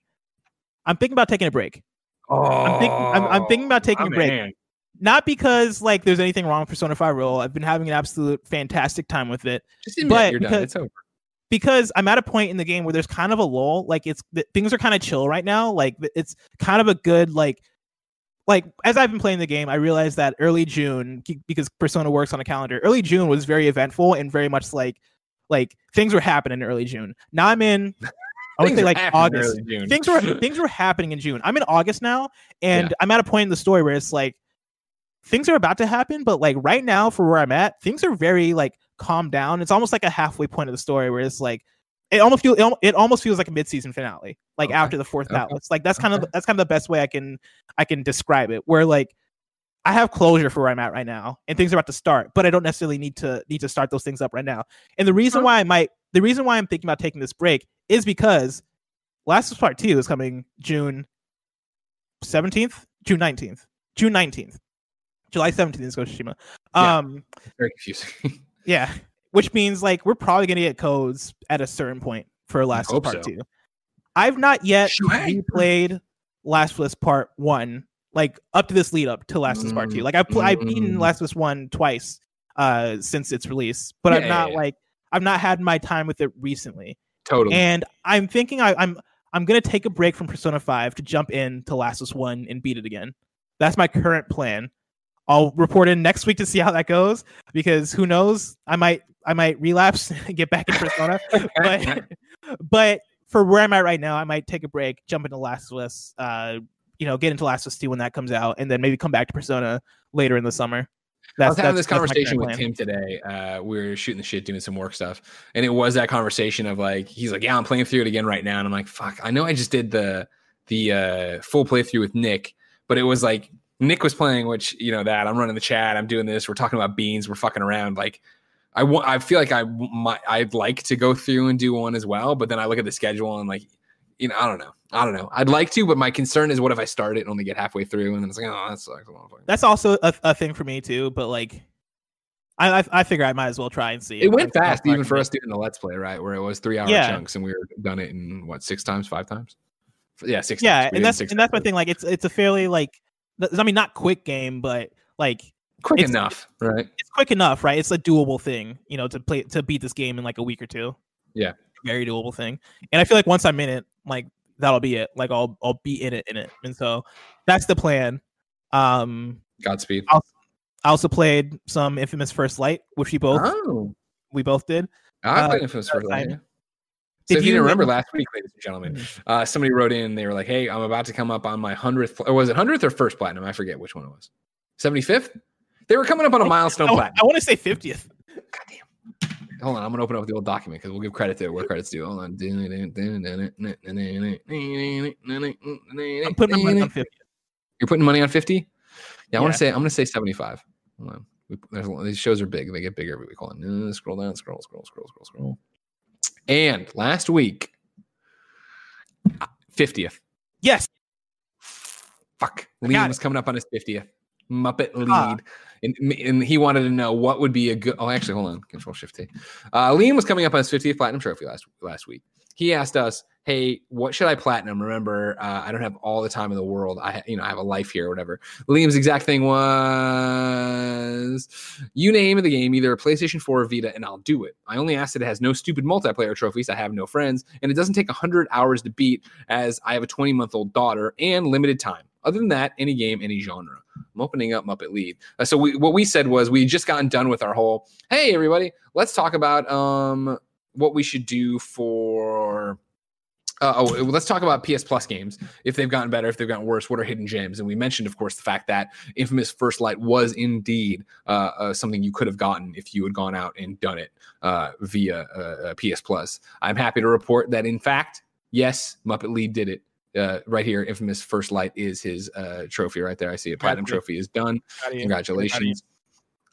[SPEAKER 1] I'm thinking about taking a break.
[SPEAKER 2] Oh,
[SPEAKER 1] I'm thinking- I'm- I'm thinking about taking a break. Not because like there's anything wrong with Persona 5 Royal. I've been having an absolute fantastic time with it.
[SPEAKER 2] Just admit
[SPEAKER 1] But
[SPEAKER 2] you're done. It's over.
[SPEAKER 1] Because I'm at a point in the game where there's kind of a lull. Like it's th- things are kind of chill right now. Like it's kind of a good like like as I've been playing the game, I realized that early June because Persona works on a calendar. Early June was very eventful and very much like like things were happening in early June. Now I'm in I would say like August.
[SPEAKER 2] June.
[SPEAKER 1] things were things were happening in June. I'm in August now, and
[SPEAKER 2] Yeah.
[SPEAKER 1] I'm at a point in the story where it's like things are about to happen, but like right now for where I'm at, things are very like calmed down. It's almost like a halfway point of the story where it's like it almost feels it almost feels like a mid-season finale, like
[SPEAKER 2] Okay.
[SPEAKER 1] after the fourth
[SPEAKER 2] Okay.
[SPEAKER 1] it's Like that's kind of that's kind of the best way I can I can describe it. Where like I have closure for where I'm at right now, and things are about to start, but I don't necessarily need to need to start those things up right now. And the reason why I might the reason why I'm thinking about taking this break is because Last of Part Two is coming June seventeenth, June nineteenth, June nineteenth, July seventeenth is of Tsushima.
[SPEAKER 2] Yeah.
[SPEAKER 1] Um,
[SPEAKER 2] Very confusing.
[SPEAKER 1] yeah, which means like we're probably gonna get codes at a certain point for Last of Us Part
[SPEAKER 2] so.
[SPEAKER 1] Two. I've not yet
[SPEAKER 2] Sure.
[SPEAKER 1] replayed Last of Us Part One, like up to this lead up to Last of Us Part Two. Like I've pl- I've beaten
[SPEAKER 2] Mm.
[SPEAKER 1] Last of Us One twice uh since its release, but I've not
[SPEAKER 2] yeah, yeah.
[SPEAKER 1] like I've not had my time with it recently.
[SPEAKER 2] totally.
[SPEAKER 1] And I'm thinking I, I'm I'm gonna take a break from Persona Five to jump in to Last of Us One and beat it again. That's my current plan. I'll report in next week to see how that goes because who knows? I might I might relapse and get back in Persona. but but for where I'm at right now, I might take a break, jump into Last of Us, uh, you know, get into Last of Us 2 when that comes out, and then maybe come back to Persona later in the summer.
[SPEAKER 2] I was having this conversation with. Tim today. Uh, we were shooting the shit, doing some work stuff, and it was that conversation of like, he's like, "Yeah, I'm playing through it again right now," and I'm like, "Fuck, I know I just did the the uh, full playthrough with Nick, but it was like Nick was playing, which you know that I'm running the chat, I'm doing this, we're talking about beans, we're fucking around. Like, I want, I feel like I might, I'd like to go through and do one as well, but then I look at the schedule and like, you know, I don't know, I don't know. I'd like to, but my concern is, what if I start it and only get halfway through, and then it's like, oh, that sucks. I don't wanna fucking-
[SPEAKER 1] That's also a, a thing for me too, but like, I, I I figure I might as well try and see.
[SPEAKER 2] It went fast, even for us doing the let's play, right? Where it was three hour
[SPEAKER 1] Yeah.
[SPEAKER 2] chunks, and we were done it in what six times, five times? Yeah, six.
[SPEAKER 1] Yeah,
[SPEAKER 2] times.
[SPEAKER 1] And that's and that's my thing. Like, it's it's a fairly like, I mean, not quick game, but like
[SPEAKER 2] Quick enough, right?
[SPEAKER 1] it's quick enough, right? It's a doable thing, you know, to play to beat this game in like a week or two.
[SPEAKER 2] Yeah.
[SPEAKER 1] very doable thing. And I feel like once I'm in it, like that'll be it. Like I'll I'll be in it in it, and so that's the plan. Um,
[SPEAKER 2] Godspeed.
[SPEAKER 1] I also played some Infamous First Light, which we both
[SPEAKER 2] Oh,
[SPEAKER 1] we both did.
[SPEAKER 2] I
[SPEAKER 1] Uh,
[SPEAKER 2] played Infamous First Light. Yeah. So
[SPEAKER 1] Did
[SPEAKER 2] if you
[SPEAKER 1] you
[SPEAKER 2] didn't remember last week, ladies and gentlemen, uh, somebody wrote in. They were like, "Hey, I'm about to come up on my hundredth. Or was it hundredth or first platinum? I forget which one it was. Seventy fifth. They were coming up on a milestone platinum.
[SPEAKER 1] I,
[SPEAKER 2] platinum.
[SPEAKER 1] want to say fiftieth. Goddamn.
[SPEAKER 2] Hold on, I'm gonna open up the old document because we'll give credit to where credit's due. Hold on.
[SPEAKER 1] I'm putting money on fiftieth.
[SPEAKER 2] You're putting money on 50? Yeah, I want to say I'm going to say 75. Hold on. We, there's, these shows are big. They get bigger every week. Hold on. Uh, scroll down, scroll, scroll, scroll, scroll, scroll. And last week, 50th.
[SPEAKER 1] Yes,
[SPEAKER 2] Fuck. Liam was coming up on his 50th. Muppet lead.
[SPEAKER 1] Ah.
[SPEAKER 2] And, and he wanted to know what would be a good. Oh, actually, hold on. Control Shift T. Uh, Liam was coming up on his 50th Platinum Trophy last last week. He asked us, hey, what should I platinum? Remember, uh, I don't have all the time in the world. I, you know, I have a life here or whatever. Liam's exact thing was, you name the game, either a PlayStation 4 or Vita, and I'll do it. I only ask that it has no stupid multiplayer trophies. I have no friends, and it doesn't take 100 hours to beat, as I have a 20 month old daughter and limited time. Other than that, any game, any genre. I'm opening up Muppet Lead. Uh, so we, what we said was we just gotten done with our whole. Hey, everybody, let's talk about um what we should do for. Uh, oh, let's talk about PS Plus games. If they've gotten better, if they've gotten worse, what are hidden gems? And we mentioned, of course, the fact that Infamous First Light was indeed uh, uh, something you could have gotten if you had gone out and done it uh, via uh, PS Plus. I'm happy to report that, in fact, yes, Muppet Lee did it uh, right here, infamous first light is his uh, trophy right there. I see a platinum trophy is done. Congratulations.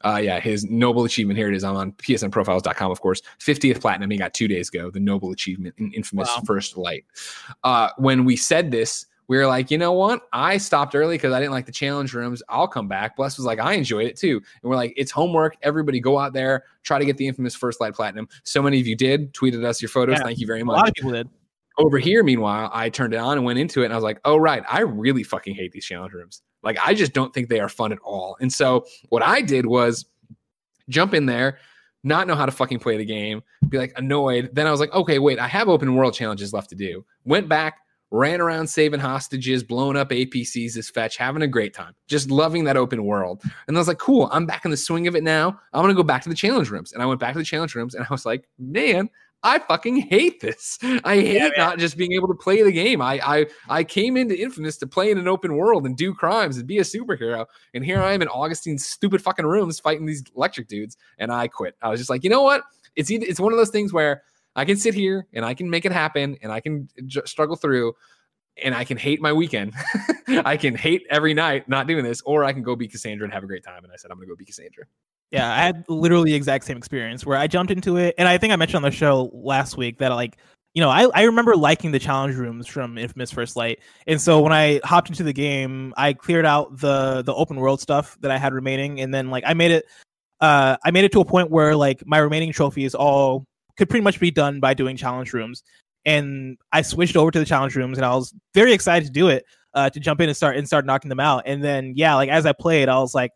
[SPEAKER 2] Uh, yeah, his noble achievement. Here it is. I'm on psnprofiles.com, of course. 50th platinum. He got two days ago. The noble achievement in infamous wow. first light. Uh, when we said this, we were like, you know what? I stopped early because I didn't like the challenge rooms. I'll come back. Bless was like, I enjoyed it too. And we're like, it's homework. Everybody go out there, try to get the infamous first light platinum. So many of you did. Tweeted us your photos. Yeah, Thank you very much.
[SPEAKER 1] A lot of people did.
[SPEAKER 2] Over here, meanwhile, I turned it on and went into it, and I was like, "Oh right, I really fucking hate these challenge rooms. Like, I just don't think they are fun at all." And so, what I did was jump in there, not know how to fucking play the game, be like annoyed. Then I was like, "Okay, wait, I have open world challenges left to do." Went back, ran around saving hostages, blowing up APCs as fetch, having a great time, just loving that open world. And I was like, cool, I'm back in the swing of it now. I'm gonna go back to the challenge rooms. And I went back to the challenge rooms and I was like, man, I fucking hate this. I hate yeah, not just being able to play the game. I I I came into Infamous to play in an open world and do crimes and be a superhero. And here I am in Augustine's stupid fucking rooms fighting these electric dudes. And I quit. I was just like, you know what? It's either, it's one of those things where I can sit here and I can make it happen and I can j- struggle through and I can hate my weekend. I can hate every night not doing this, or I can go be Kassandra and have a great time. And I said, I'm going to go be Kassandra.
[SPEAKER 1] Yeah, I had literally the exact same experience where I jumped into it, and I think I mentioned on the show last week that like, you know, I, I remember liking the challenge rooms from Infamous First Light, and so when I hopped into the game, I cleared out the the open world stuff that I had remaining, and then like I made it, uh, I made it to a point where like my remaining trophies all could pretty much be done by doing challenge rooms, and I switched over to the challenge rooms, and I was very excited to do it, uh, to jump in and start and start knocking them out, and then yeah, like as I played, I was like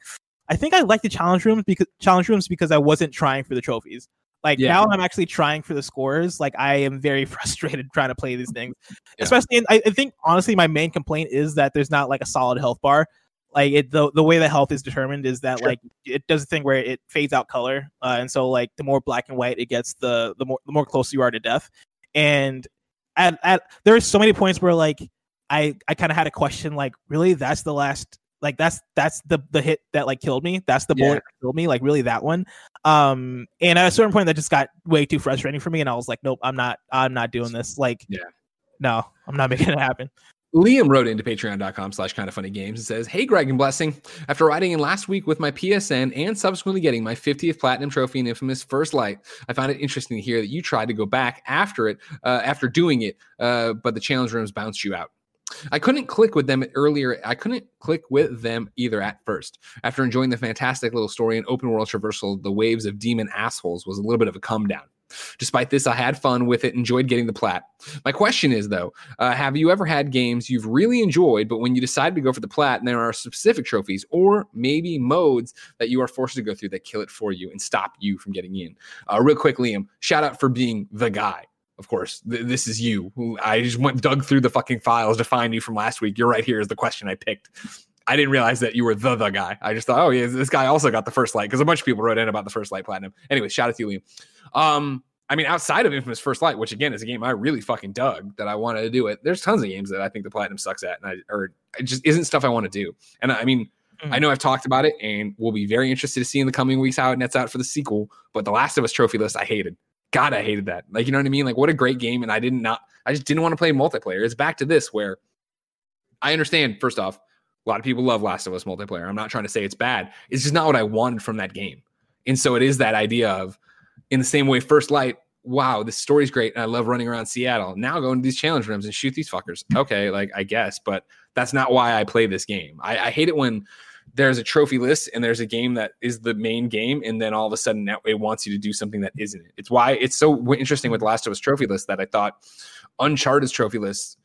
[SPEAKER 1] I think I like the challenge rooms because challenge rooms because I wasn't trying for the trophies. Like yeah. now I'm actually trying for the scores. Like I am very frustrated trying to play these things. Yeah. Especially in, I, I, think honestly my main complaint is that there's not like a solid health bar. Like it the the way the health is determined is that sure. like it does a thing where it fades out color. Uh, and so like the more black and white it gets the the more the more close you are to death. And at at are so many points where like I I kind of had a question like really that's the last like that's that's the the hit that like killed me that's the bullet yeah. that killed me like really that one um and at a certain point that just got way too frustrating for me and i was like nope i'm not i'm not doing this like
[SPEAKER 2] yeah
[SPEAKER 1] no i'm not making it happen
[SPEAKER 2] Liam wrote into patreon.com slash kind of funny games and says, Hey, Greg and Blessing. After riding in last week with my PSN and subsequently getting my 50th platinum trophy in Infamous First Light, I found it interesting to hear that you tried to go back after it, uh, after doing it, uh, but the challenge rooms bounced you out. I couldn't click with them earlier. I couldn't click with them either at first. After enjoying the fantastic little story and open world traversal, the waves of demon assholes was a little bit of a come down. Despite this, I had fun with it, enjoyed getting the plat. My question is though, uh, have you ever had games you've really enjoyed, but when you decide to go for the plat, and there are specific trophies or maybe modes that you are forced to go through that kill it for you and stop you from getting in? Uh, real quick, Liam, shout out for being the guy of course, th- this is you. Who I just went dug through the fucking files to find you from last week. You're right here is the question I picked. I didn't realize that you were the the guy. I just thought, oh yeah, this guy also got the first light because a bunch of people wrote in about the first light platinum. Anyway, shout out to you, Liam. Um, I mean, outside of Infamous First Light, which again is a game I really fucking dug that I wanted to do it. There's tons of games that I think the platinum sucks at, and I or it just isn't stuff I want to do. And I mean, mm. I know I've talked about it, and we'll be very interested to see in the coming weeks how it nets out for the sequel. But the Last of Us trophy list, I hated. God, I hated that. Like, you know what I mean? Like, what a great game. And I did not, not I just didn't want to play multiplayer. It's back to this where I understand, first off, a lot of people love Last of Us multiplayer. I'm not trying to say it's bad. It's just not what I wanted from that game. And so it is that idea of, in the same way, First Light, wow, this story's great. And I love running around Seattle. Now go into these challenge rooms and shoot these fuckers. Okay, like, I guess, but that's not why I play this game. I, I hate it when there's a trophy list and there's a game that is the main game and then all of a sudden it wants you to do something that isn't it it's why it's so interesting with last of us trophy list that i thought Uncharted's trophy list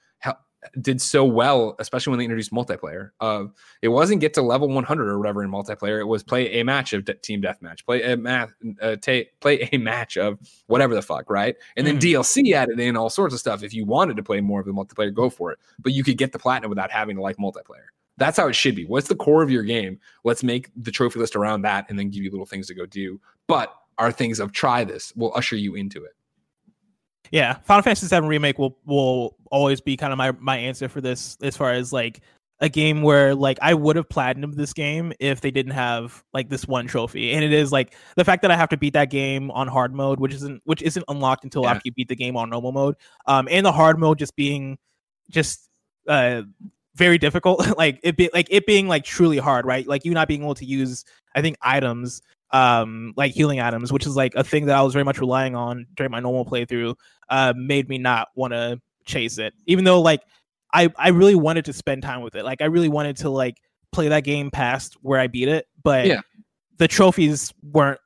[SPEAKER 2] did so well, especially when they introduced multiplayer. Uh, it wasn't get to level 100 or whatever in multiplayer. It was play a match of de- team deathmatch, play a math, uh, ta- play a match of whatever the fuck, right? And then
[SPEAKER 1] Mhm.
[SPEAKER 2] DLC added in all sorts of stuff. If you wanted to play more of the multiplayer, go for it. But you could get the platinum without having to like multiplayer. That's how it should be. What's the core of your game? Let's make the trophy list around that and then give you little things to go do. But our things of try this will usher you into it.
[SPEAKER 1] Yeah, Final Fantasy VII remake will will always be kind of my my answer for this as far as like a game where like I would have platinumed this game if they didn't have like this one trophy. And it is like the fact that I have to beat that game on hard mode, which isn't which isn't unlocked until
[SPEAKER 2] Yeah.
[SPEAKER 1] after you beat the game on normal mode. Um and the hard mode just being just uh very difficult. like it be like it being like truly hard, right? Like you not being able to use I think items um like healing items, which is like a thing that I was very much relying on during my normal playthrough, uh made me not want to chase it. Even though like I I really wanted to spend time with it. Like I really wanted to like play that game past where I beat it, but
[SPEAKER 2] Yeah.
[SPEAKER 1] the trophies weren't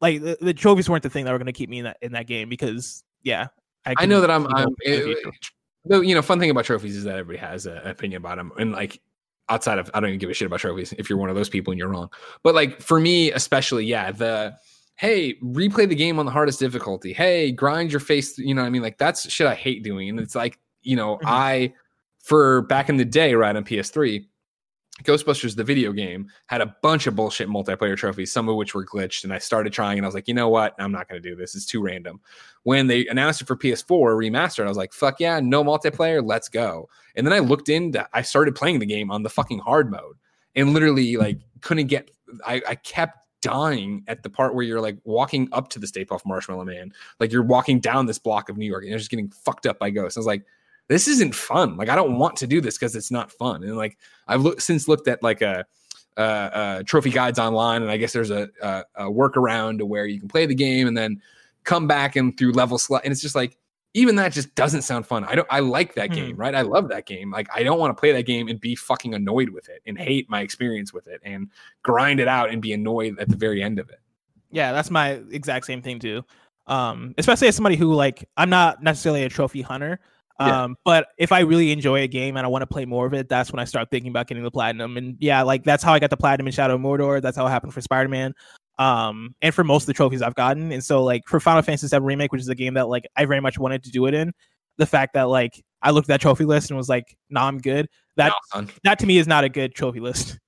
[SPEAKER 1] like the, the trophies weren't the thing that were going to keep me in that in that game because yeah,
[SPEAKER 2] I
[SPEAKER 1] can
[SPEAKER 2] know that I'm. I'm
[SPEAKER 1] up with the
[SPEAKER 2] it, the you know fun thing about trophies is that everybody has a- an opinion about them, and like outside of I don't even give a shit about trophies. If you're one of those people and you're wrong, but like for me especially, yeah, the hey replay the game on the hardest difficulty. Hey, grind your face. You know what I mean? Like that's shit I hate doing, and it's like you know
[SPEAKER 1] Mhm.
[SPEAKER 2] I for back in the day right on PS3. Ghostbusters, the video game, had a bunch of bullshit multiplayer trophies, some of which were glitched. And I started trying, and I was like, you know what? I'm not going to do this. It's too random. When they announced it for PS4 remastered, I was like, fuck yeah, no multiplayer, let's go. And then I looked into, I started playing the game on the fucking hard mode, and literally like couldn't get. I, I kept dying at the part where you're like walking up to the Stay Puft Marshmallow Man, like you're walking down this block of New York, and you're just getting fucked up by ghosts. I was like, this isn't fun. Like I don't want to do this because it's not fun. And like I've looked since looked at like a, uh, uh, trophy guides online, and I guess there's a, a, a workaround to where you can play the game and then come back and through level slot. And it's just like even that just doesn't sound fun. I don't. I like that
[SPEAKER 1] Hmm.
[SPEAKER 2] game, right? I love that game. Like I don't want to play that game and be fucking annoyed with it and hate my experience with it and grind it out and be annoyed at the very end of it.
[SPEAKER 1] Yeah, that's my exact same thing too. Um, especially as somebody who like I'm not necessarily a trophy hunter.
[SPEAKER 2] Yeah.
[SPEAKER 1] Um, but if I really enjoy a game and I want to play more of it, that's when I start thinking about getting the platinum. And yeah, like that's how I got the platinum in Shadow of Mordor. That's how it happened for Spider-Man. Um, and for most of the trophies I've gotten. And so like for Final Fantasy VII Remake, which is a game that like I very much wanted to do it in, the fact that like I looked at that trophy list and was like, nah, I'm good. That
[SPEAKER 2] No,
[SPEAKER 1] that to me is not a good trophy list.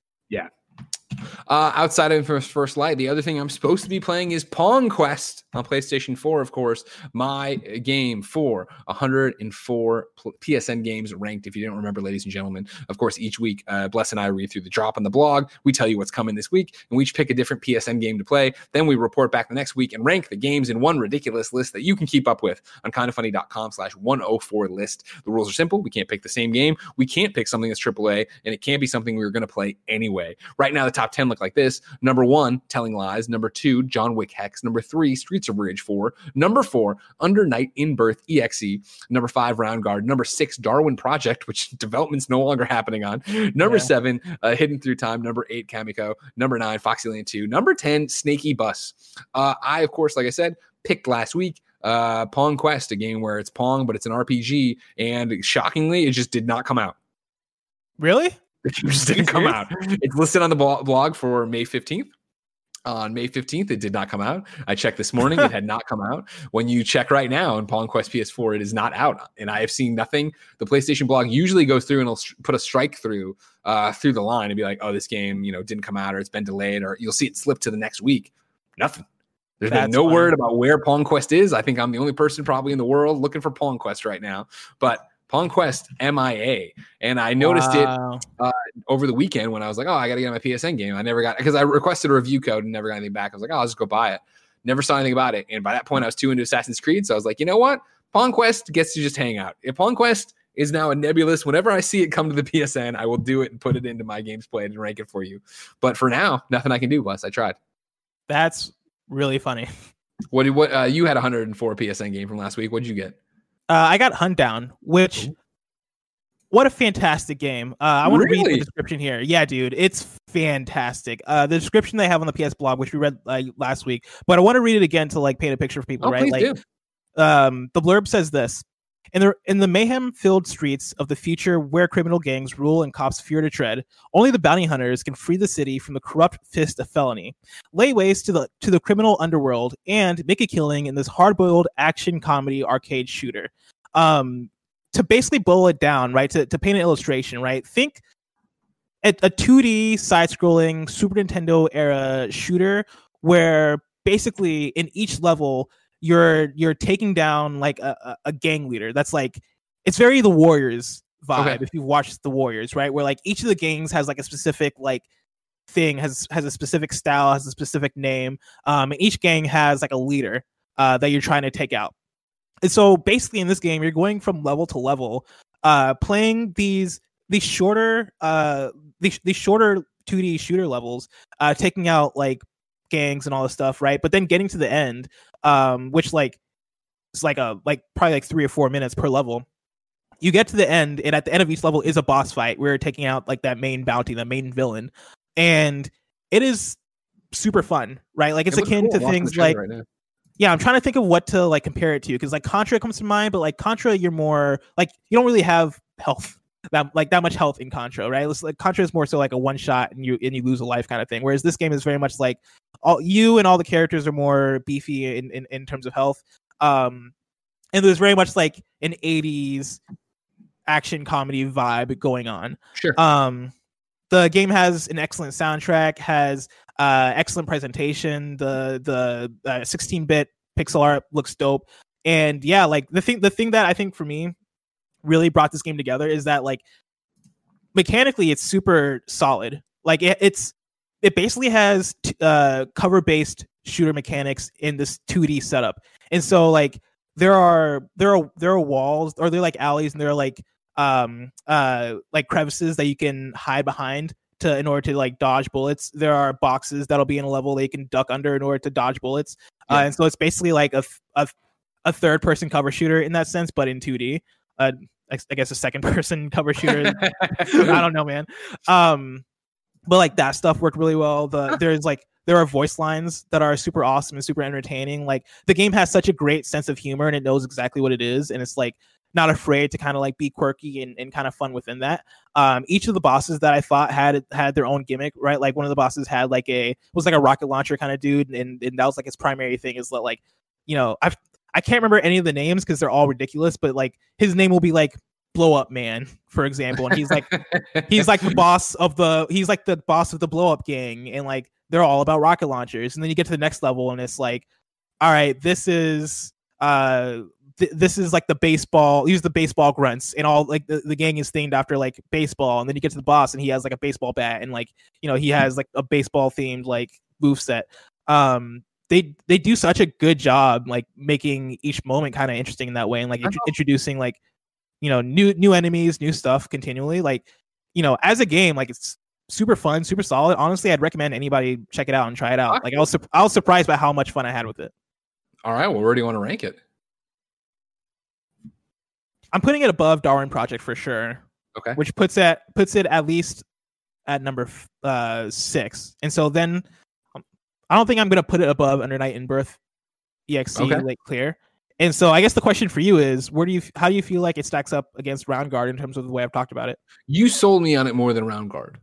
[SPEAKER 2] Uh, outside of First, First Light, the other thing I'm supposed to be playing is Pong Quest on PlayStation 4, of course. My game for 104 PSN games ranked. If you don't remember, ladies and gentlemen, of course, each week, uh, Bless and I read through the drop on the blog. We tell you what's coming this week, and we each pick a different PSN game to play. Then we report back the next week and rank the games in one ridiculous list that you can keep up with on kindoffunny.com slash 104 list. The rules are simple. We can't pick the same game. We can't pick something that's AAA, and it can't be something we were going to play anyway. Right now, the top 10 look like this. Number one, Telling Lies. Number two, John Wick Hex. Number three, Streets of Rage 4. Number four, Under Night in Birth EXE. Number five, Roundguard. Number six, Darwin Project, which development's no longer happening on. Number
[SPEAKER 1] Yeah.
[SPEAKER 2] seven, uh, Hidden Through Time. Number eight, Kamiko. Number nine, Foxy Foxyland 2. Number 10, Snakeybus. Uh, I, of course, like I said, picked last week uh, Pong Quest, a game where it's Pong, but it's an RPG. And shockingly, it just did not come out.
[SPEAKER 1] Really?
[SPEAKER 2] It just didn't come out. It's listed on the blog for May 15th. On May 15th, it did not come out. I checked this morning, it had not come out. When you check right now in Pong Quest PS4, it is not out. And I have seen nothing. The PlayStation blog usually goes through and it'll put a strike through uh, through the line and be like, oh, this game, you know, didn't come out or it's been delayed, or you'll see it slip to the next week. Nothing. There's been no
[SPEAKER 1] funny.
[SPEAKER 2] word about where Pong Quest is. I think I'm the only person probably in the world looking for Pong Quest right now. But Pong Quest MIA. And I noticed it
[SPEAKER 1] Wow.
[SPEAKER 2] over the weekend when I was like, oh, I got to get my PSN game. I never got because I requested a review code and never got anything back. I was like, oh, I'll just go buy it. Never saw anything about it. And by that point, I was too into Assassin's Creed. So I was like, you know what? Pong Quest gets to just hang out. If Pong Quest is now a nebulous, whenever I see it come to the PSN, I will do it and put it into my games played and rank it for you. But for now, nothing I can do. Plus, I tried.
[SPEAKER 1] That's really funny.
[SPEAKER 2] What did what uh, you had 104 PSN game from last week? What'd you get?
[SPEAKER 1] Uh, I got Huntdown, which what a fantastic game. Uh, I want to read the description here. Yeah, dude, it's fantastic. Uh, the description they have on the PS blog, which we read like last week, but I want to read it again to like paint a picture for people,
[SPEAKER 2] Oh,
[SPEAKER 1] right? Like,
[SPEAKER 2] do.
[SPEAKER 1] um, the blurb says this: In the in the mayhem-filled streets of the future, where criminal gangs rule and cops fear to tread, only the bounty hunters can free the city from the corrupt fist of felony, lay waste to the to the criminal underworld, and make a killing in this hard-boiled action comedy arcade shooter. Um, to basically boil it down, right? To to paint an illustration, right? Think a, a 2D side-scrolling Super Nintendo era shooter where basically in each level you're you're taking down like a, a, gang leader. That's like it's very the warriors vibe
[SPEAKER 2] Okay.
[SPEAKER 1] if you've watched the warriors right? Where like each of the gangs has like a specific like thing has has a specific style has a specific name um and each gang has like a leader uh that you're trying to take out. And so basically in this game you're going from level to level uh playing these these shorter uh these, these shorter 2d shooter levels uh taking out like gangs and all this stuff right? But then getting to the end um which like it's like a like probably like three or four minutes per level. You get to the end and at the end of each level is a boss fight where you're taking out like that main bounty the main villain. And it is super fun right? Like it's
[SPEAKER 2] It
[SPEAKER 1] akin
[SPEAKER 2] cool.
[SPEAKER 1] to things like
[SPEAKER 2] right
[SPEAKER 1] yeah i'm trying to think of what to like compare it to because like contra comes to mind but like contra you're more like you don't really have health that like that much health in contra right? It's like contra is more so like a one shot and you and you lose a life kind of thing whereas this game is very much like all you and all the characters are more beefy in in, in terms of health. Um and there's very much like an 80s action comedy vibe going on.
[SPEAKER 2] Sure.
[SPEAKER 1] um the game has an excellent soundtrack has uh excellent presentation. The the uh, 16-bit pixel art looks dope. And yeah like the thing the thing that i think for me really brought this game together is that like mechanically it's super solid. Like it, it's it basically has t- uh cover based shooter mechanics in this 2d setup. And so like there are there are there are walls or they're like alleys and there are like um uh like crevices that you can hide behind to in order to like dodge bullets. There are boxes that'll be in a level they can duck under in order to dodge bullets. Uh, and so it's basically like a a, a third person cover shooter in that sense but in 2d uh I I guess a second person cover shooter I don't know, man. Um, but like that stuff worked really well. The there's like there are voice lines that are super awesome and super entertaining. Like the game has such a great sense of humor and it knows exactly what it is, and it's like not afraid to kind of like be quirky and, and kind of fun within that. Um, each of the bosses that I fought had had their own gimmick, right? Like one of the bosses had like a was like a rocket launcher kind of dude, and, and that was like his primary thing is that like, you know, I've I can't remember any of the names because they're all ridiculous, but like his name will be like blow up man, for example, and he's like he's like the boss of the he's like the boss of the blow up gang and like they're all about rocket launchers and then you get to the next level and it's like all right this is uh th- this is like the baseball use the baseball grunts and all like the, the gang is themed after like baseball and then you get to the boss and he has like a baseball bat and like you know he has like a baseball themed like move set. Um they they do such a good job like making each moment kind of interesting in that way and like int- introducing like you know new new enemies new stuff continually like you know as a game like it's super fun super solid honestly i'd recommend anybody check it out and try it out like i was sup- i was surprised by how much fun i had with it
[SPEAKER 2] All right. Well, where do you want to rank it?
[SPEAKER 1] i'm putting it above darwin project for sure
[SPEAKER 2] Okay.
[SPEAKER 1] which puts it puts it at least at number f- uh six and so then i don't think i'm gonna put it above under night in birth exe
[SPEAKER 2] Okay.
[SPEAKER 1] lake clear and so i guess the question for you is where do you how do you feel like it stacks up against Roundguard in terms of the way i've talked about it
[SPEAKER 2] You sold me on it more than Roundguard.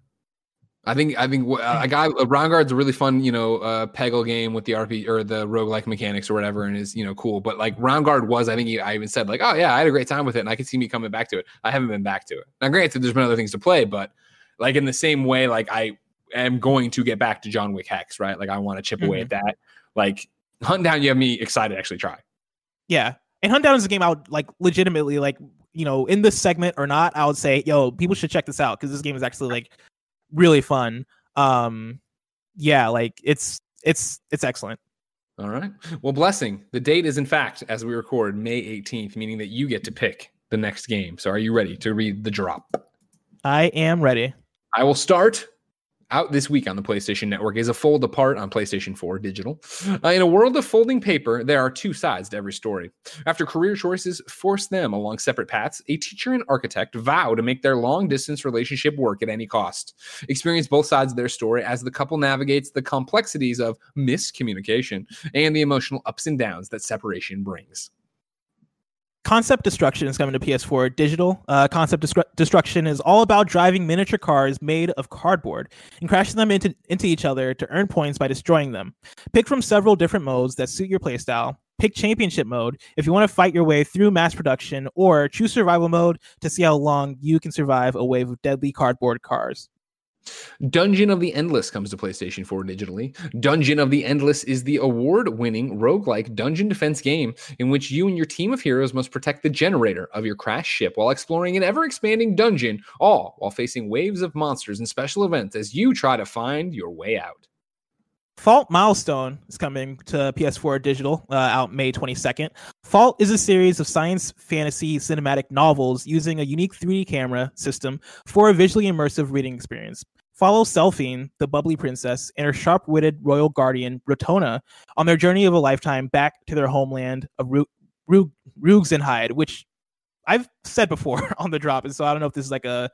[SPEAKER 2] I think I think a guy Roundguard's a really fun, you know, uh, Peggle game with the RP or the roguelike mechanics or whatever, and is you know cool. But like Roundguard was, I think he, I even said like, oh yeah, I had a great time with it, and I could see me coming back to it. I haven't been back to it. Now, granted, there's been other things to play, but like in the same way, like I am going to get back to John Wick Hex, right? Like I want to chip away at that. Like Huntdown, you have me excited to actually try.
[SPEAKER 1] Yeah. And Huntdown is a game I would like legitimately like, you know, in this segment or not, I would say, yo, people should check this out because this game is actually like really fun. Um yeah, like it's it's it's excellent.
[SPEAKER 2] All right. Well, blessing. The date is in fact, as we record, May 18th, meaning that you get to pick the next game. So are you ready to read the drop?
[SPEAKER 1] I am ready.
[SPEAKER 2] I will start out this week on the PlayStation Network is a fold apart on PlayStation 4 digital. Uh, in a world of folding paper, there are two sides to every story. After career choices force them along separate paths, a teacher and architect vow to make their long distance relationship work at any cost. Experience both sides of their story as the couple navigates the complexities of miscommunication and the emotional ups and downs that separation brings.
[SPEAKER 1] Concept Destruction is coming to PS4 digital. Uh, Concept Destru- Destruction is all about driving miniature cars made of cardboard and crashing them into, into each other to earn points by destroying them. Pick from several different modes that suit your playstyle. Pick Championship mode if you want to fight your way through mass production, or choose Survival mode to see how long you can survive a wave of deadly cardboard cars.
[SPEAKER 2] Dungeon of the Endless comes to PlayStation 4 digitally. Dungeon of the Endless is the award winning roguelike dungeon defense game in which you and your team of heroes must protect the generator of your crashed ship while exploring an ever expanding dungeon, all while facing waves of monsters and special events as you try to find your way out.
[SPEAKER 1] Fault Milestone is coming to PS4 digital uh, out May 22nd. Fault is a series of science fantasy cinematic novels using a unique 3D camera system for a visually immersive reading experience. Follow Selphine, the bubbly princess, and her sharp witted royal guardian, Ritona, on their journey of a lifetime back to their homeland of Ru- Ru- Rugenhide, which I've said before on the drop. And so I don't know if this is like a,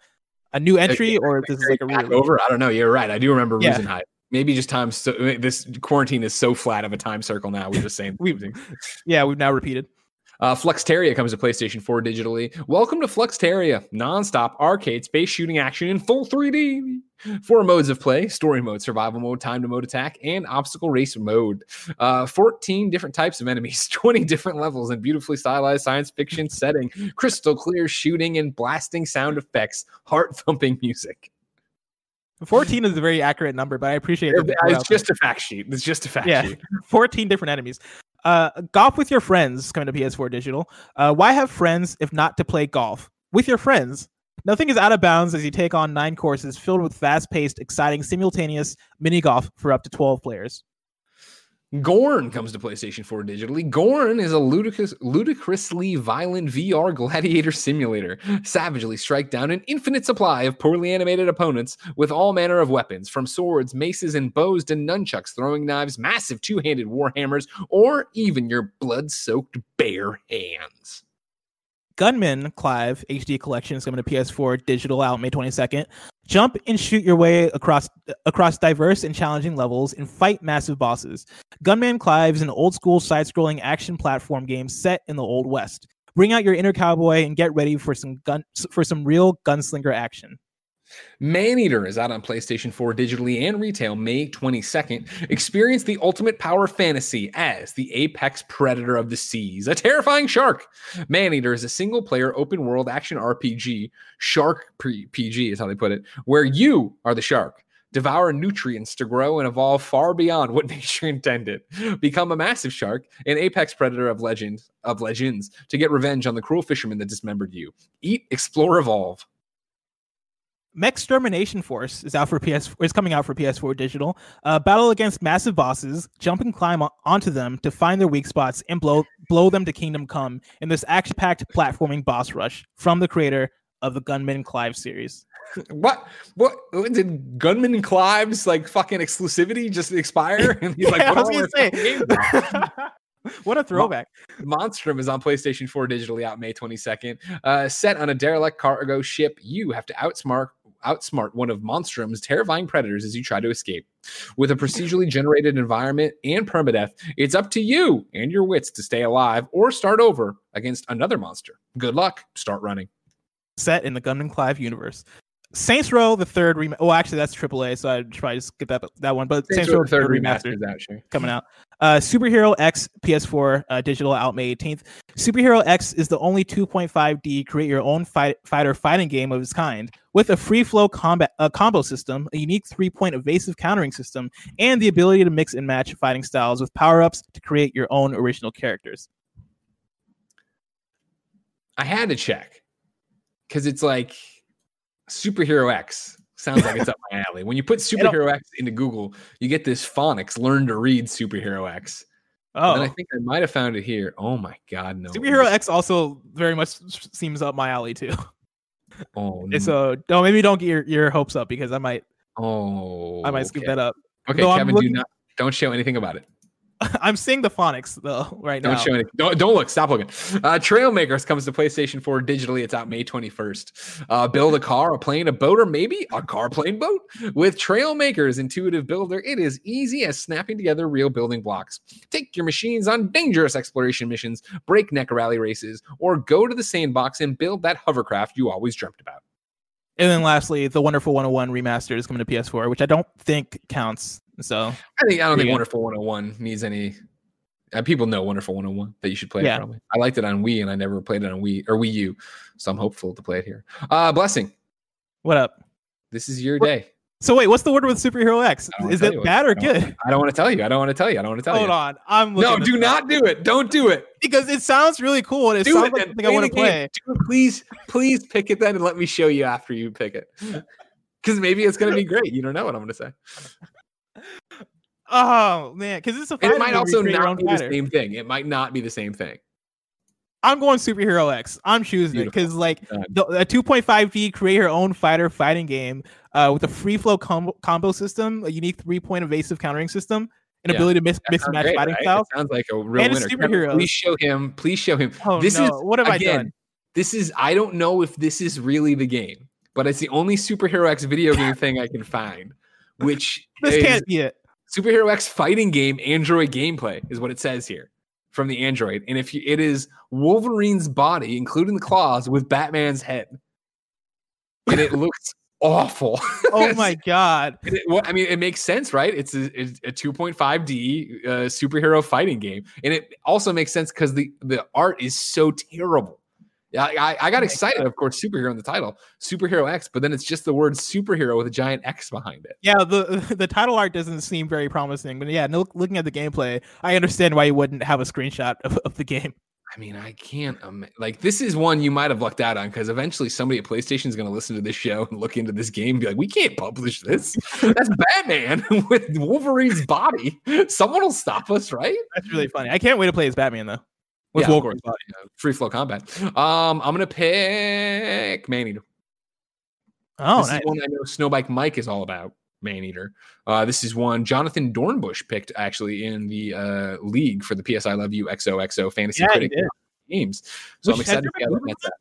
[SPEAKER 1] a new entry or if this is like a re-
[SPEAKER 2] over. I don't know. You're right. I do remember
[SPEAKER 1] Yeah.
[SPEAKER 2] Rusenheim. Maybe just time. So this quarantine is so flat of a time circle now. We're just saying.
[SPEAKER 1] we've Yeah, we've now repeated.
[SPEAKER 2] Uh, Fluxteria comes to PlayStation 4 digitally. Welcome to Fluxteria, nonstop arcade space shooting action in full 3D. Four modes of play story mode, survival mode, time to mode attack, and obstacle race mode. Uh, 14 different types of enemies, 20 different levels, and beautifully stylized science fiction setting, crystal clear shooting and blasting sound effects, heart thumping music.
[SPEAKER 1] 14 is a very accurate number, but I appreciate it.
[SPEAKER 2] It's just a fact sheet. It's just a fact
[SPEAKER 1] Yeah.
[SPEAKER 2] sheet.
[SPEAKER 1] 14 different enemies. Uh, golf with your friends coming to PS4 digital. Uh, why have friends if not to play golf with your friends? Nothing is out of bounds as you take on nine courses filled with fast-paced, exciting, simultaneous mini golf for up to 12 players.
[SPEAKER 2] Gorn comes to PlayStation 4 digitally. Gorn is a ludicrous, ludicrously violent VR gladiator simulator. Savagely strike down an infinite supply of poorly animated opponents with all manner of weapons, from swords, maces, and bows to nunchucks, throwing knives, massive two-handed warhammers, or even your blood-soaked bare hands.
[SPEAKER 1] Gunman Clive HD Collection is coming to PS4 digital out May 22nd. Jump and shoot your way across across diverse and challenging levels and fight massive bosses. Gunman Clive is an old school side scrolling action platform game set in the Old West. Bring out your inner cowboy and get ready for some gun for some real gunslinger action.
[SPEAKER 2] Maneater is out on PlayStation 4 digitally and retail May 22nd. Experience the ultimate power fantasy as the apex predator of the seas, a terrifying shark. Maneater is a single player open world action RPG, shark PG is how they put it, where you are the shark. Devour nutrients to grow and evolve far beyond what nature intended. Become a massive shark, an apex predator of legend of legends, to get revenge on the cruel fisherman that dismembered you. Eat, explore, evolve.
[SPEAKER 1] Mechstermination Force is out for PS is coming out for PS4 digital. Uh, battle against massive bosses, jump and climb on- onto them to find their weak spots and blow blow them to kingdom come in this action-packed platforming boss rush from the creator of the Gunman Clive series.
[SPEAKER 2] What? What did Gunman and Clive's like fucking exclusivity just expire? And he's like,
[SPEAKER 1] Yeah, I was gonna say. what a throwback!
[SPEAKER 2] Monstrum is on PlayStation 4 digitally out May 22nd. Uh, set on a derelict cargo ship, you have to outsmart outsmart one of Monstrum's terrifying predators as you try to escape. With a procedurally generated environment and permadeath, it's up to you and your wits to stay alive or start over against another monster. Good luck. Start running.
[SPEAKER 1] Set in the Gunman Clive universe. Saints Row the third rem- Oh, actually, that's AAA, so I'd probably just get that that one. But Saints, Row the third remastered
[SPEAKER 2] is out, sure.
[SPEAKER 1] coming out. Uh, Superhero X PS4 uh, digital out May 18th. Superhero X is the only 2.5D create your own fight, fighter fighting game of its kind with a free flow combat uh, combo system, a unique three point evasive countering system, and the ability to mix and match fighting styles with power ups to create your own original characters.
[SPEAKER 2] I had to check because it's like Superhero X sounds like it's up my alley. When you put Superhero X into Google, you get this phonics learn to read Superhero X.
[SPEAKER 1] Oh,
[SPEAKER 2] And I think I might have found it here. Oh my god, no.
[SPEAKER 1] Superhero X also very much seems up my alley too.
[SPEAKER 2] Oh,
[SPEAKER 1] And so don't maybe don't get your, your hopes up because I might
[SPEAKER 2] oh,
[SPEAKER 1] I might oh, scoop
[SPEAKER 2] okay.
[SPEAKER 1] that up.
[SPEAKER 2] Okay,
[SPEAKER 1] No, I'm
[SPEAKER 2] Kevin,
[SPEAKER 1] looking-
[SPEAKER 2] do not don't show anything about it.
[SPEAKER 1] I'm seeing the phonics though right
[SPEAKER 2] Don't
[SPEAKER 1] now.
[SPEAKER 2] show any. Don't, don't look. Stop looking. Uh, Trailmakers comes to PlayStation 4 digitally. It's out May 21st. Uh, build a car, a plane, a boat, or maybe a car, plane, boat with Trailmakers Intuitive Builder. It is easy as snapping together real building blocks. Take your machines on dangerous exploration missions, breakneck rally races, or go to the sandbox and build that hovercraft you always dreamt about.
[SPEAKER 1] And then lastly, the Wonderful 101 remaster is coming to PS4, which I don't think counts. So
[SPEAKER 2] I think I don't think. Wonderful 101 needs any. Uh, people know Wonderful 101 that you should play
[SPEAKER 1] Yeah.
[SPEAKER 2] it probably. I liked it on Wii and I never played it on Wii or Wii U, so I'm hopeful to play it here. Uh, blessing.
[SPEAKER 1] what up?
[SPEAKER 2] This is your
[SPEAKER 1] What-
[SPEAKER 2] day.
[SPEAKER 1] So wait, what's the order with Superhero X? Is it bad or good?
[SPEAKER 2] I don't want to tell you. I don't want to tell you. I don't want to tell
[SPEAKER 1] Hold
[SPEAKER 2] you.
[SPEAKER 1] Hold on, I'm
[SPEAKER 2] No, do not do it. Don't do it.
[SPEAKER 1] because it sounds really cool and it
[SPEAKER 2] Do
[SPEAKER 1] sounds
[SPEAKER 2] it
[SPEAKER 1] like something I want to play.
[SPEAKER 2] Please, please pick it then and let me show you after you pick it. Because maybe it's going to be great. You don't know what I'm going to say.
[SPEAKER 1] Oh man, because it's a fighting
[SPEAKER 2] it might also
[SPEAKER 1] you create your
[SPEAKER 2] not be the same thing. It might not be the same thing.
[SPEAKER 1] I'm going Superhero X. I'm choosing it because like the, a 2.5D create your own fighter fighting game uh, with a free flow combo, combo system, a unique three point evasive countering system, an
[SPEAKER 2] Yeah.
[SPEAKER 1] ability to mix,
[SPEAKER 2] That
[SPEAKER 1] mix and match
[SPEAKER 2] great,
[SPEAKER 1] fighting
[SPEAKER 2] right?
[SPEAKER 1] styles.
[SPEAKER 2] It sounds like a real
[SPEAKER 1] And
[SPEAKER 2] winner. Kevin. Please show him. Please show him.
[SPEAKER 1] Oh
[SPEAKER 2] this
[SPEAKER 1] no,
[SPEAKER 2] is
[SPEAKER 1] what have I done?
[SPEAKER 2] This is I don't know if this is really the game, but it's the only Superhero X video game thing I can find, which
[SPEAKER 1] This
[SPEAKER 2] is
[SPEAKER 1] can't be it.
[SPEAKER 2] Superhero X fighting game Android gameplay is what it says here from the Android. And if you, it is Wolverine's body, including the claws, with Batman's head, and it looks awful.
[SPEAKER 1] Oh my god.
[SPEAKER 2] It- well, I mean, it makes sense, right? It's a, it's a 2.5D uh, superhero fighting game, and it also makes sense because the the art is so terrible. Yeah, I, I, got excited, of course, superhero in the title, superhero X, but then it's just the word superhero with a giant X behind it.
[SPEAKER 1] Yeah, the the title art doesn't seem very promising, but yeah, no, looking at the gameplay, I understand why you wouldn't have a screenshot of, of the game.
[SPEAKER 2] I mean, I can't like this is one you might have lucked out on because eventually somebody at PlayStation is going to listen to this show and look into this game and be like, "We can't publish this. That's Batman with Wolverine's body. Someone will stop us, right?"
[SPEAKER 1] That's really funny. I can't wait to play as Batman though. With
[SPEAKER 2] Yeah, course. Uh, free flow combat. Um, I'm gonna pick Man Eater.
[SPEAKER 1] Oh,
[SPEAKER 2] this
[SPEAKER 1] nice.
[SPEAKER 2] is one I know Snowbike Mike is all about. Maneater. Uh, this is one Jonathan Dornbush picked actually in the uh, league for the PS I Love You XOXO Fantasy
[SPEAKER 1] Yeah,
[SPEAKER 2] Critic games. So I'm excited to see that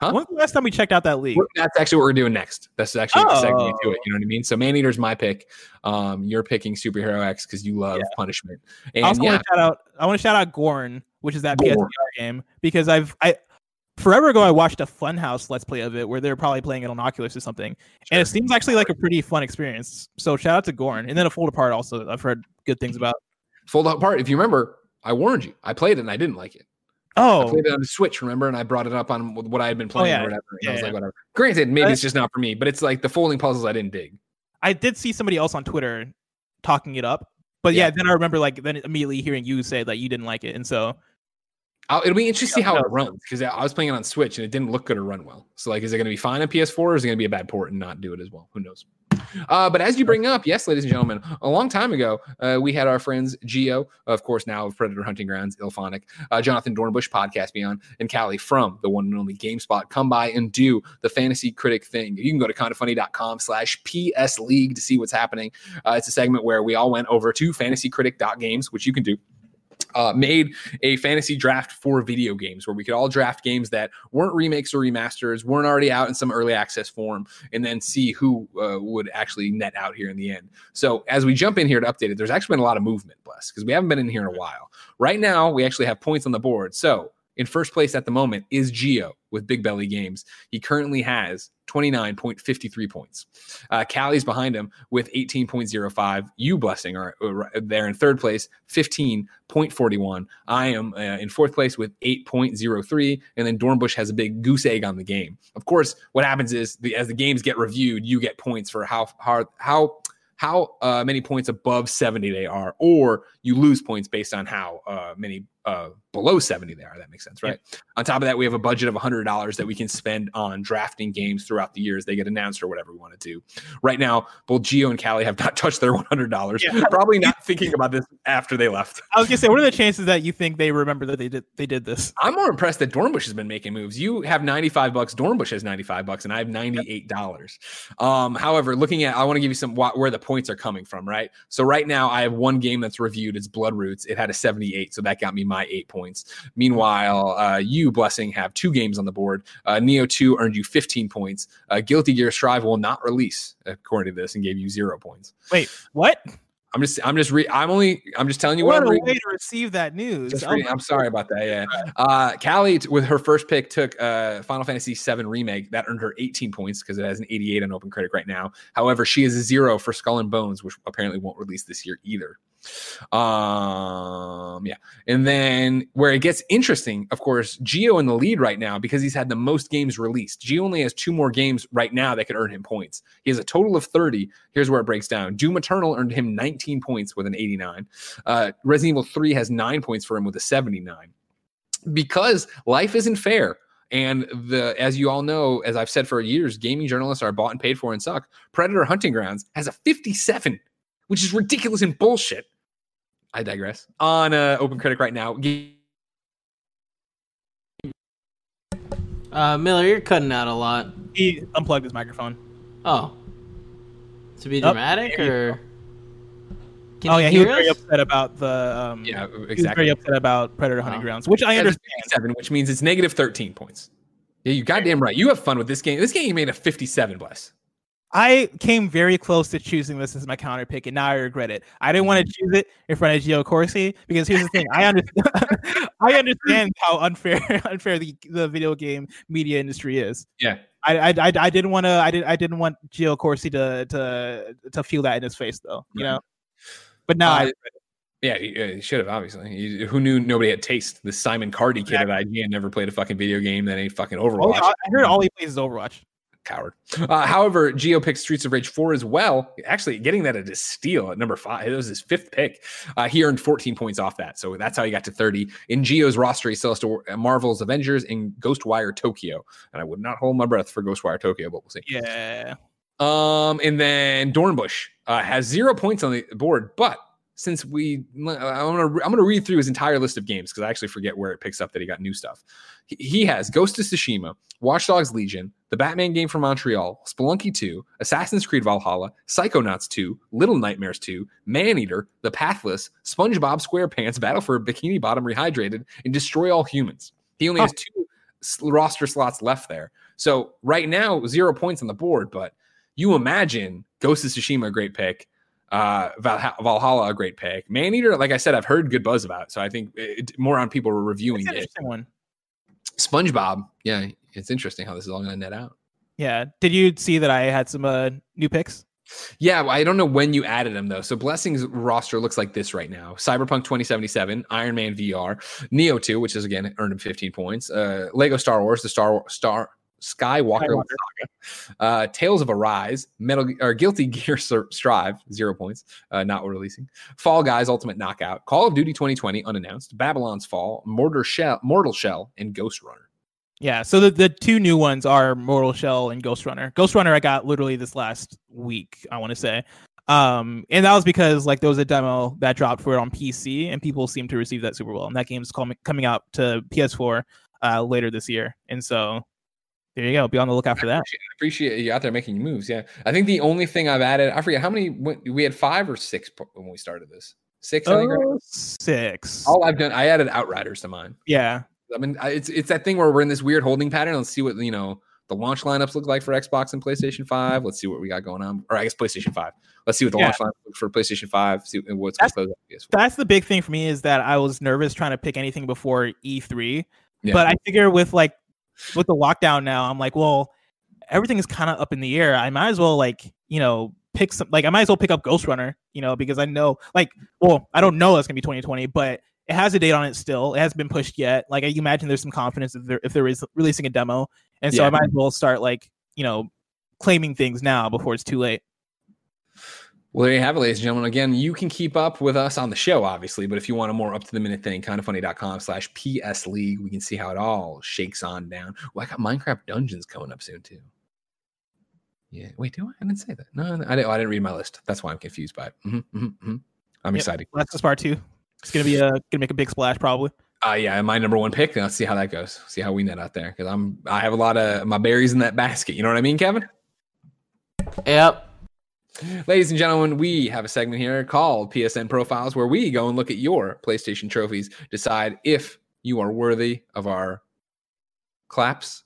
[SPEAKER 2] out.
[SPEAKER 1] When's the last time we checked out that league?
[SPEAKER 2] That's actually what we're doing next. That's actually a segue to
[SPEAKER 1] Oh.
[SPEAKER 2] it. You know what I mean? So Maneater's my pick. Um, you're picking Superhero X because you love punishment.
[SPEAKER 1] I
[SPEAKER 2] And
[SPEAKER 1] also
[SPEAKER 2] yeah,
[SPEAKER 1] want to shout out. I want to shout out Gorn, which is that. PSVR game, because I've I forever ago I watched a Funhouse Let's Play of it where they're probably playing it on Oculus or something, and it seems actually like a pretty fun experience. So shout out to Gorn, and then a Fold Apart also. I've heard good things about.
[SPEAKER 2] fold apart. If you remember, I warned you. I played it and I didn't like it. Oh, I
[SPEAKER 1] Oh,
[SPEAKER 2] played it on the Switch, remember? And I brought it up on what I had been oh, playing
[SPEAKER 1] yeah.
[SPEAKER 2] or whatever. And I was
[SPEAKER 1] Yeah,
[SPEAKER 2] like, whatever. Granted, maybe it's just not for me, but it's like the folding puzzles I didn't dig.
[SPEAKER 1] I did see somebody else on Twitter talking it up, but yeah,
[SPEAKER 2] Yeah.
[SPEAKER 1] then I remember like then immediately hearing you say that you didn't like it, and so
[SPEAKER 2] I'll, it'll be interesting to see how it runs because I was playing it on Switch and it didn't look good or run well. So, like, is it going to be fine on PS4 or is it going to be a bad port and not do it as well? Who knows? Uh, but as you bring up, yes, ladies and gentlemen, a long time ago, uh, we had our friends Geo, of course, now of Predator Hunting Grounds, IllFonic, uh, Jonathan Dornbush, Podcast Beyond, and Kallie from the one and only GameSpot come by and do the Fantasy Critic thing. You can go to kindoffunny.com slash PS League to see what's happening. Uh, it's a segment where we all went over to fantasycritic.games, which you can do uh, made a fantasy draft for video games where we could all draft games that weren't remakes or remasters, weren't already out in some early access form, and then see who uh, would actually net out here in the end. So as we jump in here to update it, there's actually been a lot of movement, bless, because we haven't been in here in a while. Right now, we actually have points on the board. So in first place at the moment is Geo with Big Belly Games. He currently has 29.53 points. Uh, Kallie's behind him with 18.05. You blessing are are there in third place, 15.41. I am uh, in fourth place with 8.03, and then Dornbush has a big goose egg on the game. Of course, what happens is the, as the games get reviewed, you get points for how hard how how uh, many points above 70 they are, or you lose points based on how uh, many uh, below 70 there. That makes sense, right? On top of that, we have a budget of $100 that we can spend on drafting games throughout the years. They get announced or whatever we want to do. Right now, both Geo and Kallie have not touched their $100.
[SPEAKER 1] Yeah.
[SPEAKER 2] Probably not thinking about this after they left.
[SPEAKER 1] I was gonna say, what are the chances that you think they remember that they did they did this?
[SPEAKER 2] I'm more impressed that Dornbush has been making moves. You have 95 bucks, Dornbush has 95 bucks, and I have $98. Um, however, looking at, I want to give you some wh- where the points are coming from, right? So right now, I have one game that's reviewed. It's Bloodroots. It had a 78, so that got me my eight points. Meanwhile, uh, you, Blessing, have two games on the board. Uh, Nioh 2 earned you 15 points. Uh, Guilty Gear Strive will not release, according to this, and gave you zero points.
[SPEAKER 1] Wait, what?
[SPEAKER 2] I'm just, I'm just, re- I'm only, I'm just telling you what,
[SPEAKER 1] What a way to receive that news. Oh
[SPEAKER 2] reading- I'm sorry about that. Yeah. Uh, Kallie, with her first pick, took uh, Final Fantasy VII Remake. That earned her 18 points because it has an 88 on Open Critic right now. However, she is a zero for Skull and Bones, which apparently won't release this year either. Um, yeah. And then where it gets interesting, of course, Geo in the lead right now because he's had the most games released. Geo only has two more games right now that could earn him points. He has a total of 30. Here's where it breaks down. Doom Eternal earned him 19 points with an 89. Uh, Resident Evil 3 has nine points for him with a 79. Because life isn't fair. And the as you all know, as I've said for years, gaming journalists are bought and paid for and suck. Predator Hunting Grounds has a 57, which is ridiculous and bullshit. I digress. On uh, Open Critic right now,
[SPEAKER 3] Uh, Miller, you're cutting out a lot.
[SPEAKER 1] He unplugged his microphone.
[SPEAKER 3] Oh, to be
[SPEAKER 1] Oh,
[SPEAKER 3] dramatic
[SPEAKER 1] there you
[SPEAKER 3] or? Can
[SPEAKER 1] oh
[SPEAKER 3] you
[SPEAKER 1] yeah, he was
[SPEAKER 3] hear
[SPEAKER 1] very upset about the um
[SPEAKER 2] yeah,
[SPEAKER 1] he was
[SPEAKER 2] exactly.
[SPEAKER 1] very upset about Predator Hunting
[SPEAKER 3] Oh.
[SPEAKER 1] Grounds, which I understand.
[SPEAKER 2] 57, which means it's negative 13 points. Yeah, you goddamn right. You have fun with this game. This game you made a 57, bless.
[SPEAKER 1] I came very close to choosing this as my counter pick, and now I regret it. I didn't want to choose it in front of Geo Corsi because here's the thing: I understand, I understand how unfair unfair the, the video game media industry is.
[SPEAKER 2] Yeah.
[SPEAKER 1] I I, I, I didn't want to I did I didn't want Geo Corsi to to to feel that in his face though, you know. But now I
[SPEAKER 2] Uh, Yeah, he, he should have obviously. He- who knew nobody had taste? This Simon Cardy kid at IGN never played a fucking video game that ain't fucking Overwatch.
[SPEAKER 1] I I heard all he plays is Overwatch.
[SPEAKER 2] Coward. Uh, however, Geo picked Streets of Rage 4 as well. Actually, getting that at a steal at number five. It was his fifth pick. Uh, he earned 14 points off that. So that's how he got to 30. In Geo's roster, he still has to uh, Marvel's Avengers and Ghostwire Tokyo. And I would not hold my breath for Ghostwire Tokyo, but we'll see.
[SPEAKER 1] Yeah.
[SPEAKER 2] Um, and then Dornbush uh, has zero points on the board, but since we, I'm gonna I'm gonna read through his entire list of games because I actually forget where it picks up that he got new stuff. He, he has Ghost of Tsushima, Watch Dogs Legion, the Batman game from Montreal, Spelunky 2, Assassin's Creed Valhalla, Psychonauts 2, Little Nightmares 2, Maneater, The Pathless, SpongeBob SquarePants, Battle for Bikini Bottom Rehydrated, and Destroy All Humans. He only has oh. two roster slots left there. So right now, zero points on the board, but you imagine Ghost of Tsushima a great pick, uh, Valha- Valhalla a great pick, Maneater, Like I said, I've heard good buzz about, it, so I think it, more on people were reviewing
[SPEAKER 1] It's an
[SPEAKER 2] it.
[SPEAKER 1] one.
[SPEAKER 2] SpongeBob, yeah, it's interesting how this is all going to net out.
[SPEAKER 1] Yeah. Did you see that I had some uh, new picks?
[SPEAKER 2] Yeah, well, I don't know when you added them though. So Blessings roster looks like this right now: Cyberpunk 2077, Iron Man VR, Nioh 2, which is again earned him 15 points, uh, Lego Star Wars, the Star Star Skywalker. Saga, uh, Tales of Arise, Metal or Guilty Gear Sur- Strive, zero points, uh, not releasing. Fall Guys Ultimate Knockout, Call of Duty 2020 unannounced, Babylon's Fall, Mortar Shell, Mortal Shell, and Ghostrunner.
[SPEAKER 1] Yeah, so the, the two new ones are Mortal Shell and Ghostrunner. Ghost Runner I got literally this last week, I want to say. Um, and that was because like there was a demo that dropped for it on PC and people seem to receive that super well. And that game's com- coming out to PS4 uh, later this year. And so there you go. Be on the lookout for that.
[SPEAKER 2] appreciate, appreciate you out there making moves. Yeah, I think the only thing I've added, I forget how many we had five or six when we started this. Six, I think. right?
[SPEAKER 1] Oh, six.
[SPEAKER 2] All I've done, I added Outriders to mine.
[SPEAKER 1] Yeah.
[SPEAKER 2] I mean, it's it's that thing where we're in this weird holding pattern. Let's see what you know the launch lineups look like for Xbox and PlayStation Five. Let's see what we got going on, or I guess PlayStation Five. Let's see what the
[SPEAKER 1] Yeah.
[SPEAKER 2] launch lineup for PlayStation Five. See what's
[SPEAKER 1] That's-
[SPEAKER 2] close up
[SPEAKER 1] That's the big thing for me is that I was nervous trying to pick anything before E3.
[SPEAKER 2] Yeah.
[SPEAKER 1] But I figure with like with the lockdown now, I'm like, well, everything is kind of up in the air. I might as well like, you know, pick some like I might as well pick up Ghostrunner, you know, because I know like well, I don't know it's gonna be 2020, but it has a date on it still. It hasn't been pushed yet. Like I imagine there's some confidence if they're if they're re- releasing a demo. And so
[SPEAKER 2] Yeah.
[SPEAKER 1] I might as well start like, you know, claiming things now before it's too late.
[SPEAKER 2] Well, there you have it, ladies and gentlemen. Again, you can keep up with us on the show, obviously, but if you want a more up to the minute thing, kindafunny.com slash PS League, we can see how it all shakes on down. Well, I got Minecraft Dungeons coming up soon, too. Yeah. Wait, do I? I didn't say that. No, I didn't, I didn't read my list. That's why I'm confused by it. Mhm, mhm, mhm. I'm
[SPEAKER 1] Yep.
[SPEAKER 2] excited.
[SPEAKER 1] That's the part two. It's gonna be a gonna make a big splash probably.
[SPEAKER 2] Uh, yeah, my number one pick. Let's see how that goes. See how we net out there because I'm I have a lot of my berries in that basket. You know what I mean, Kevin?
[SPEAKER 3] Yep.
[SPEAKER 2] Ladies and gentlemen, we have a segment here called PSN Profiles where we go and look at your PlayStation trophies, decide if you are worthy of our claps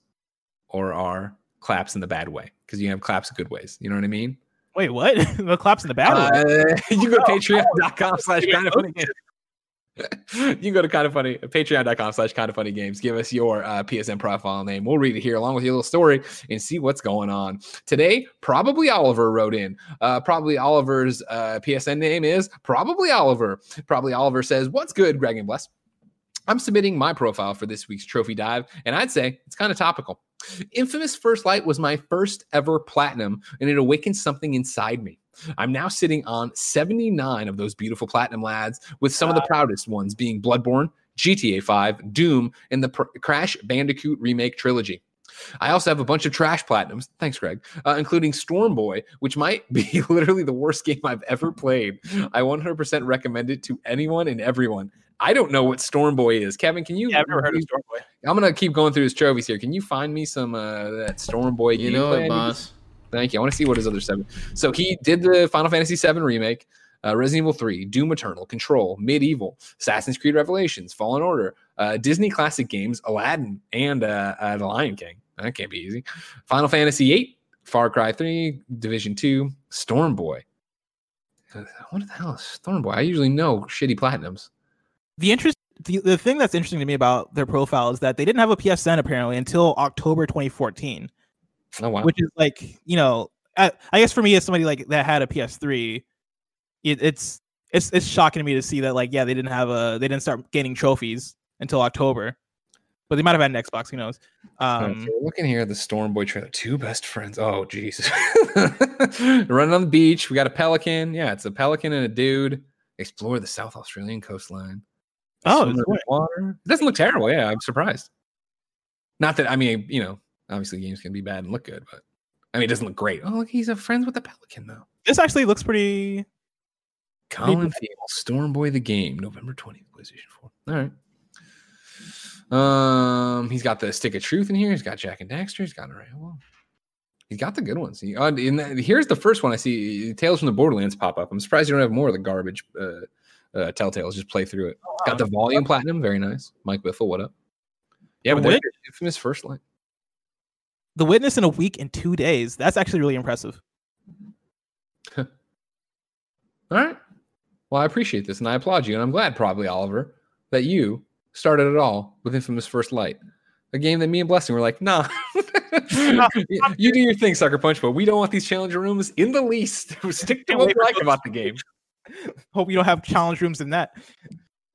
[SPEAKER 2] or our claps in the bad way. Because you have claps in good ways. You know what I mean?
[SPEAKER 1] Wait, what? the claps in the bad
[SPEAKER 2] Uh, you go to patreon.com slash you can go to kind of funny patreon.com slash kind of funny games. Give us your uh, psn profile name. We'll read it here along with your little story and see what's going on. Today probably oliver wrote in. Uh, probably oliver's uh, psn name is probably oliver. Probably oliver says what's good greg and bless I'm submitting my profile for this week's trophy dive, and I'd say it's kind of topical. Infamous First Light was my first ever platinum, and it awakened something inside me. I'm now sitting on 79 of those beautiful platinum lads, with some of the proudest ones being Bloodborne, GTA 5, Doom, and the Pr- Crash Bandicoot remake trilogy. I also have a bunch of trash platinums. Thanks, Greg, uh, including Storm Boy, which might be literally the worst game I've ever played. I 100% recommend it to anyone and everyone. I don't know what Storm Boy is. Kevin, can you?
[SPEAKER 1] yeah, I've never heard of Stormboy.
[SPEAKER 2] I'm gonna keep going through his trophies here. Can you find me some uh, that Storm Boy?
[SPEAKER 3] You know it, boss.
[SPEAKER 2] Thank you. I want to see what his other seven. So he did the Final Fantasy VII remake, uh, Resident Evil 3, Doom Eternal, Control, MediEvil, Assassin's Creed Revelations, Fallen Order, uh, Disney classic games, Aladdin, and uh, uh, The Lion King. That can't be easy. Final Fantasy VIII, Far Cry 3, Division 2, Storm Boy. What the hell is Storm Boy? I usually know shitty platinums.
[SPEAKER 1] The interest the, the thing that's interesting to me about their profile is that they didn't have a PSN apparently until October 2014,
[SPEAKER 2] Oh wow.
[SPEAKER 1] which is like, you know, I, I guess for me as somebody like that had a PS3, it, it's it's it's shocking to me to see that like yeah, they didn't have a they didn't start gaining trophies until October. But they might have had an Xbox, who knows. Um
[SPEAKER 2] okay, looking here at the Storm Boy trailer, two best friends. Oh Jesus, running on the beach. We got a pelican. Yeah, it's a pelican and a dude. Explore the South Australian coastline.
[SPEAKER 1] Oh, it's
[SPEAKER 2] water. It doesn't look terrible. Yeah, I'm surprised. Not that I mean, you know, obviously games can be bad and look good, but I mean, it doesn't look great. Oh, look, he's a friends with the pelican though.
[SPEAKER 1] this actually looks pretty
[SPEAKER 2] Colin Field, Storm Boy the game, November 20th, PlayStation 4. All right. Um, he's got the stick of truth in here. He's got Jak and Daxter. He's got all right. Well, he's got the good ones. He, uh, in the, here's the first one I see. Tales from the Borderlands pop up. I'm surprised you don't have more of the garbage. Uh, uh, Telltales. Just play through it. Got the volume platinum. Very nice. Mike Bithell, what up? Yeah, but there's Infamous First Light.
[SPEAKER 1] The witness in a week and two days. That's actually really impressive.
[SPEAKER 2] All right. Well, I appreciate this and I applaud you. And I'm glad, probably, Oliver, that you started it all with Infamous First Light, a game that me and Blessing were like, nah. you do your thing, Sucker Punch, but we don't want these challenger rooms in the least. Stick to what we like about the game.
[SPEAKER 1] Hope you don't have challenge rooms in that.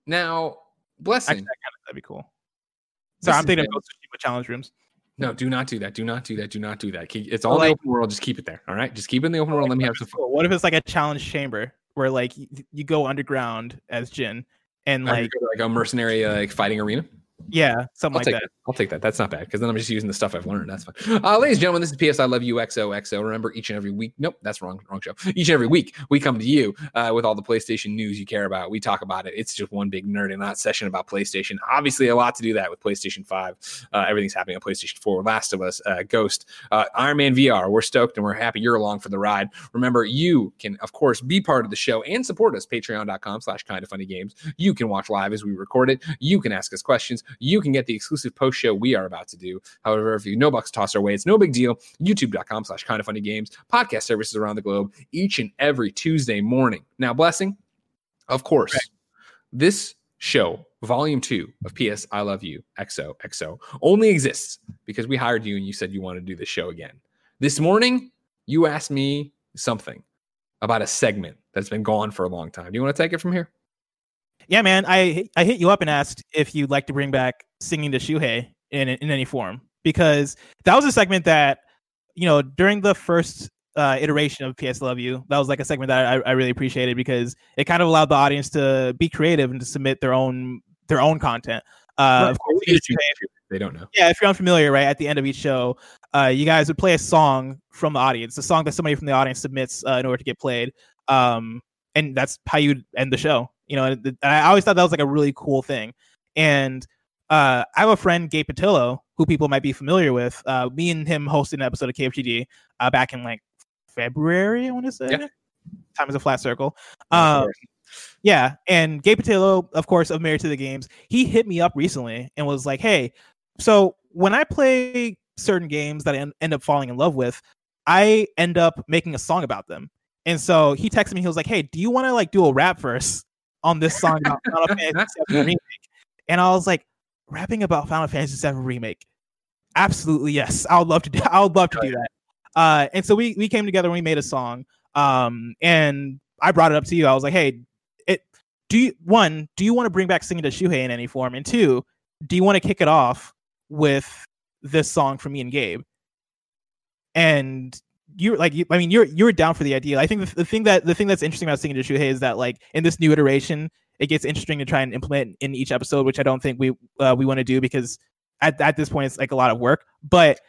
[SPEAKER 2] Now, Blessing.
[SPEAKER 1] Actually, that kind of that'd be cool.
[SPEAKER 2] This
[SPEAKER 1] Sorry, I'm thinking
[SPEAKER 2] been-
[SPEAKER 1] of Ghost of Tsushima challenge rooms.
[SPEAKER 2] No, do not do that. Do not do that. Do not do that. It's all in
[SPEAKER 1] like-
[SPEAKER 2] the open world. Just keep it there. All right. Just keep it in the open world. Let me have some fun.
[SPEAKER 1] What if it's like a challenge chamber where like you go underground as Jin and
[SPEAKER 2] Like,
[SPEAKER 1] like
[SPEAKER 2] like a mercenary uh, like fighting arena.
[SPEAKER 1] Yeah, something
[SPEAKER 2] I'll
[SPEAKER 1] like
[SPEAKER 2] take
[SPEAKER 1] that.
[SPEAKER 2] that. I'll take that. That's not bad because then I'm just using the stuff I've learned. That's fine. Uh, ladies and gentlemen, this is PS I Love You XOXO. Remember, each and every week. Nope, that's wrong. Wrong show. Each and every week, we come to you uh, with all the PlayStation news you care about. We talk about it. It's just one big nerd and not session about PlayStation. Obviously, a lot to do that with PlayStation 5. Uh, everything's happening on PlayStation 4. Last of Us, uh, Ghost, uh, Iron Man VR. We're stoked and we're happy you're along for the ride. Remember, you can, of course, be part of the show and support us. Patreon.com slash kind of funny games. You can watch live as we record it. You can ask us questions. You can get the exclusive post show we are about to do. However, if you no bucks toss our way, it's no big deal. YouTube.com slash kind of funny games. Podcast services around the globe each and every Tuesday morning. Now, blessing, of course, this show, volume two of PS I Love You XOXO, only exists because we hired you and you said you want to do the show again. This morning, you asked me something about a segment that's been gone for a long time. Do you want to take it from here?
[SPEAKER 1] Yeah, man. I I hit you up and asked if you'd like to bring back singing to Shuhei in in any form because that was a segment that you know during the first uh, iteration of PS Love You. That was like a segment that I, I really appreciated because it kind of allowed the audience to be creative and to submit their own their own content. Uh, of course,
[SPEAKER 2] you- they don't know.
[SPEAKER 1] yeah, if you're unfamiliar, right, at the end of each show, uh, you guys would play a song from the audience, a song that somebody from the audience submits uh, in order to get played. Um, and that's how you end the show. You know, I always thought that was like a really cool thing. And uh, I have a friend, Gabe Patillo, who people might be familiar with. Uh, me and him hosted an episode of KFGD uh, back in like February, I want to say.
[SPEAKER 2] Yeah.
[SPEAKER 1] Time is a flat circle. Um, yeah, and Gabe Patillo, of course, of Married to the Games, he hit me up recently and was like, "Hey, so when I play certain games that I end up falling in love with, I end up making a song about them." And so he texted me. He was like, "Hey, do you want to like do a rap verse on this song about Final Fantasy VII remake?" And I was like, "Rapping about Final Fantasy VII remake? Absolutely yes. I would love to do. I would love to do that." Uh, and so we we came together and we made a song. Um, and I brought it up to you. I was like, "Hey, it do you one do you want to bring back singing to Shuhei in any form? And two, do you want to kick it off with this song from me and Gabe?" And you're like, you, I mean, you're you're down for the idea. I think the, the thing that the thing that's interesting about singing to Shuhei is that like in this new iteration, it gets interesting to try and implement in each episode, which I don't think we uh, we want to do because at at this point it's like a lot of work. But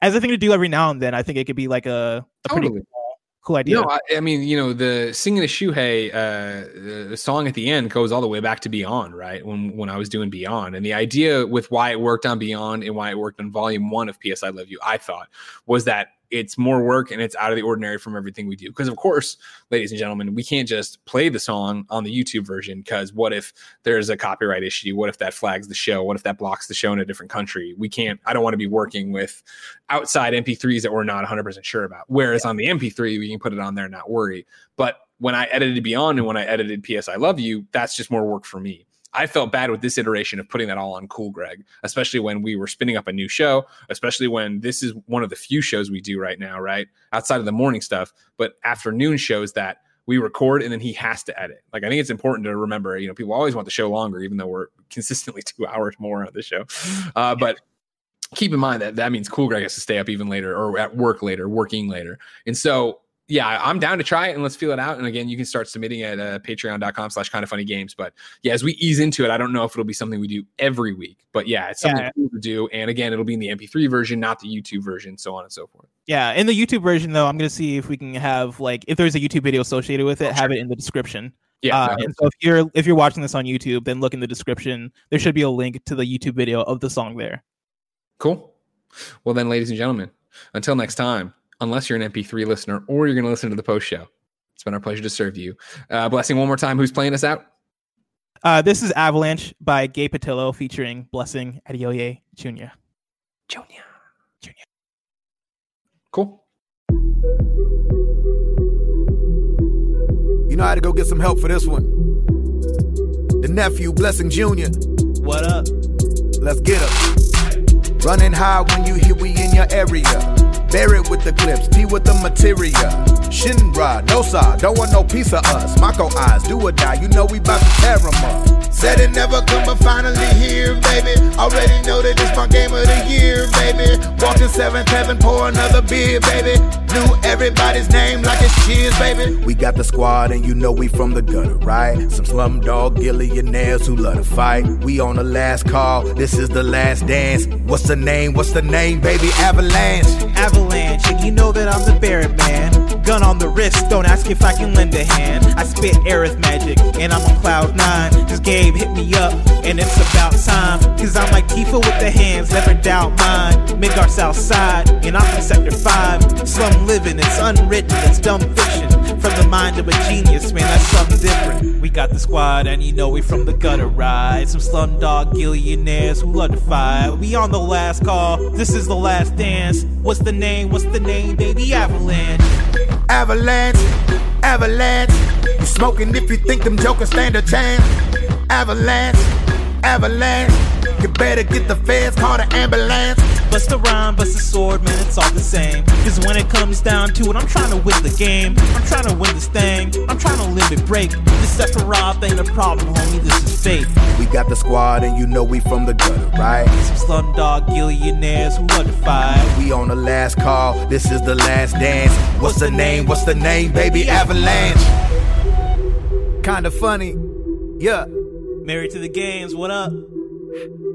[SPEAKER 1] as a thing to do every now and then, I think it could be like a, a pretty
[SPEAKER 2] Totally.
[SPEAKER 1] cool, cool idea.
[SPEAKER 2] No, I, I mean, you know, the singing the Shuhei, uh, the song at the end goes all the way back to Beyond, right? When when I was doing Beyond, and the idea with why it worked on Beyond and why it worked on Volume One of PS I Love You, I thought was that it's more work and it's out of the ordinary from everything we do. Because of course, ladies and gentlemen, we can't just play the song on the YouTube version. Because what if there's a copyright issue? What if that flags the show? What if that blocks the show in a different country? We can't. I don't want to be working with outside MP3s that we're not 100% sure about. Whereas on the MP3, we can put it on there and not worry. But when I edited Beyond and when I edited PS I Love You, that's just more work for me. I felt bad with this iteration of putting that all on Cool Greg, especially when we were spinning up a new show, especially when this is one of the few shows we do right now, right? Outside of the morning stuff, but afternoon shows that we record and then he has to edit. Like I think it's important to remember, you know, people always want the show longer, even though we're consistently two hours more on the show. Uh, but keep in mind that that means Cool Greg has to stay up even later or at work later, working later. And so, yeah, I'm down to try it and let's feel it out. And again, you can start submitting at uh, patreon.com slash kind of funny games. But yeah, as we ease into it, I don't know if it'll be something we do every week, but yeah, it's something
[SPEAKER 1] Yeah.
[SPEAKER 2] cool to do. And again, it'll be in the MP3 version, not the YouTube version, so on and so forth.
[SPEAKER 1] Yeah, in the YouTube version though, I'm gonna see if we can have like if there's a YouTube video associated with it, have it in the description.
[SPEAKER 2] Yeah.
[SPEAKER 1] uh, and so if you're if you're watching this on YouTube, then look in the description. There should be a link to the YouTube video of the song there.
[SPEAKER 2] Cool. Well, then, ladies and gentlemen, until next time, unless you're an MP3 listener or you're going to listen to the post show, it's been our pleasure to serve you. Uh, blessing one more time. Who's playing us out?
[SPEAKER 1] Uh, this is Avalanche by Gabe Patillo featuring Blessing Adeoye Jr.
[SPEAKER 2] Junior. Junior. Cool.
[SPEAKER 5] You know how to go get some help for this one. The nephew, Blessing Jr.
[SPEAKER 1] What up?
[SPEAKER 5] Let's get up. Running high when you hear we in your area. Buried with the clips, T with the material. Shinra, no side, don't want no piece of us. Mako eyes, do or die, you know we bout to tear tear 'em up. Said it never come, but finally here, baby. Already know that it's my game of the year, baby. Walking seventh heaven, pour another beer, baby. Knew everybody's name like it's cheers, baby. We got the squad, and you know we from the gutter, right? Some slumdog billionaires who love to fight. We on the last call, this is the last dance. What's the name? What's the name, baby? Avalanche.
[SPEAKER 1] Avalanche, and you know that I'm the Barrett man. Gun on the wrist, don't ask if I can lend a hand. I spit Aerith magic, and I'm on cloud nine. This Gabe hit me up, and it's about time. Cause I'm like Tifa with the hands, never doubt mine. Midgar South Side, and I'm from Sector 5. Slum living, it's unwritten, it's dumb fiction. From the mind of a genius, man, that's something different. We got the squad, and you know we from the gutter ride. Some slumdog billionaires who love to fight. We on the last call, this is the last dance. What's the name? What's the name, baby? Avalanche.
[SPEAKER 5] Avalanche, avalanche. You smoking if you think them jokers stand a chance. Avalanche, avalanche. You better get the feds, call the ambulance.
[SPEAKER 1] Bust a rhyme, bust a sword, man, it's all the same. Cause when it comes down to it, I'm trying to win the game. I'm trying to win this thing. I'm trying to limit break. This Sephiroth ain't a problem, homie, this is fate.
[SPEAKER 5] We got the squad, and you know we from the gutter, right?
[SPEAKER 1] Some slumdog billionaires who are defied.
[SPEAKER 5] We on the last call, this is the last dance. What's the name? What's the name, baby? Avalanche. Kinda funny, yeah.
[SPEAKER 1] Married to the games, what up? Mm-hmm.